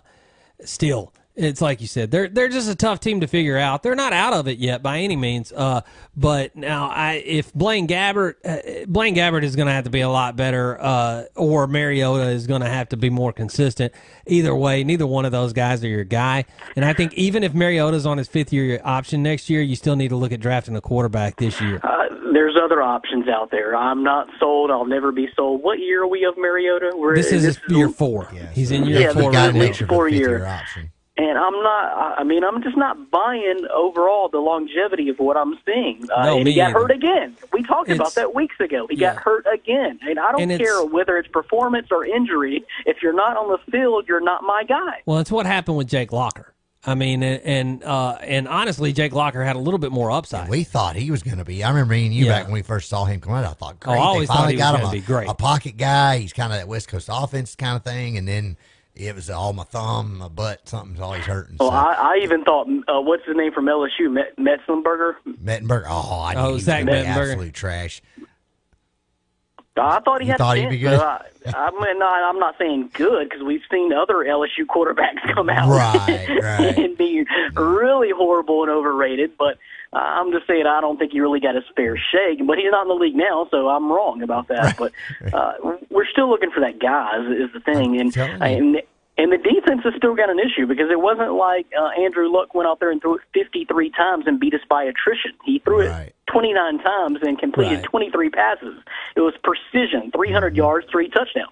still. It's like you said, they're they're just a tough team to figure out. They're not out of it yet by any means. Uh, but now, I if Blaine Gabbert, uh, Blaine Gabbert is going to have to be a lot better, uh, or Mariota is going to have to be more consistent. Either way, neither one of those guys are your guy. And I think even if Mariota's on his fifth year option next year, you still need to look at drafting a quarterback this year.
Uh, there's other options out there. I'm not sold. I'll never be sold. What year are we of Mariota? We're,
This is his year four. He's in year
yeah,
four.
this
right
is
now.
at least four year. And I'm not. I- I mean, I'm just not buying overall the longevity of what I'm seeing. Uh,
No,
and
me
he got
either.
hurt again. We talked about that weeks ago. He got hurt again, and I don't
And it's-
care whether it's performance or injury. If you're not on the field, you're not my guy.
Well, it's what happened with Jake Locker. I mean, and and, uh, and honestly, Jake Locker had a little bit more upside.
We thought he was going to be. I remember me and you
Yeah.
back when we first saw him come out. I thought,
Oh, I always
they finally
thought he was
got him a,
be great.
a pocket guy. He's kind of that West Coast offense kind of thing. And then it was all my thumb, my butt, something's always hurting.
Well,
so.
I, I even thought, uh, what's his name from LSU, Met, Metzenberger.
Mettenberger. Oh, I knew
Oh,
he was
Zach
gonna be
Mettenberger.
absolute trash.
I thought he
You
had
thought
a
he'd be good?
but I, I mean, not, I'm not saying good because we've seen other LSU quarterbacks come out
Right, right.
and be really horrible and overrated. But uh, I'm just saying I don't think he really got his fair shake. But he's not in the league now, so I'm wrong about that. But uh, we're still looking for that guy is, is the thing, and and. And the defense has still got an issue because it wasn't like uh, Andrew Luck went out there and threw it 53 times and beat us by attrition. He threw it 29 times and completed
Right.
23 passes. It was precision, 300 yards, three touchdowns.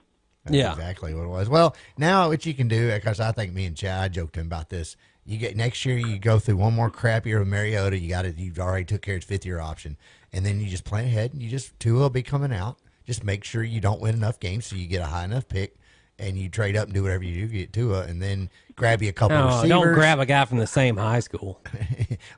yeah,
exactly what it was. Well, now what you can do, because I think me and Chad joked him about this. You get next year, you go through one more crap year with Mariota. You got it. You've already took care of fifth year option, and then you just plan ahead. And you just Tua will be coming out. Just make sure you don't win enough games so you get a high enough pick, and you trade up and do whatever you do to get Tua, and then grab you a couple
No,
receivers.
don't grab a guy from the same high school.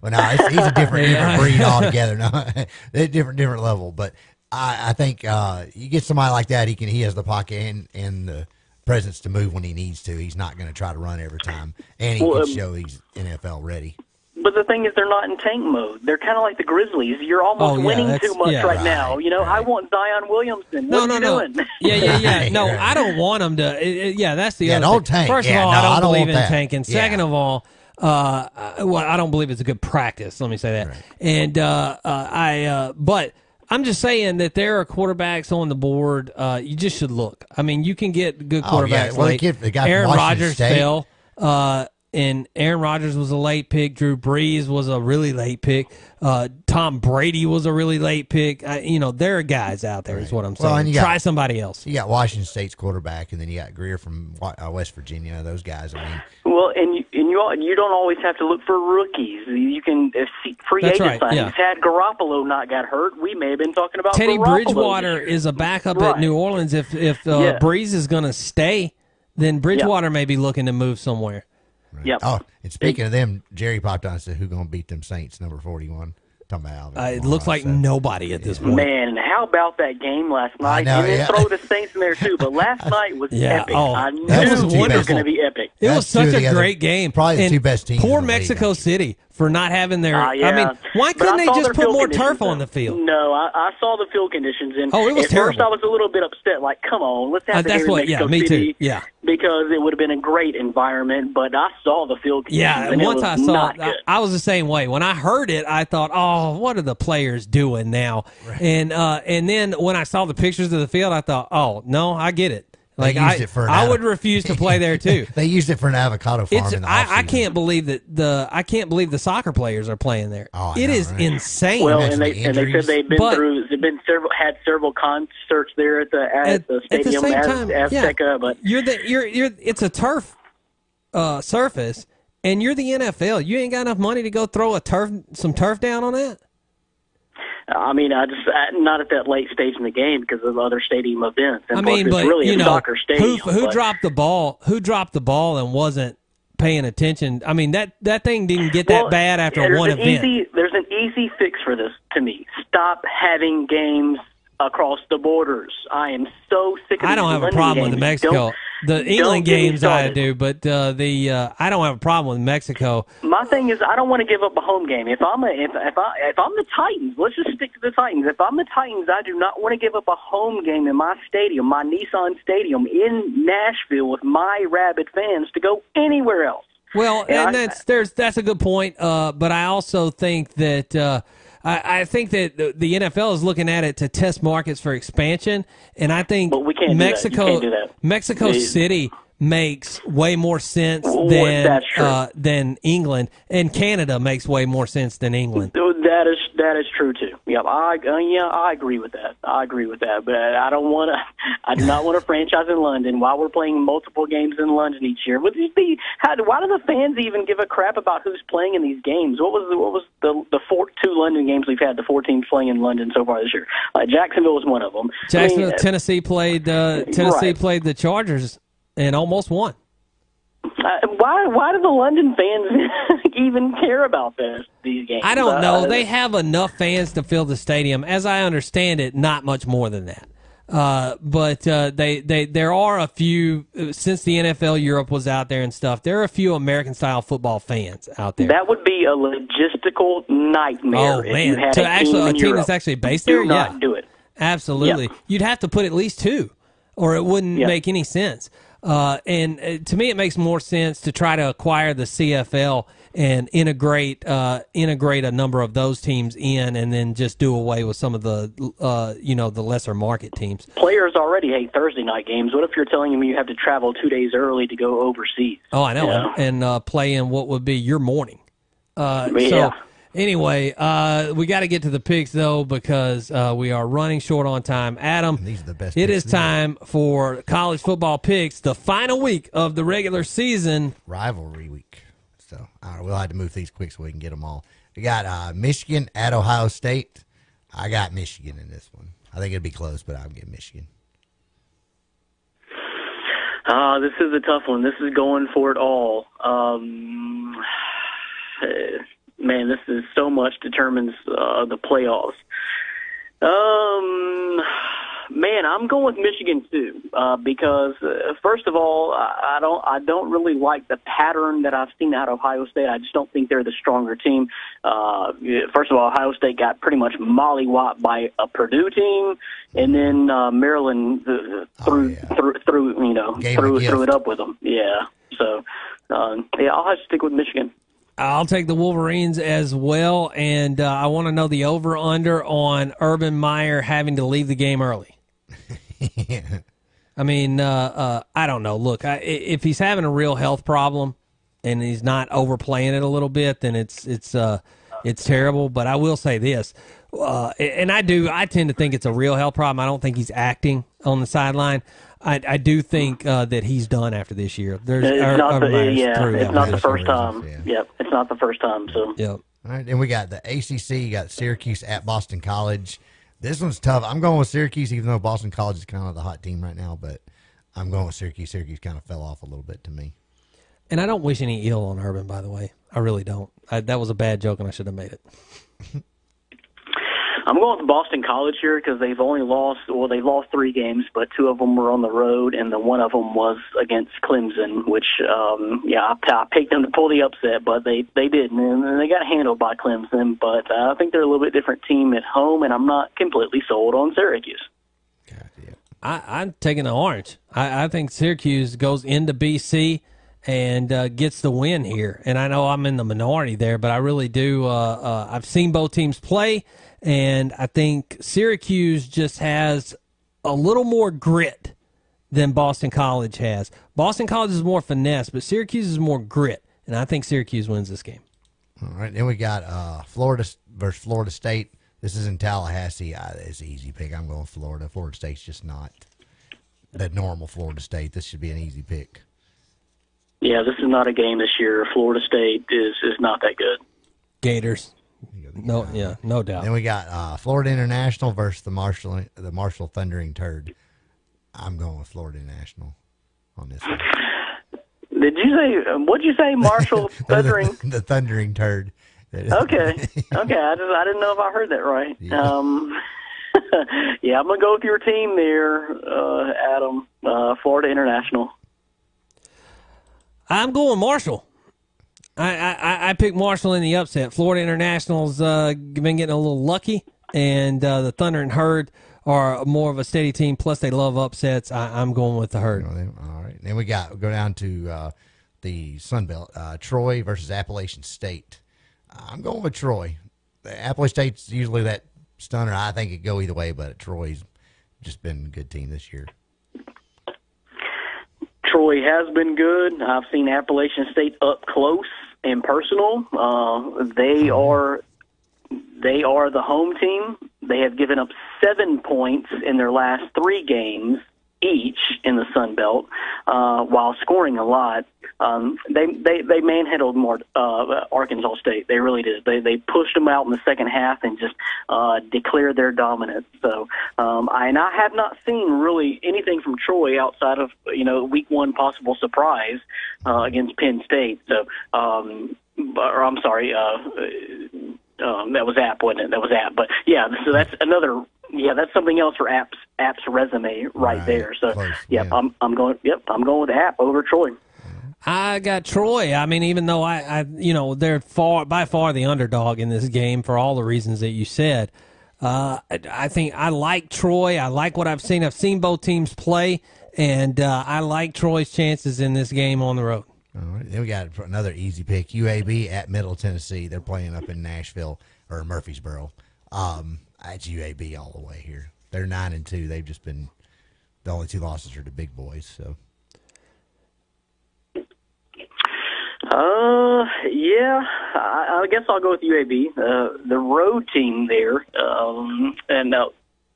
Well, no, it's, he's a different,
Yeah.
different breed altogether. No, different, different level. But I, I think uh, you get somebody like that, he can, he has the pocket and, and the presence to move when he needs to. He's not going to try to run every time, and he
Well,
can
um,
show he's NFL ready.
But the thing is, they're not in tank mode. They're kind of like the Grizzlies. You're almost
Oh, yeah,
winning too much
yeah.
right, now. You know, I want Zion Williamson.
No,
what
no,
are you
no.
doing?
Yeah, yeah, yeah. No, I don't want him to. it- it- yeah, that's the
Yeah,
other
don't
thing.
tank.
First
Yeah,
of all,
no,
I don't
I don't
believe in
that.
tanking.
Yeah.
Second of all, uh, I- well, I don't believe it's a good practice. Let me say that. And uh, uh, I, uh, but I'm just saying that there are quarterbacks on the board. Uh, you just should look. I mean, you can get good
Oh, yeah.
quarterbacks
Well,
late.
kid- the guy from
Aaron Rodgers
State.
fell. Uh, and Aaron Rodgers was a late pick. Drew Brees was a really late pick. Uh, Tom Brady was a really late pick. I, you know, there are guys out there there. Is what I'm saying.
Well, and you got-
Try somebody else.
You got Washington State's quarterback, and then you got Grier from uh, West Virginia. Those guys. I mean,
Well, and you, and you all, you don't always have to look for rookies. You can uh, see free
That's
agent
right,
signings.
yeah.
Had Garoppolo not got hurt, we may have been talking about
Teddy
Garoppolo
Bridgewater is a backup
Right.
at New Orleans. If if uh,
Yeah.
Brees is going to stay, then Bridgewater may be looking to move somewhere.
Yep.
oh, and speaking of them, Jerry popped on and said, "Who gonna beat them Saints?" Number forty-one. Talking about Alvin.
Uh, it looks like
so-
nobody at this point.
Man, how about that game last night?
know,
and then
yeah.
throw the Saints in there too. But last night was
Yeah,
epic.
oh,
I knew
that was
it was going to be epic.
It was
That's two
such a
the other-
great game.
probably the
And
two best teams
Poor
in the league,
Mexico City for not having their.
Ah, yeah.
I mean, why couldn't they just put more
conditions,
turf on the field?
No, I, I saw the field conditions, and
Oh, it was
at first
terrible.
I was a little bit upset. Like, come on, let's have
Uh,
the
that's
game in
what. Yeah, me
City
too. Yeah,
because it would have been a great environment. But I saw the field conditions.
yeah.
and it
Once
was
I saw,
not
it, I. I was the same way. When I heard it, I thought, "Oh, what are the players doing now?" And uh, and then when I saw the pictures of the field, I thought, "Oh no, I get it."
They
Like
used
I,
it for an
I
avo-
would refuse to play there too.
they used it for an avocado farm
It's
in the
I, I can't believe that the I can't believe the soccer players are playing there.
Oh,
It
know,
is
right?
insane.
Well, and they and they said they've been
But-
through, they've been several had several concerts there at the at,
at,
the
at
stadium
the same
Az-
time,
Azteca,
yeah,
but
you're the you're you're it's a turf uh, surface, and you're the NFL. You ain't got enough money to go throw a turf some turf down on that.
I mean, I just uh, not at that late stage in the game because of other stadium events. And
I mean, but
really
you know,
stadium.
who who
but-
dropped the ball? Who dropped the ball and wasn't paying attention? I mean that that thing didn't get that
Well,
bad after one
an
event.
Easy, there's an easy fix for this to me. Stop having games across the borders. I am so sick of
I don't have a problem with the
games.
Mexico. The England games I do, but uh, the uh, I don't have a problem with Mexico.
My thing is, I don't want to give up a home game. If I'm a, if if I if I'm the Titans, let's just stick to the Titans. If I'm the Titans, I do not want to give up a home game in my stadium, my Nissan Stadium in Nashville, with my rabid fans to go anywhere else.
Well,
Yeah,
and
I-
that's there's that's a good point. Uh, but I also think that uh, I, I think that the, the NFL is looking at it to test markets for expansion, and I think
we can't do that.
Mexico
can't do that.
Mexico
They-
City makes way more sense than uh, than England, and Canada makes way more sense than England.
That is that is true too. Yep, I uh, yeah I agree with that. I agree with that. But I don't want to. I do not want a franchise in London while we're playing multiple games in London each year. Would these be? How, why do the fans even give a crap about who's playing in these games? What was the, what was the the four two London games we've had? The four teams playing in London so far this year. Uh, Jacksonville was one of them. I mean,
Tennessee played uh, Tennessee
Right.
played the Chargers and almost won.
Uh, why why do the London fans even care about this these games?
I don't know.
Uh,
They have enough fans to fill the stadium. As I understand it, not much more than that. Uh, but uh, they, they there are a few since the NFL Europe was out there and stuff. There are a few American style football fans out there.
That would be a logistical nightmare.
Oh,
if
man.
you had
To actually- a team
Europe.
that's actually based
do
there?
not
Yeah.
do it.
Absolutely.
Yep.
You'd have to put at least two, or it wouldn't
Yep.
make any sense. Uh, and uh, to me, it makes more sense to try to acquire the CFL and integrate uh, integrate a number of those teams in, and then just do away with some of the uh, you know the lesser market teams.
Players already hate Thursday night games. What if you're telling them you have to travel two days early to go overseas?
Oh, I know,
Yeah.
and, and uh, play in what would be your morning. Uh,
Yeah.
So anyway, uh, we got to get to the picks though because uh, we are running short on time. Adam,
these are the best.
It is
picks
is time for college football picks, the final week of the regular season.
rivalry week. So all right, we'll have to move these quick so we can get them all. We got uh, Michigan at Ohio State. I got Michigan in this one. I think it'd be close, but I'm get Michigan.
Uh, this is a tough one. This is going for it all. Um, man, this is so much determines uh, the playoffs. Um, man, I'm going with Michigan too uh, because uh, first of all, I, I don't I don't really like the pattern that I've seen out of Ohio State. I just don't think they're the stronger team. Uh, first of all, Ohio State got pretty much mollywopped by a Purdue team, and then uh, Maryland uh, threw, threw threw you know
Gave
threw threw it up with them. Yeah, so uh, yeah, I'll have to stick with Michigan.
I'll take the Wolverines as well, and uh, I want to know the over under on Urban Meyer having to leave the game early. yeah. I mean, uh, uh, I don't know. Look, I, if he's having a real health problem and he's not overplaying it a little bit, then it's it's uh, it's terrible. But I will say this, uh, and I do. I tend to think it's a real health problem. I don't think he's acting on the sideline. I, I do think uh, that he's done after this year. There's
It's
Ur-
not the, yeah, it's not the first
year.
time. Yep, it's not the first time. So
Yep.
All right, and we got the ACC. You got Syracuse at Boston College. This one's tough. I'm going with Syracuse, even though Boston College is kind of the hot team right now. But I'm going with Syracuse. Syracuse kind of fell off a little bit to me.
And I don't wish any ill on Urban, by the way. I really don't. I, that was a bad joke, and I should have made it.
I'm going with Boston College here because they've only lost, well, they lost three games, but two of them were on the road, and the one of them was against Clemson, which, um, yeah, I, I picked them to pull the upset, but they they didn't, and they got handled by Clemson. But uh, I think they're a little bit different team at home, and I'm not completely sold on Syracuse.
I, I'm taking the orange. I, I think Syracuse goes into BC and uh, gets the win here. And I know I'm in the minority there, but I really do. Uh, uh, I've seen both teams play, and I think Syracuse just has a little more grit than Boston College has. Boston College is more finesse, but Syracuse is more grit, and I think Syracuse wins this game.
All right, then we got uh, Florida versus Florida State. This is in Tallahassee. Uh, it's an easy pick. I'm going Florida. Florida State's just not the normal Florida State. This should be an easy pick.
Yeah, this is not a game this year. Florida State is is not that good.
Gators. No, yeah, no doubt.
Then we got uh, Florida International versus the Marshall the Marshall Thundering Turd. I'm going with Florida International on this one.
Did you say? um, What'd you say, Marshall Thundering?
the, the Thundering Turd.
okay, okay. I just I didn't know if I heard that right. Um, yeah, I'm gonna go with your team there, uh, Adam. Uh, Florida International.
I'm going Marshall. I, I, I picked Marshall in the upset. Florida International's uh, been getting a little lucky, and uh, the Thundering Herd are more of a steady team. Plus, they love upsets. I, I'm going with the Herd.
All right. Then we got we go down to uh, the Sun Belt. Uh, Troy versus Appalachian State. I'm going with Troy. Appalachian State's usually that stunner. I think it could go either way, but Troy's just been a good team this year.
Troy has been good. I've seen Appalachian State up close and personal. Uh, they are they are the home team. They have given up seven points in their last three games each in the Sun Belt, uh, while scoring a lot. Um, they they they manhandled more uh, Arkansas State. They really did. They they pushed them out in the second half and just uh, declared their dominance. So um, I and I have not seen really anything from Troy outside of you know week one possible surprise uh, against Penn State. So um, or I'm sorry. Uh, um, that was App, wasn't it? That was App. But yeah, so that's another. Yeah, that's something else for App's App's resume right, there. So yep, I'm I'm going. Yep, I'm going with App over Troy.
I got Troy. I mean, even though I, I, you know, they're far by far the underdog in this game for all the reasons that you said. Uh, I, I think I like Troy. I like what I've seen. I've seen both teams play, and uh, I like Troy's chances in this game on the road.
All right. Then we got another easy pick. UAB at Middle Tennessee. They're playing up in Nashville or Murfreesboro. Um, it's UAB all the way here. They're nine and two. They've just been the only two losses are the big boys. So
Uh, yeah, I, I guess I'll go with UAB. Uh, the road team there, um, and uh,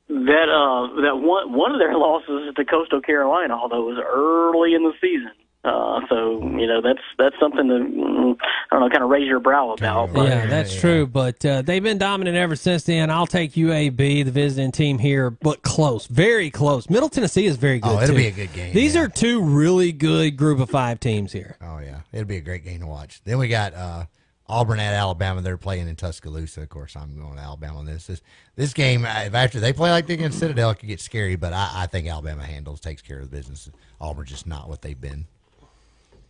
that uh, that one one of their losses is to Coastal Carolina, although it was early in the season. Uh, so you know that's that's something to mm, I don't know, kind of raise your brow about. But,
Yeah, that's true. But uh, they've been dominant ever since then. I'll take UAB, the visiting team here, but close, very close. Middle Tennessee is very good.
Oh, it'll
too.
be a good game,
These are two really good group of five teams here.
Oh yeah, it'll be a great game to watch. Then we got uh, Auburn at Alabama. They're playing in Tuscaloosa. Of course, I'm going to Alabama on this. This this game, uh, if after they play like they against Citadel, it could get scary. But I, I think Alabama handles takes care of the business. Auburn's just not what they've been.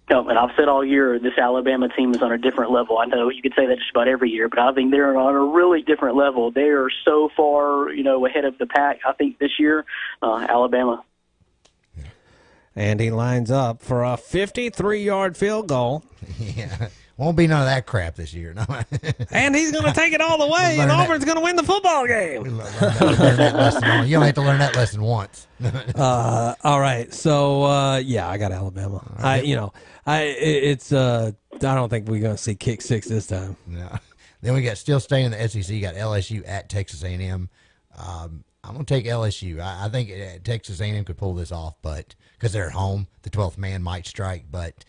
No, and I've said all year this Alabama team is on a different level. I know you could say that just about every year, but I think they're on a really different level. They are so far, you know, ahead of the pack. I think this year, uh, Alabama.
And he lines up for a 53 yard field goal.
yeah, won't be none of that crap this year. No,
And he's going to take it all the way, and Auburn's going to win the football game.
learn that lesson. on- You only have to learn that lesson once.
uh, all right, so uh, yeah, I got Alabama. I, you know, I it, it's uh, I don't think we're going to see kick six this time.
No. Then we got still staying in the SEC. You got LSU at Texas A&M. Um, I'm gonna take LSU. I, I think uh, Texas A&M could pull this off, but because they're at home, the 12th man might strike. But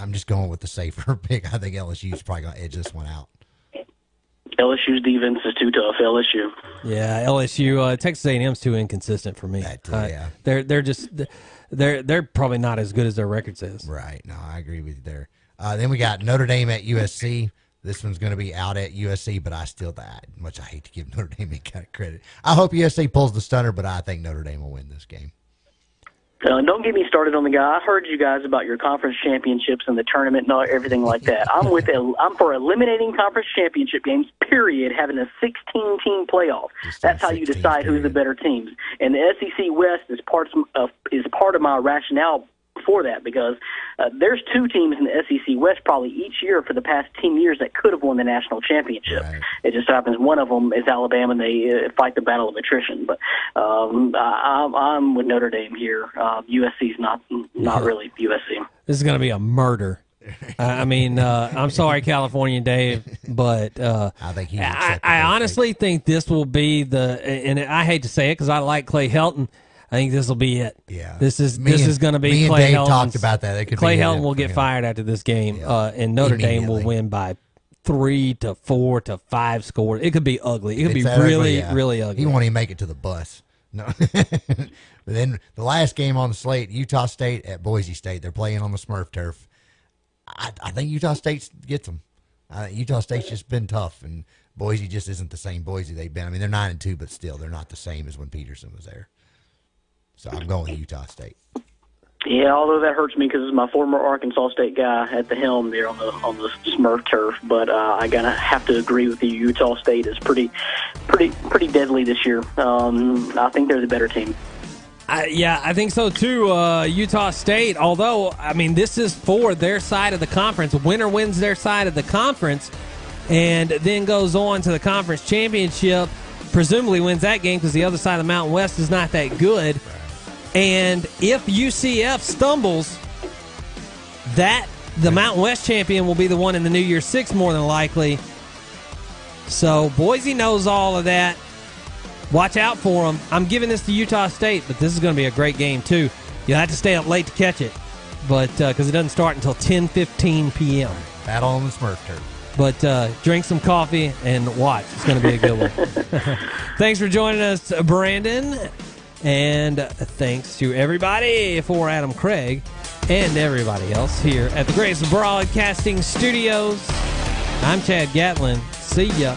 I'm just going with the safer pick. I think LSU is probably gonna edge this one out.
LSU's defense is too tough. LSU.
Yeah, LSU, uh, Texas A&M's too inconsistent for me.
too,
Uh,
yeah.
they're they're just they're they're probably not as good as their record says.
Right. No, I agree with you there. Uh, then we got Notre Dame at USC. This one's going to be out at USC, but I still, that much I hate to give Notre Dame any kind of credit. I hope USC pulls the stunner, but I think Notre Dame will win this game.
Uh, don't get me started on the guy. I heard you guys about your conference championships and the tournament and all, everything like that. I'm with. El- I'm for eliminating conference championship games. Period. Having a 16 team playoff. That's how you decide who's the better teams. And the SEC West is part of is part of my rationale for that because uh, there's two teams in the SEC West probably each year for the past 10 years that could have won the national championship. It just happens one of them is Alabama and they uh, fight the battle of attrition. But um, I, I'm, I'm with Notre Dame here. Uh, USC's not not really USC.
This is going to be a murder. I I mean, uh, I'm sorry, California Dave, but uh,
I think he.
I, I honestly think this will be the, and I hate to say it because I like Clay Helton. I think this will be it.
Yeah.
This is
Me
this
and-
is going to be
me and
Clay
Dave
Helton's-
talked about that.
Clay Helton will get fired after this game, uh, and Notre Dame will win by three to four to five scores. It could be ugly. It could
It's
be
that ugly,
really,
yeah.
really ugly.
He won't even make it to the bus. No. but then the last game on the slate, Utah State at Boise State. They're playing on the Smurf turf. I, I think Utah State gets them. Think Utah State's just been tough, and Boise just isn't the same Boise they've been. I mean, they're nine and two, but still, they're not the same as when Petersen was there. So I'm going with Utah State.
Yeah, although that hurts me because it's my former Arkansas State guy at the helm there on the on the Smurf turf. But uh, I gotta have to agree with you. Utah State is pretty, pretty, pretty deadly this year. Um, I think they're the better team.
I, yeah, I think so too. Uh, Utah State, although I mean this is for their side of the conference. Winner wins their side of the conference, and then goes on to the conference championship. Presumably wins that game because the other side of the Mountain West is not that good. And if UCF stumbles, that the Mountain West champion will be the one in the New Year Six more than likely. So Boise knows all of that. Watch out for them. I'm giving this to Utah State, but this is going to be a great game too. You'll have to stay up late to catch it, but because it doesn't start until 10:15 p.m.
Battle on the Smurf turf.
But uh, drink some coffee and watch. It's going to be a good one. thanks for joining us, Brandon, and thanks to everybody for Adam Craig and everybody else here at the Grace Broadcasting Studios. I'm Chad Gatlin. See ya.